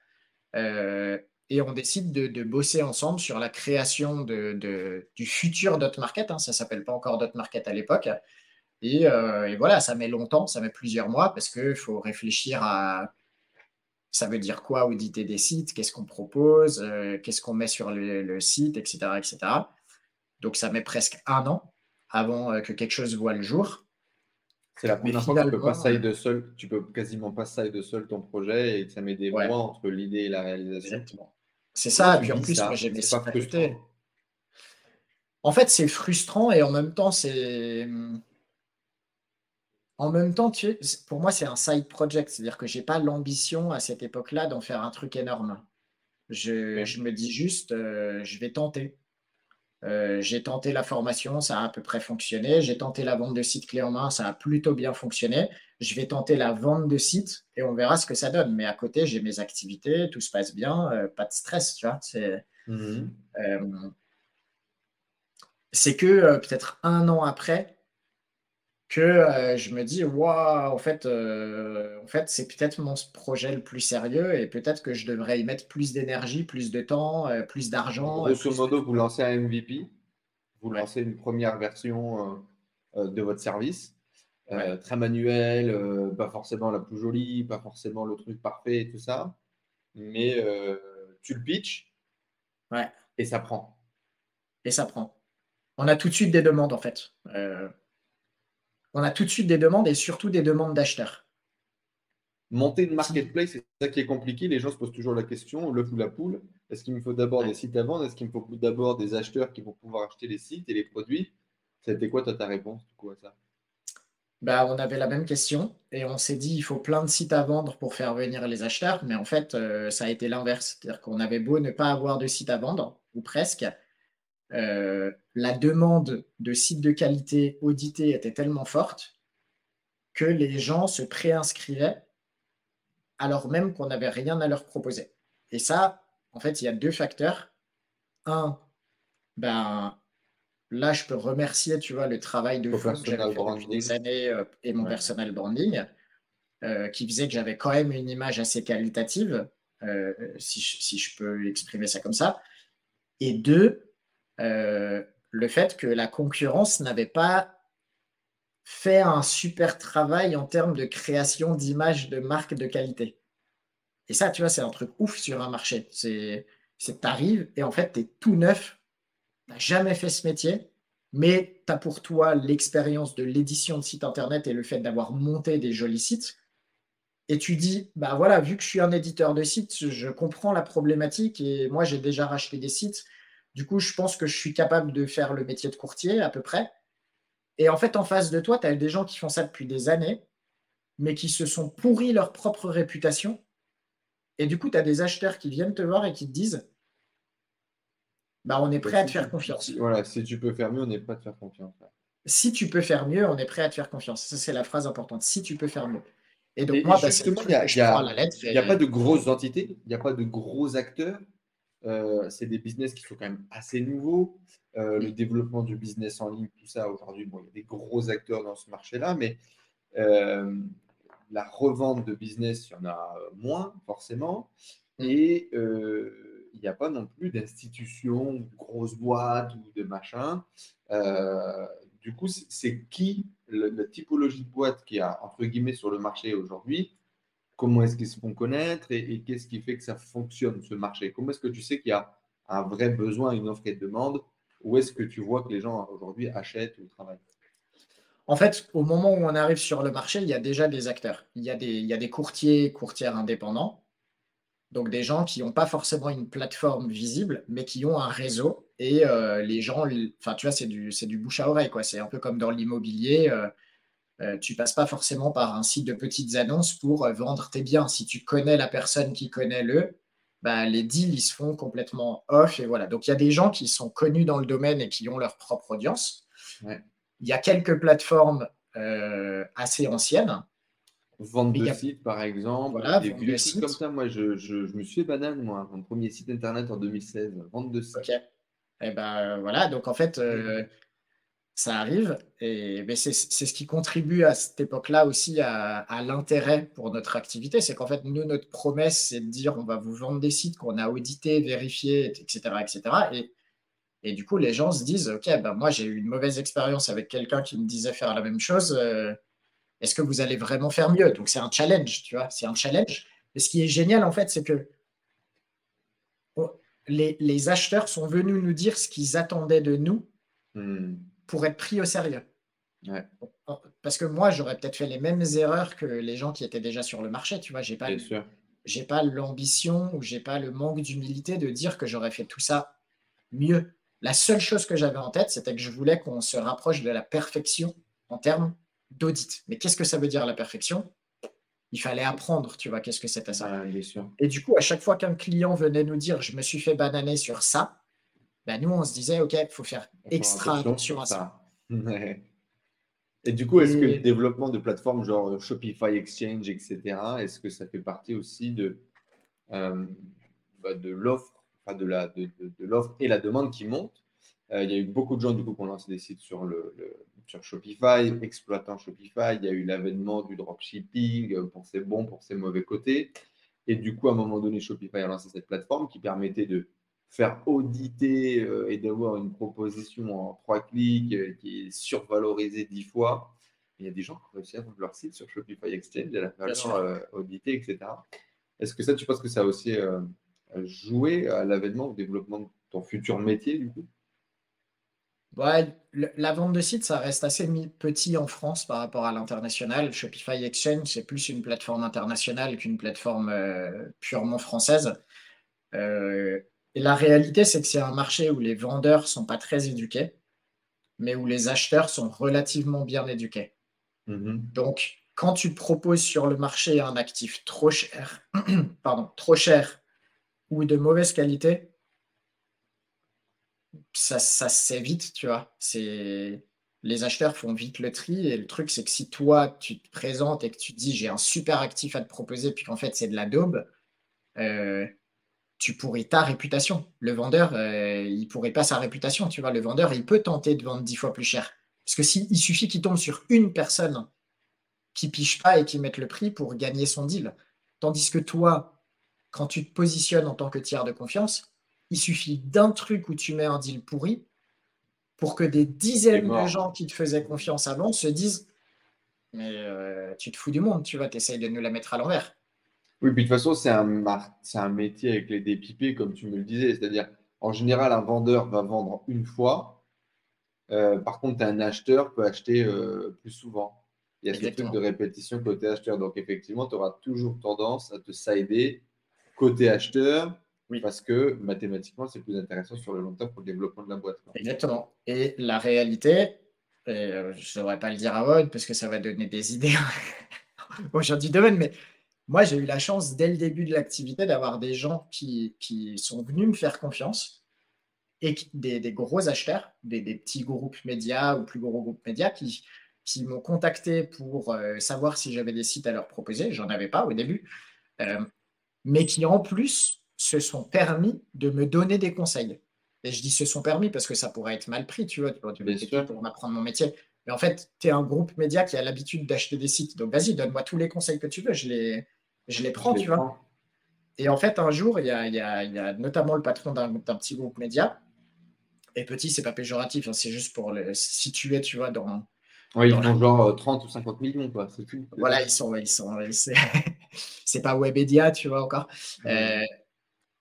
et on décide de, bosser ensemble sur la création de, du futur Dot Market. Hein. ça s'appelle pas encore Dot Market à l'époque. Et, voilà, ça met longtemps, ça met plusieurs mois parce qu'il faut réfléchir à ça veut dire quoi auditer des sites, qu'est-ce qu'on propose, euh, qu'est-ce qu'on met sur le, site, etc., etc. Donc ça met presque un an avant euh, que quelque chose voit le jour. C'est la première fois que tu peux pas de seul, tu peux quasiment pas de seul ton projet et ça met des mois entre l'idée et la réalisation. C'est ça, et puis en plus, j'ai mes sites En fait, c'est frustrant et en même temps, c'est en même temps, tu pour moi, c'est un side project. C'est-à-dire que je n'ai pas l'ambition à cette époque-là d'en faire un truc énorme. Je, me dis juste, euh, je vais tenter. Euh, j'ai tenté la formation, ça a à peu près fonctionné. J'ai tenté la vente de sites clés en main, ça a plutôt bien fonctionné. Je vais tenter la vente de sites et on verra ce que ça donne. Mais à côté, j'ai mes activités, tout se passe bien, euh, pas de stress, tu vois. C'est mmh que peut-être un an après, que euh, je me dis, waouh, en fait, euh, en fait c'est peut-être mon projet le plus sérieux et peut-être que je devrais y mettre plus d'énergie, plus de temps, euh, plus d'argent. Grosso modo, vous lancez un MVP, vous lancez une première version de votre service, très manuel, pas forcément la plus jolie, pas forcément le truc parfait et tout ça, mais tu le pitches ouais. et ça prend. Et ça prend. On a tout de suite des demandes en fait on a tout de suite des demandes et surtout des demandes d'acheteurs. Monter une marketplace, c'est ça qui est compliqué. Les gens se posent toujours la question, l'œuf ou la poule. Est-ce qu'il me faut d'abord des sites à vendre? Est-ce qu'il me faut d'abord des acheteurs qui vont pouvoir acheter les sites et les produits? C'était quoi ta réponse à ça? Bah, on avait la même question et on s'est dit il faut plein de sites à vendre pour faire venir les acheteurs, mais en fait, euh, ça a été l'inverse. C'est-à-dire qu'on avait beau ne pas avoir de site à vendre, ou presque, euh, la demande de sites de qualité audités était tellement forte que les gens se préinscrivaient alors même qu'on n'avait rien à leur proposer. Et ça, en fait, il y a deux facteurs. Un, ben, là, je peux remercier, tu vois, le travail de fond que j'avais fait des années euh, et mon personnel branding, euh, qui faisait que j'avais quand même une image assez qualitative, euh, si, je, peux exprimer ça comme ça. Et deux, le fait que la concurrence n'avait pas fait un super travail en termes de création d'images de marques de qualité. Et ça, tu vois, c'est un truc ouf sur un marché. C'est que tu arrives et en fait, tu es tout neuf, tu n'as jamais fait ce métier, mais tu as pour toi l'expérience de l'édition de site internet et le fait d'avoir monté des jolis sites. Et tu dis, bah voilà, vu que je suis un éditeur de sites, je comprends la problématique et moi j'ai déjà racheté des sites. Du coup, je pense que je suis capable de faire le métier de courtier à peu près. Et en fait, en face de toi, tu as des gens qui font ça depuis des années, mais qui se sont pourris leur propre réputation et du coup, tu as des acheteurs qui viennent te voir et qui te disent bah, on est prêt à te faire confiance. Voilà, si tu peux faire mieux, on est prêt à te faire confiance. Si tu peux faire mieux, on est prêt à te faire confiance. Ça, c'est la phrase importante. Si tu peux faire mieux. Et donc, moi, bah, justement, il n'y a, pas de grosses entités, il n'y a pas de gros acteurs. Euh, c'est des business qui sont quand même assez nouveaux. Euh, le développement du business en ligne, tout ça, aujourd'hui, bon, il y a des gros acteurs dans ce marché-là, mais euh, la revente de business, il y en a moins forcément. Mm. Et il n'y a pas non plus d'institutions, de grosses boîtes ou de machins. Euh, du coup, c'est qui la typologie de boîte qui a, entre guillemets, sur le marché aujourd'hui? Comment est-ce qu'ils se font connaître et, qu'est-ce qui fait que ça fonctionne, ce marché? Comment est-ce que tu sais qu'il y a un vrai besoin, une offre et de demande? Où est-ce que tu vois que les gens aujourd'hui achètent ou travaillent? En fait, au moment où on arrive sur le marché, il y a déjà des acteurs. Il y a des, courtiers, courtières indépendants. Donc des gens qui n'ont pas forcément une plateforme visible, mais qui ont un réseau. Et euh, les gens, enfin tu vois, c'est du, bouche à oreille. C'est un peu comme dans l'immobilier. Euh, euh, tu passes pas forcément par un site de petites annonces pour vendre tes biens. Si tu connais la personne qui connaît le, bah, les deals, ils se font complètement off. Et voilà. Donc il y a des gens qui sont connus dans le domaine et qui ont leur propre audience. Ouais. Il y a quelques plateformes euh, assez anciennes. Vente de sites, par exemple. Voilà, des vieux sites comme ça. Moi, je, je, je, me suis fait banane, moi. Mon premier site internet en 2016. Vente de sites. Et eh ben voilà. Donc, en fait, euh, ça arrive. Et c'est ce qui contribue à cette époque-là aussi à, l'intérêt pour notre activité. C'est qu'en fait, nous, notre promesse, c'est de dire on va vous vendre des sites qu'on a audités, vérifiés, etc. etc. Et et du coup, les gens se disent, OK, ben moi, j'ai eu une mauvaise expérience avec quelqu'un qui me disait faire la même chose. Euh, est-ce que vous allez vraiment faire mieux? Donc, c'est un challenge, tu vois, c'est un challenge. Et ce qui est génial, en fait, c'est que les, acheteurs sont venus nous dire ce qu'ils attendaient de nous hmm. Pour être pris au sérieux. Parce que moi, j'aurais peut-être fait les mêmes erreurs que les gens qui étaient déjà sur le marché, tu vois. J'ai pas, j'ai pas l'ambition ou j'ai pas le manque d'humilité de dire que j'aurais fait tout ça mieux. La seule chose que j'avais en tête, c'était que je voulais qu'on se rapproche de la perfection en termes d'audit. Mais qu'est-ce que ça veut dire la perfection? Il fallait apprendre, tu vois, qu'est-ce que c'était ça. Et du coup, à chaque fois qu'un client venait nous dire je me suis fait bananer sur ça, ben nous, on se disait ok, il faut faire extra attention, à ça. [laughs] Et du coup, est-ce que le développement de plateformes genre Shopify Exchange, etc., est-ce que ça fait partie aussi de, euh, bah, de l'offre de la de, l'offre et la demande qui monte? Euh, il y a eu beaucoup de gens du coup qui ont lancé des sites sur, le, sur Shopify, exploitant Shopify. Il y a eu l'avènement du dropshipping euh, pour ses bons, pour ses mauvais côtés. Et du coup, à un moment donné, Shopify a lancé cette plateforme qui permettait de faire auditer euh, et d'avoir une proposition en trois clics qui est survalorisée dix fois. Il y a des gens qui ont réussi à vendre leur site sur Shopify Exchange à la valeur auditée, etc. Est-ce que ça, tu penses que ça a aussi jouer à l'avènement, au développement de ton futur métier, du coup? Ouais, la vente de sites, ça reste assez petit en France par rapport à l'international. Shopify Exchange, c'est plus une plateforme internationale qu'une plateforme euh, purement française. Et la réalité, c'est que c'est un marché où les vendeurs sont pas très éduqués, mais où les acheteurs sont relativement bien éduqués. Mm-hmm. Donc, quand tu proposes sur le marché un actif trop cher, [clears throat] pardon, trop cher ou de mauvaise qualité, ça, ça se sait vite, tu vois. C'est les acheteurs font vite le tri. Et le truc, c'est que si toi, tu te présentes et que tu te dis j'ai un super actif à te proposer, puis qu'en fait, c'est de la daube, euh, tu pourrais ta réputation. Le vendeur, euh, il pourrait pas sa réputation, tu vois. Le vendeur, il peut tenter de vendre dix fois plus cher. Parce que si, il suffit qu'il tombe sur une personne qui piche pas et qui mette le prix pour gagner son deal. Tandis que toi, quand tu te positionnes en tant que tiers de confiance, il suffit d'un truc où tu mets un deal pourri pour que des dizaines de gens qui te faisaient confiance avant se disent Mais euh, tu te fous du monde, tu vas, t'essayes de nous la mettre à l'envers. Oui, puis de toute façon, c'est un, c'est un métier avec les dépipés, comme tu me le disais. C'est-à-dire, en général, un vendeur va vendre une fois. Euh, par contre, un acheteur peut acheter euh, plus souvent. Il y a ce truc de répétition côté acheteur. Donc, effectivement, tu auras toujours tendance à te sider côté acheteur oui. Parce que mathématiquement, c'est plus intéressant sur le long terme pour le développement de la boîte. Exactement. Et la réalité, euh, je ne devrais pas le dire à Wood parce que ça va donner des idées [laughs] au genre du domaine, mais moi, j'ai eu la chance dès le début de l'activité d'avoir des gens qui, qui, sont venus me faire confiance et des, des, gros acheteurs, des, des, petits groupes médias ou plus gros groupes médias qui, qui m'ont contacté pour euh, savoir si j'avais des sites à leur proposer. J'en avais pas au début, euh, mais qui en plus se sont permis de me donner des conseils. Et je dis se sont permis parce que ça pourrait être mal pris, tu vois, pour m'apprendre mon métier. Mais en fait, tu es un groupe média qui a l'habitude d'acheter des sites. Donc vas-y, donne-moi tous les conseils que tu veux. Je les, je les prends, tu vois. Et en fait, un jour, il y a, y a, notamment le patron d'un petit groupe média. Et petit, c'est pas péjoratif, hein, c'est juste pour le situer, tu vois, dans. Oui, ils font genre 30 euh, ou 50 millions, quoi, c'est. Voilà, ils sont. Ils sont [laughs] c'est pas Webedia, tu vois, encore. Euh,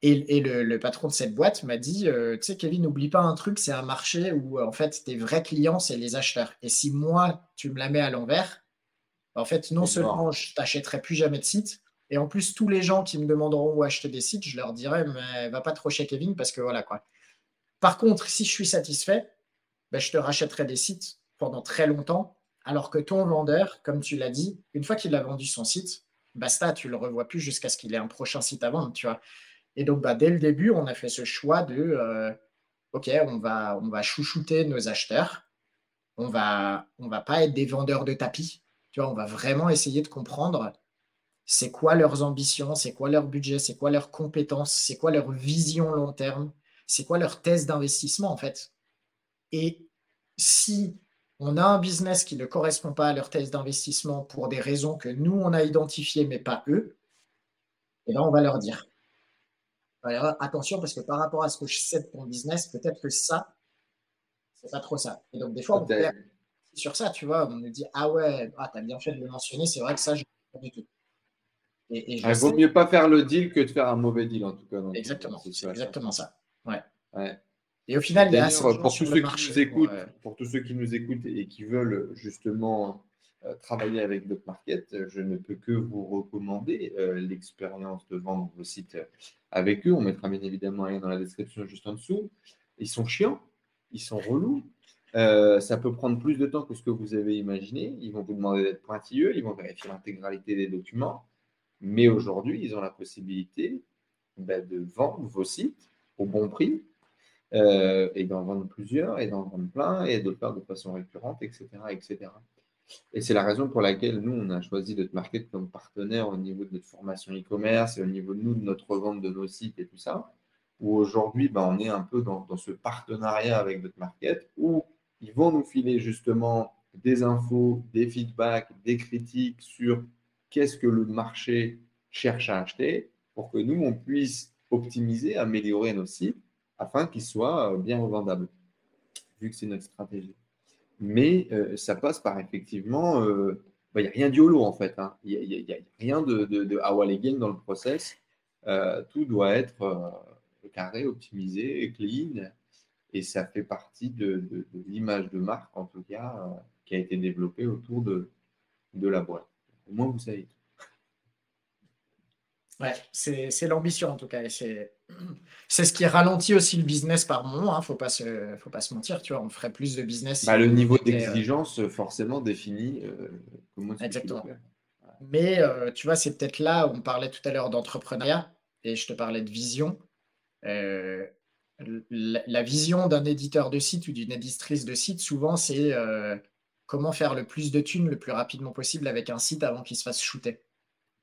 et, le, patron de cette boîte m'a dit, euh, tu sais, Kevin, n'oublie pas un truc, c'est un marché où, en fait, tes vrais clients, c'est les acheteurs. Et si moi, tu me la mets à l'envers, en fait, non seulement je t'achèterai plus jamais de site, et en plus, tous les gens qui me demanderont où acheter des sites, je leur dirai, mais va pas trop chez Kevin, parce que voilà, quoi. Par contre, si je suis satisfait, ben, je te rachèterai des sites pendant très longtemps, alors que ton vendeur, comme tu l'as dit, une fois qu'il a vendu son site, basta, tu le revois plus jusqu'à ce qu'il ait un prochain site à vendre, tu vois. Et donc, bah, dès le début, on a fait ce choix de, euh, OK, on va, on va chouchouter nos acheteurs. On va, on va pas être des vendeurs de tapis. Tu vois, on va vraiment essayer de comprendre c'est quoi leurs ambitions, c'est quoi leur budget, c'est quoi leurs compétences, c'est quoi leur vision long terme, c'est quoi leur thèse d'investissement en fait? Et si on a un business qui ne correspond pas à leur thèse d'investissement pour des raisons que nous, on a identifiées, mais pas eux, eh ben, on va leur dire attention parce que par rapport à ce que je sais de ton business, peut-être que ça, c'est pas trop ça. Et donc, des fois, on perd sur ça, tu vois. On nous dit, ah ouais, ah, tu as bien fait de le mentionner, c'est vrai que ça, je ne pas du tout. Et, Il vaut mieux pas faire le deal que de faire un mauvais deal, en tout cas. exactement, c'est exactement ça. Ouais. ouais. Et au final, il y a pour tous ceux qui nous écoutent, pour tous ceux qui nous écoutent et qui veulent justement euh, travailler avec market, je ne peux que vous recommander euh, l'expérience de vendre vos sites avec eux. On mettra bien évidemment un lien dans la description juste en dessous. Ils sont chiants, ils sont relous. Euh, ça peut prendre plus de temps que ce que vous avez imaginé. Ils vont vous demander d'être pointilleux, ils vont vérifier l'intégralité des documents. Mais aujourd'hui, ils ont la possibilité ben, de vendre vos sites au bon prix et d'en vendre plusieurs et d'en vendre plein et de le faire de façon récurrente, etc. etc. Et c'est la raison pour laquelle nous, on a choisi de te marquer comme partenaire au niveau de notre formation e-commerce et au niveau de nous, de notre vente de nos sites et tout ça. Où aujourd'hui, ben, on est un peu dans, ce partenariat avec notre market où ils vont nous filer justement des infos, des feedbacks, des critiques sur qu'est-ce que le marché cherche à acheter pour que nous, on puisse optimiser, améliorer nos sites afin qu'ils soient bien revendables, vu que c'est notre stratégie mais euh, ça passe par effectivement, euh, bah, il n'y a rien d'IOLO en fait, hein. il n'y a, rien de, de, de dans le process, euh, tout doit être carré, optimisé, clean, et ça fait partie de, l'image de marque en tout cas qui a été développée autour de, la boîte. Au moins vous savez. Ouais, c'est l'ambition en tout cas. C'est ce qui ralentit aussi le business par moment. Il hein, ne faut, pas se, faut pas se mentir. Tu vois, on ferait plus de business. Bah, le niveau euh, d'exigence forcément définit euh, comment Exactement. Mais euh, tu vois, c'est peut-être là on parlait tout à l'heure d'entrepreneuriat et je te parlais de vision. la, vision d'un éditeur de site ou d'une éditrice de site, souvent, c'est euh, comment faire le plus de thunes le plus rapidement possible avec un site avant qu'il se fasse shooter.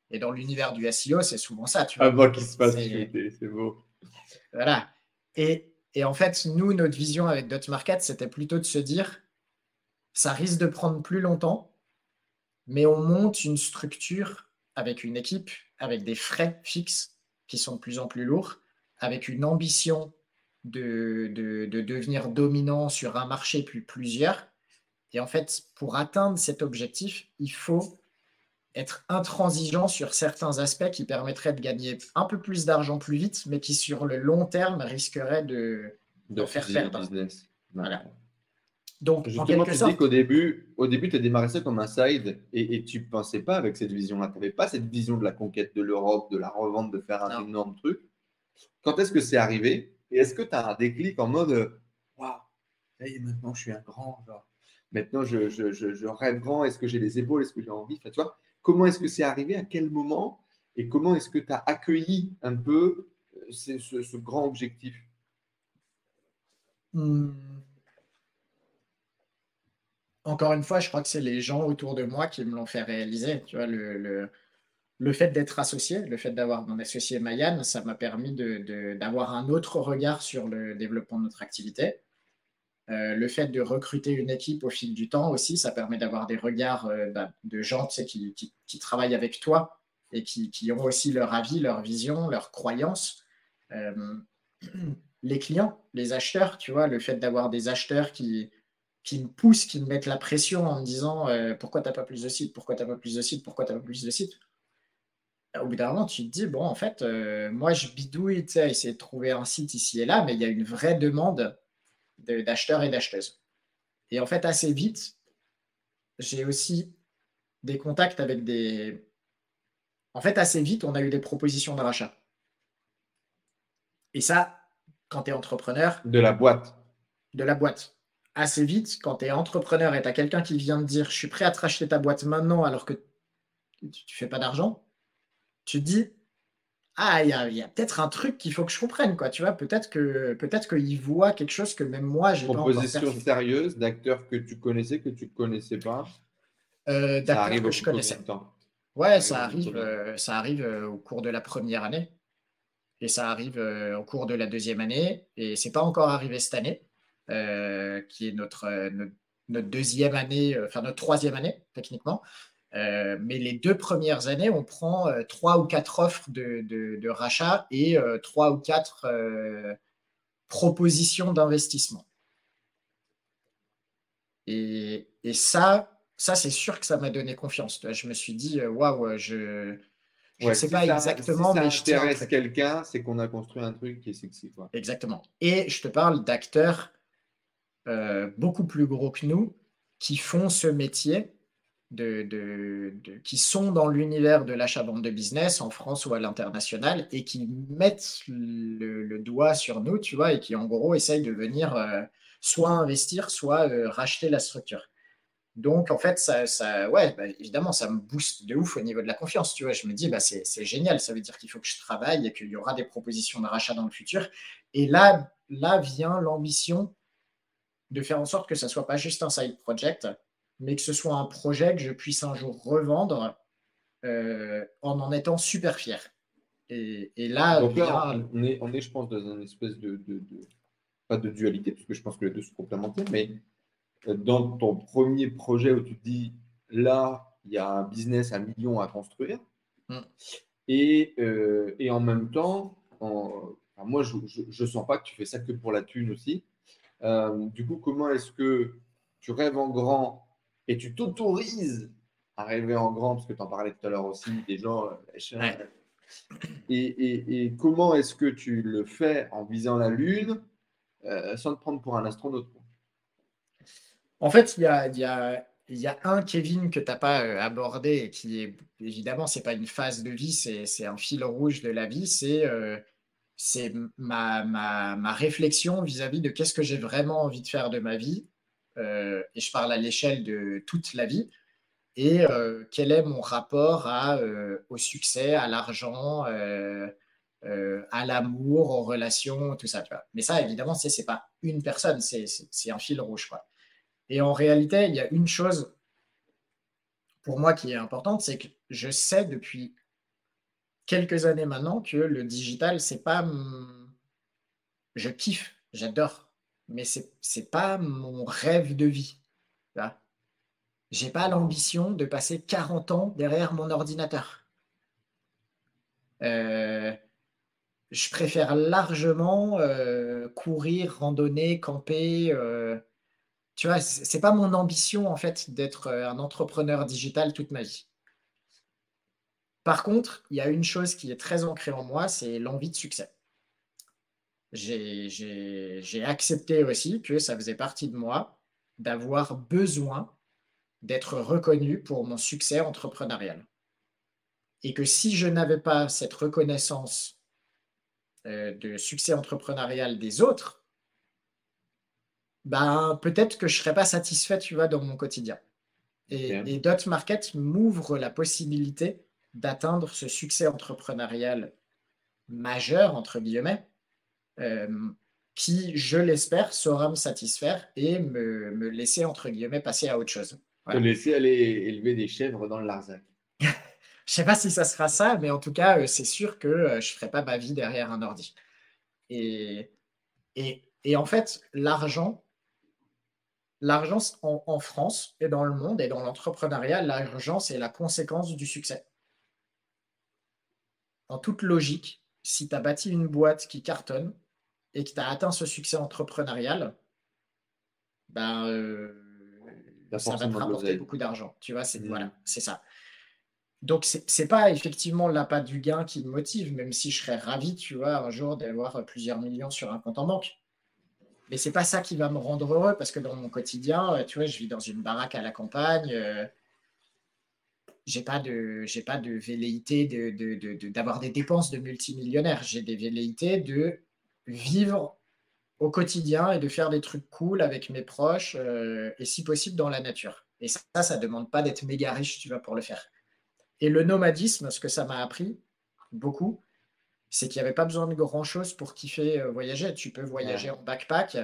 Et dans l'univers du SEO, c'est souvent ça. Tu vois. Avant qu'il se fasse shooter, c'est beau. Voilà. Et, et, en fait, nous, notre vision avec Dotmarket, c'était plutôt de se dire, ça risque de prendre plus longtemps, mais on monte une structure avec une équipe, avec des frais fixes qui sont de plus en plus lourds, avec une ambition de, de, devenir dominant sur un marché puis plusieurs. Et en fait, pour atteindre cet objectif, il faut être intransigeant sur certains aspects qui permettraient de gagner un peu plus d'argent plus vite, mais qui sur le long terme risqueraient de, de faire perdre. Business. Voilà. Donc, Justement, tu dis qu'au début, au début, tu as démarré ça comme un side et, tu ne pensais pas avec cette vision-là. Tu n'avais pas cette vision de la conquête de l'Europe, de la revente, de faire un énorme truc. Quand est-ce que c'est arrivé? Et est-ce que tu as un déclic en mode Waouh, maintenant je suis un grand, maintenant je, rêve grand, est-ce que j'ai les épaules, est-ce que j'ai envie tu vois, Comment est-ce que c'est arrivé À quel moment Et comment est-ce que tu as accueilli un peu euh, ce, grand objectif? Hmm encore une fois, je crois que c'est les gens autour de moi qui me l'ont fait réaliser. Tu vois, le, le, fait d'être associé, le fait d'avoir mon associé Mayan, ça m'a permis d'avoir un autre regard sur le développement de notre activité. Euh, le fait de recruter une équipe au fil du temps aussi, ça permet d'avoir des regards euh, bah, de gens qui, travaillent avec toi et qui, qui, ont aussi leur avis, leur vision, leurs croyances. Euh, [clears throat] les clients, les acheteurs, tu vois, le fait d'avoir des acheteurs qui, qui me poussent, qui me mettent la pression en me disant euh, pourquoi tu n'as pas plus de sites, pourquoi tu n'as pas plus de sites, pourquoi tu n'as pas plus de sites? Au bout d'un moment, tu te dis, bon, en fait, moi, je bidouille, tu sais, essayer de trouver un site ici et là, mais il y a une vraie demande d'acheteurs et d'acheteuses. Et en fait, assez vite, j'ai aussi des contacts avec des... En fait, assez vite, on a eu des propositions de rachat. Et ça, quand tu es entrepreneur... De la boîte. De la boîte assez vite, quand tu es entrepreneur et tu as quelqu'un qui vient te dire je suis prêt à te racheter ta boîte maintenant alors que tu ne fais pas d'argent, tu te dis ah, il y a, peut-être un truc qu'il faut que je comprenne, quoi. Tu vois, peut-être que peut-être qu'il voit quelque chose que même moi, j'ai pas Proposition sérieuse d'acteurs que tu connaissais, que tu ne connaissais pas. Euh, ça arrive que je connaissais. Ouais, ça arrive, euh, ça arrive euh, au cours de la première année. Et ça arrive euh, au cours de la deuxième année. Et c'est pas encore arrivé cette année. Euh, qui est notre, euh, notre, deuxième année, euh, enfin notre troisième année techniquement. Mais les deux premières années, on prend trois ou quatre offres de, de, rachat et trois ou quatre propositions d'investissement. Et, et, ça, ça c'est sûr que ça m'a donné confiance. Je me suis dit, waouh, je ne sais pas exactement, mais je intéresse quelqu'un, c'est qu'on a construit un truc qui est sexy. Quoi. Exactement. Et je te parle d'acteurs euh, beaucoup plus gros que nous qui font ce métier, de, qui sont dans l'univers de l'achat-vente de business en France ou à l'international et qui mettent le, doigt sur nous, tu vois, et qui en gros essayent de venir euh, soit investir, soit euh, racheter la structure. Donc, en fait, ça, ça ouais, bah, évidemment, ça me booste de ouf au niveau de la confiance. Tu vois, je me dis, bah, c'est génial. Ça veut dire qu'il faut que je travaille et qu'il y aura des propositions de rachat dans le futur. Et là, là vient l'ambition de faire en sorte que ça soit pas juste un side project, mais que ce soit un projet que je puisse un jour revendre euh, en en étant super fier. Et, là, on, est, on est, je pense, dans une espèce de, pas de dualité, parce que je pense que les deux sont complémentaires, mais euh, dans ton premier projet où tu te dis, là, il y a un business à millions à construire, mm. et, euh, et, en même temps, moi, je ne sens pas que tu fais ça que pour la thune aussi. Euh, du coup, comment est-ce que tu rêves en grand et tu t'autorises à rêver en grand, parce que tu en parlais tout à l'heure aussi, des gens. Euh, et, comment est-ce que tu le fais en visant la Lune euh, sans te prendre pour un astronaute En fait, il y a, y, a, y a, un Kevin que tu n'as pas abordé et qui est évidemment, ce n'est pas une phase de vie, c'est un fil rouge de la vie, c'est ma, réflexion vis-à-vis de qu'est-ce que j'ai vraiment envie de faire de ma vie. Euh, et je parle à l'échelle de toute la vie. Et euh, quel est mon rapport euh, au succès, à l'argent, à l'amour, aux relations, tout ça. Mais ça, évidemment, c'est n'est pas une personne, c'est un fil rouge. Et en réalité, il y a une chose pour moi qui est importante, c'est que je sais depuis quelques années maintenant que le digital, c'est pas. Je kiffe, j'adore, mais c'est n'est pas mon rêve de vie. J'ai pas l'ambition de passer 40 ans derrière mon ordinateur. Euh, je préfère largement euh, courir, randonner, camper. Euh, tu vois, c'est pas mon ambition en fait d'être un entrepreneur digital toute ma vie. Par contre, il y a une chose qui est très ancrée en moi, c'est l'envie de succès. J'ai accepté aussi que ça faisait partie de moi d'avoir besoin d'être reconnu pour mon succès entrepreneurial. Et que si je n'avais pas cette reconnaissance euh, de succès entrepreneurial des autres, ben, peut-être que je ne serais pas satisfait, tu vois, dans mon quotidien. Et, Dot Market m'ouvre la possibilité d'atteindre ce succès entrepreneurial majeur, entre guillemets, qui, je l'espère, saura me satisfaire et me, me, laisser, entre guillemets, passer à autre chose. Te laisser aller élever des chèvres dans le Larzac. [laughs] Je sais pas si ça sera ça, mais en tout cas, euh, c'est sûr que euh, je ferai pas ma vie derrière un ordi. Et, et, en fait, l'argent, l'argent en, France et dans le monde et dans l'entrepreneuriat, l'argent, c'est la conséquence du succès. En toute logique, si tu as bâti une boîte qui cartonne et que tu as atteint ce succès entrepreneurial, ben, euh, ça va te rapporter beaucoup d'argent. Tu vois, c'est mmh. voilà, c'est ça. Donc, ce n'est pas effectivement l'appât du gain qui me motive, même si je serais ravi, tu vois, un jour d'avoir plusieurs millions sur un compte en banque. Mais ce n'est pas ça qui va me rendre heureux, parce que dans mon quotidien, euh, tu vois, je vis dans une baraque à la campagne. Euh, j'ai pas de j'ai pas de velléité d'avoir de, des dépenses de multimillionnaire. J'ai des velléités de vivre au quotidien et de faire des trucs cool avec mes proches euh, et si possible dans la nature. Et ça, ça ne demande pas d'être méga riche, tu vois, pour le faire. Et le nomadisme, ce que ça m'a appris beaucoup, c'est qu'il n'y avait pas besoin de grand-chose pour kiffer euh, voyager. Tu peux voyager en backpack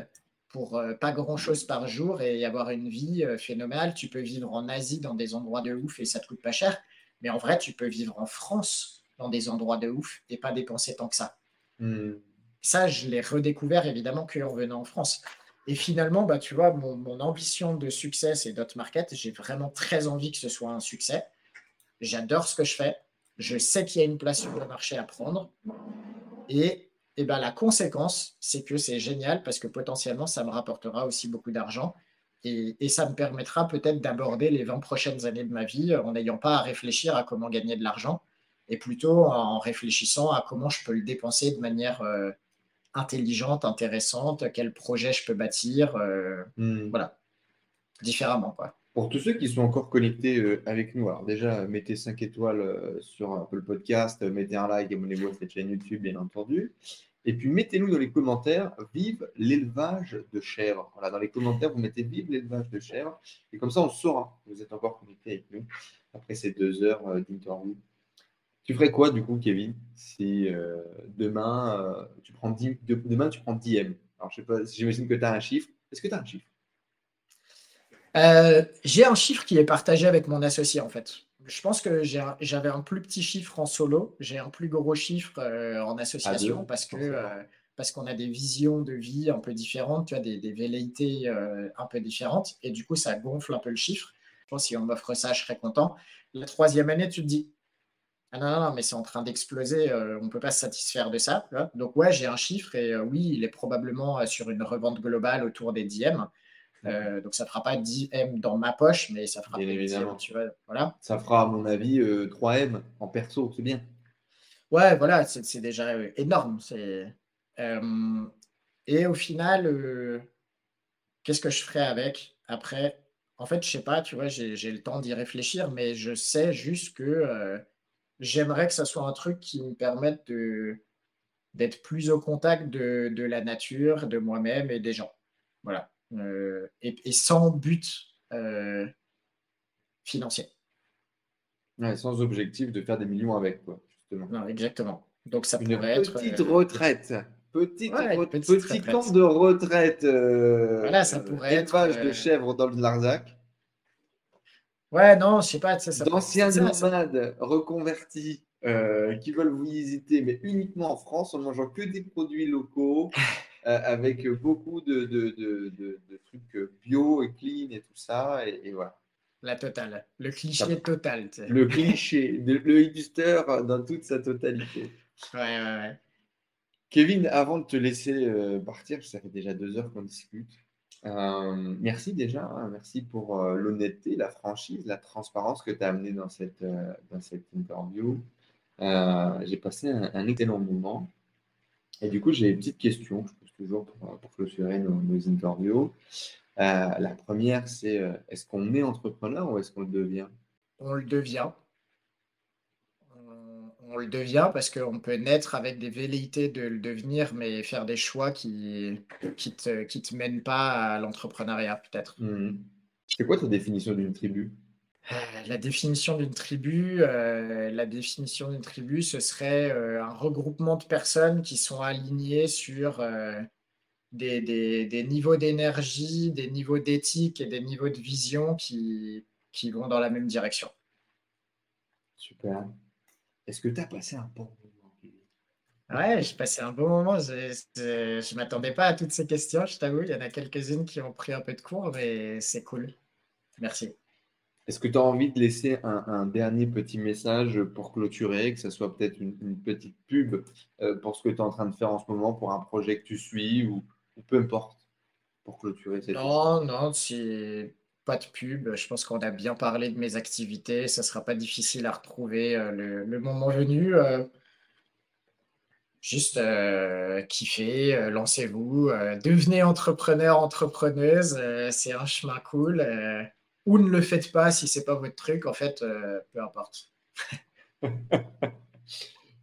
pour euh, pas grand-chose par jour et avoir une vie phénoménale. Tu peux vivre en Asie dans des endroits de ouf et ça te coûte pas cher. Mais en vrai, tu peux vivre en France dans des endroits de ouf et pas dépenser tant que ça. Hmm. Ça, je l'ai redécouvert évidemment qu'en venant en France. Et finalement, bah, tu vois, mon, ambition de succès, c'est Dot Market. J'ai vraiment très envie que ce soit un succès j'adore ce que je fais, je sais qu'il y a une place sur le marché à prendre. Et, et ben, la conséquence, c'est que c'est génial parce que potentiellement, ça me rapportera aussi beaucoup d'argent. Et, et, ça me permettra peut-être d'aborder les 20 prochaines années de ma vie en n'ayant pas à réfléchir à comment gagner de l'argent, et plutôt en réfléchissant à comment je peux le dépenser de manière euh, intelligente, intéressante, quel projet je peux bâtir, euh, hmm. voilà, différemment. Quoi. Pour tous ceux qui sont encore connectés euh, avec nous, alors déjà, mettez 5 étoiles euh, sur Apple Podcast, euh, mettez un like, abonnez-vous à cette chaîne YouTube, bien entendu. Et puis, mettez-nous dans les commentaires, vive l'élevage de chèvres. Voilà, dans les commentaires, vous mettez vive l'élevage de chèvres. Et comme ça, on saura que vous êtes encore connectés avec nous après ces deux heures d'interview. Tu ferais quoi, du coup, Kevin, si demain, tu prends 10, demain, tu prends 10 M Alors, je sais pas, j'imagine que tu as un chiffre. Est-ce que tu as un chiffre? Euh, j'ai un chiffre qui est partagé avec mon associé en fait. Je pense que j'avais un plus petit chiffre en solo, j'ai un plus gros chiffre euh, en association parce que euh, parce qu'on a des visions de vie un peu différentes, tu as des, des velléités un peu différentes et du coup ça gonfle un peu le chiffre. Je pense que si on m'offre ça, je serais content. La troisième année, tu te dis ah non, non, non mais c'est en train d'exploser, on ne peut pas se satisfaire de ça. Donc ouais, j'ai un chiffre et oui, il est probablement sur une revente globale autour des 10 euh, donc ça ne fera pas 10 M dans ma poche, mais ça fera évidemment. tu vois, voilà. Ça fera, à mon avis, 3 euh, M en perso, c'est bien. Ouais, voilà, c'est déjà euh, énorme. et au final, qu'est-ce que je ferai avec? Après En fait, je sais pas, tu vois, j'ai le temps d'y réfléchir, mais je sais juste que j'aimerais que ça soit un truc qui me permette d'être plus au contact de, de la nature, de moi-même et des gens. Voilà. Euh, et, sans but euh, financier. sans objectif de faire des millions avec, quoi, justement. Non, exactement. Donc ça Une pourrait être. petite euh, retraite. Petite Ouais, re- petite camp de retraite. euh, Voilà, ça pourrait être, élevage de chèvres dans le Larzac. Ouais, non, je sais pas, ça D'anciens nomades reconvertis euh, qui veulent vous visiter, mais uniquement en France, en mangeant que des produits locaux, [laughs] euh, avec beaucoup de, de, de, de- trucs bio et clean et tout ça. Et, et voilà. La totale. Le cliché total. tu sais. Le cliché, de- le hipster dans toute sa totalité. Ouais, ouais, ouais. Kevin, avant de te laisser euh, partir, ça fait déjà deux heures qu'on discute. Euh, merci déjà, hein, merci pour euh, l'honnêteté, la franchise, la transparence que tu as amené dans cette, euh, dans cette interview. J'ai passé un, excellent moment. Et du coup, j'ai une petite question que je pose toujours pour, pour clôturer nos, interviews. La première, c'est est-ce qu'on est entrepreneur ou est-ce qu'on le devient? On le devient. On, le devient parce qu'on peut naître avec des velléités de le devenir, mais faire des choix qui qui te, qui te mènent pas à l'entrepreneuriat, peut-être. Mhm. C'est quoi ta définition d'une tribu? Euh, La définition d'une tribu, euh, la définition d'une tribu, ce serait euh, un regroupement de personnes qui sont alignées sur euh, des, des- des niveaux d'énergie, des niveaux d'éthique et des niveaux de vision qui, qui vont dans la même direction. Super. Est-ce que tu as passé un bon moment? Kevin Ouais, j'ai passé un bon moment. Je ne m'attendais pas à toutes ces questions, je t'avoue. Il y en a quelques-unes qui ont pris un peu de cours, mais c'est cool. Merci. Est-ce que tu as envie de laisser un, un dernier petit message pour clôturer, que ce soit peut-être une, une petite pub euh, pour ce que tu es en train de faire en ce moment, pour un projet que tu suis ou, ou peu importe, pour clôturer cette Non, non, c'est pas de pub. Je pense qu'on a bien parlé de mes activités. Ça sera pas difficile à retrouver euh, le, le moment venu. euh, juste euh, kiffez, euh, lancez-vous, devenez entrepreneur, entrepreneuse. c'est un chemin cool. ou ne le faites pas si c'est pas votre truc. En fait, peu importe. [laughs]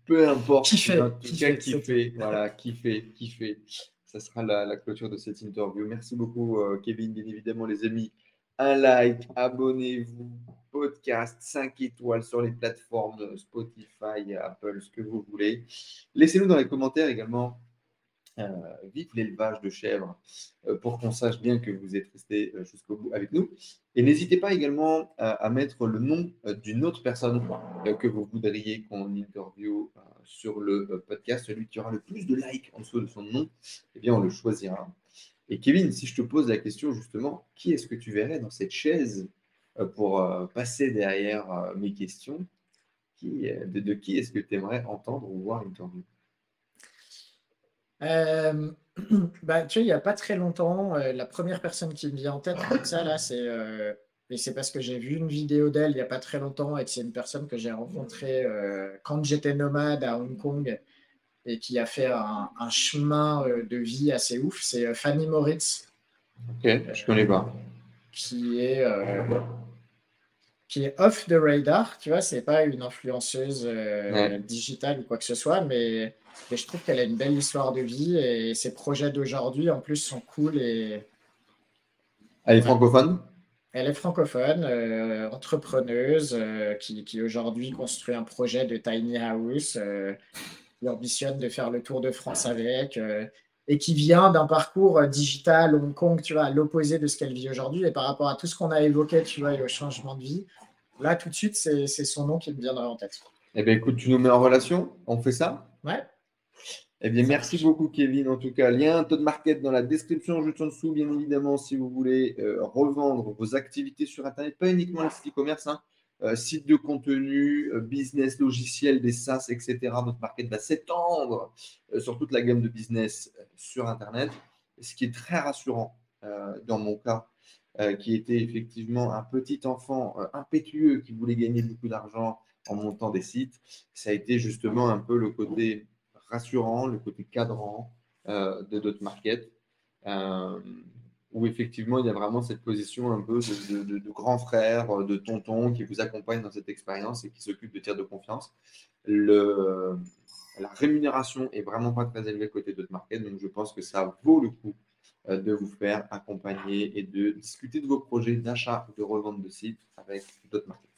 Peu importe, Kiffer, mais en tout kiffer, cas, c'est kiffer, voilà, kiffer, kiffer. Ça sera la, la clôture de cette interview. Merci beaucoup, Kevin. Bien évidemment, les amis, un like, abonnez-vous, podcast, 5 étoiles sur les plateformes Spotify, Apple, ce que vous voulez. Laissez-nous dans les commentaires également. Euh, vive l'élevage de chèvres euh, pour qu'on sache bien que vous êtes resté euh, jusqu'au bout avec nous. Et n'hésitez pas également à, à mettre le nom euh, d'une autre personne euh, que vous voudriez qu'on interview euh, sur le euh, podcast. Celui qui aura le plus de likes en dessous de son nom, eh bien, on le choisira. Et Kevin, si je te pose la question justement, qui est-ce que tu verrais dans cette chaise euh, pour euh, passer derrière euh, mes questions de, qui est-ce que tu aimerais entendre ou voir une interview [clears throat] bah, tu vois, il n'y a pas très longtemps, la première personne qui me vient en tête comme ça, là, c'est c'est parce que j'ai vu une vidéo d'elle il n'y a pas très longtemps et que c'est une personne que j'ai rencontrée quand j'étais nomade à Hong Kong et qui a fait un, un chemin euh, de vie assez ouf. C'est euh, Fanny Moritz Ok, je connais pas. qui est, euh, qui est off the radar, tu vois, c'est pas une influenceuse Ouais. digitale ou quoi que ce soit, mais, mais je trouve qu'elle a une belle histoire de vie et ses projets d'aujourd'hui en plus sont cool et Elle est francophone? Elle est francophone, euh, entrepreneuse, euh, qui, qui aujourd'hui construit un projet de tiny house, euh, qui ambitionne de faire le tour de France avec, euh, et qui vient d'un parcours euh, digital Hong Kong, tu vois, à l'opposé de ce qu'elle vit aujourd'hui. Et par rapport à tout ce qu'on a évoqué, tu vois, et au changement de vie, là, tout de suite, c'est son nom qui me viendrait en tête. Eh bien, écoute, tu nous mets en relation On fait ça? Ouais, Eh bien, merci beaucoup, Kevin. En tout cas, lien Todd Market dans la description juste en dessous, bien évidemment, si vous voulez euh, revendre vos activités sur Internet, pas uniquement les sites e-commerce, hein, euh, sites de contenu, euh, business, logiciel, des SaaS, etc. Notre market va s'étendre euh, sur toute la gamme de business sur Internet, ce qui est très rassurant dans mon cas, qui était effectivement un petit enfant impétueux qui voulait gagner beaucoup d'argent en montant des sites. Ça a été justement un peu le côté rassurant, le côté cadrant de Dot Market, où effectivement il y a vraiment cette position un peu de, grand frère, euh, de tonton qui vous accompagne dans cette expérience et qui s'occupe de tiers de confiance. Le, la rémunération est vraiment pas très élevée côté Dot Market, donc je pense que ça vaut le coup euh, de vous faire accompagner et de discuter de vos projets d'achat ou de revente de sites avec Dot Market.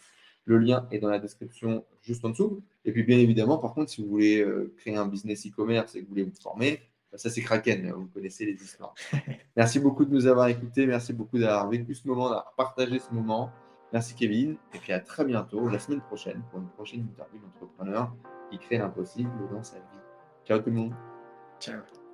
Le lien est dans la description juste en dessous. Et puis, bien évidemment, par contre, si vous voulez euh, créer un business e-commerce et que vous voulez vous former, ça c'est Kraken, vous connaissez les histoires. [laughs] Merci beaucoup de nous avoir écoutés, merci beaucoup d'avoir vécu ce moment, d'avoir partagé ce moment. Merci Kevin, et puis à très bientôt, la semaine prochaine, pour une prochaine interview d'entrepreneur qui crée l'impossible dans sa vie. Ciao tout le monde. Ciao.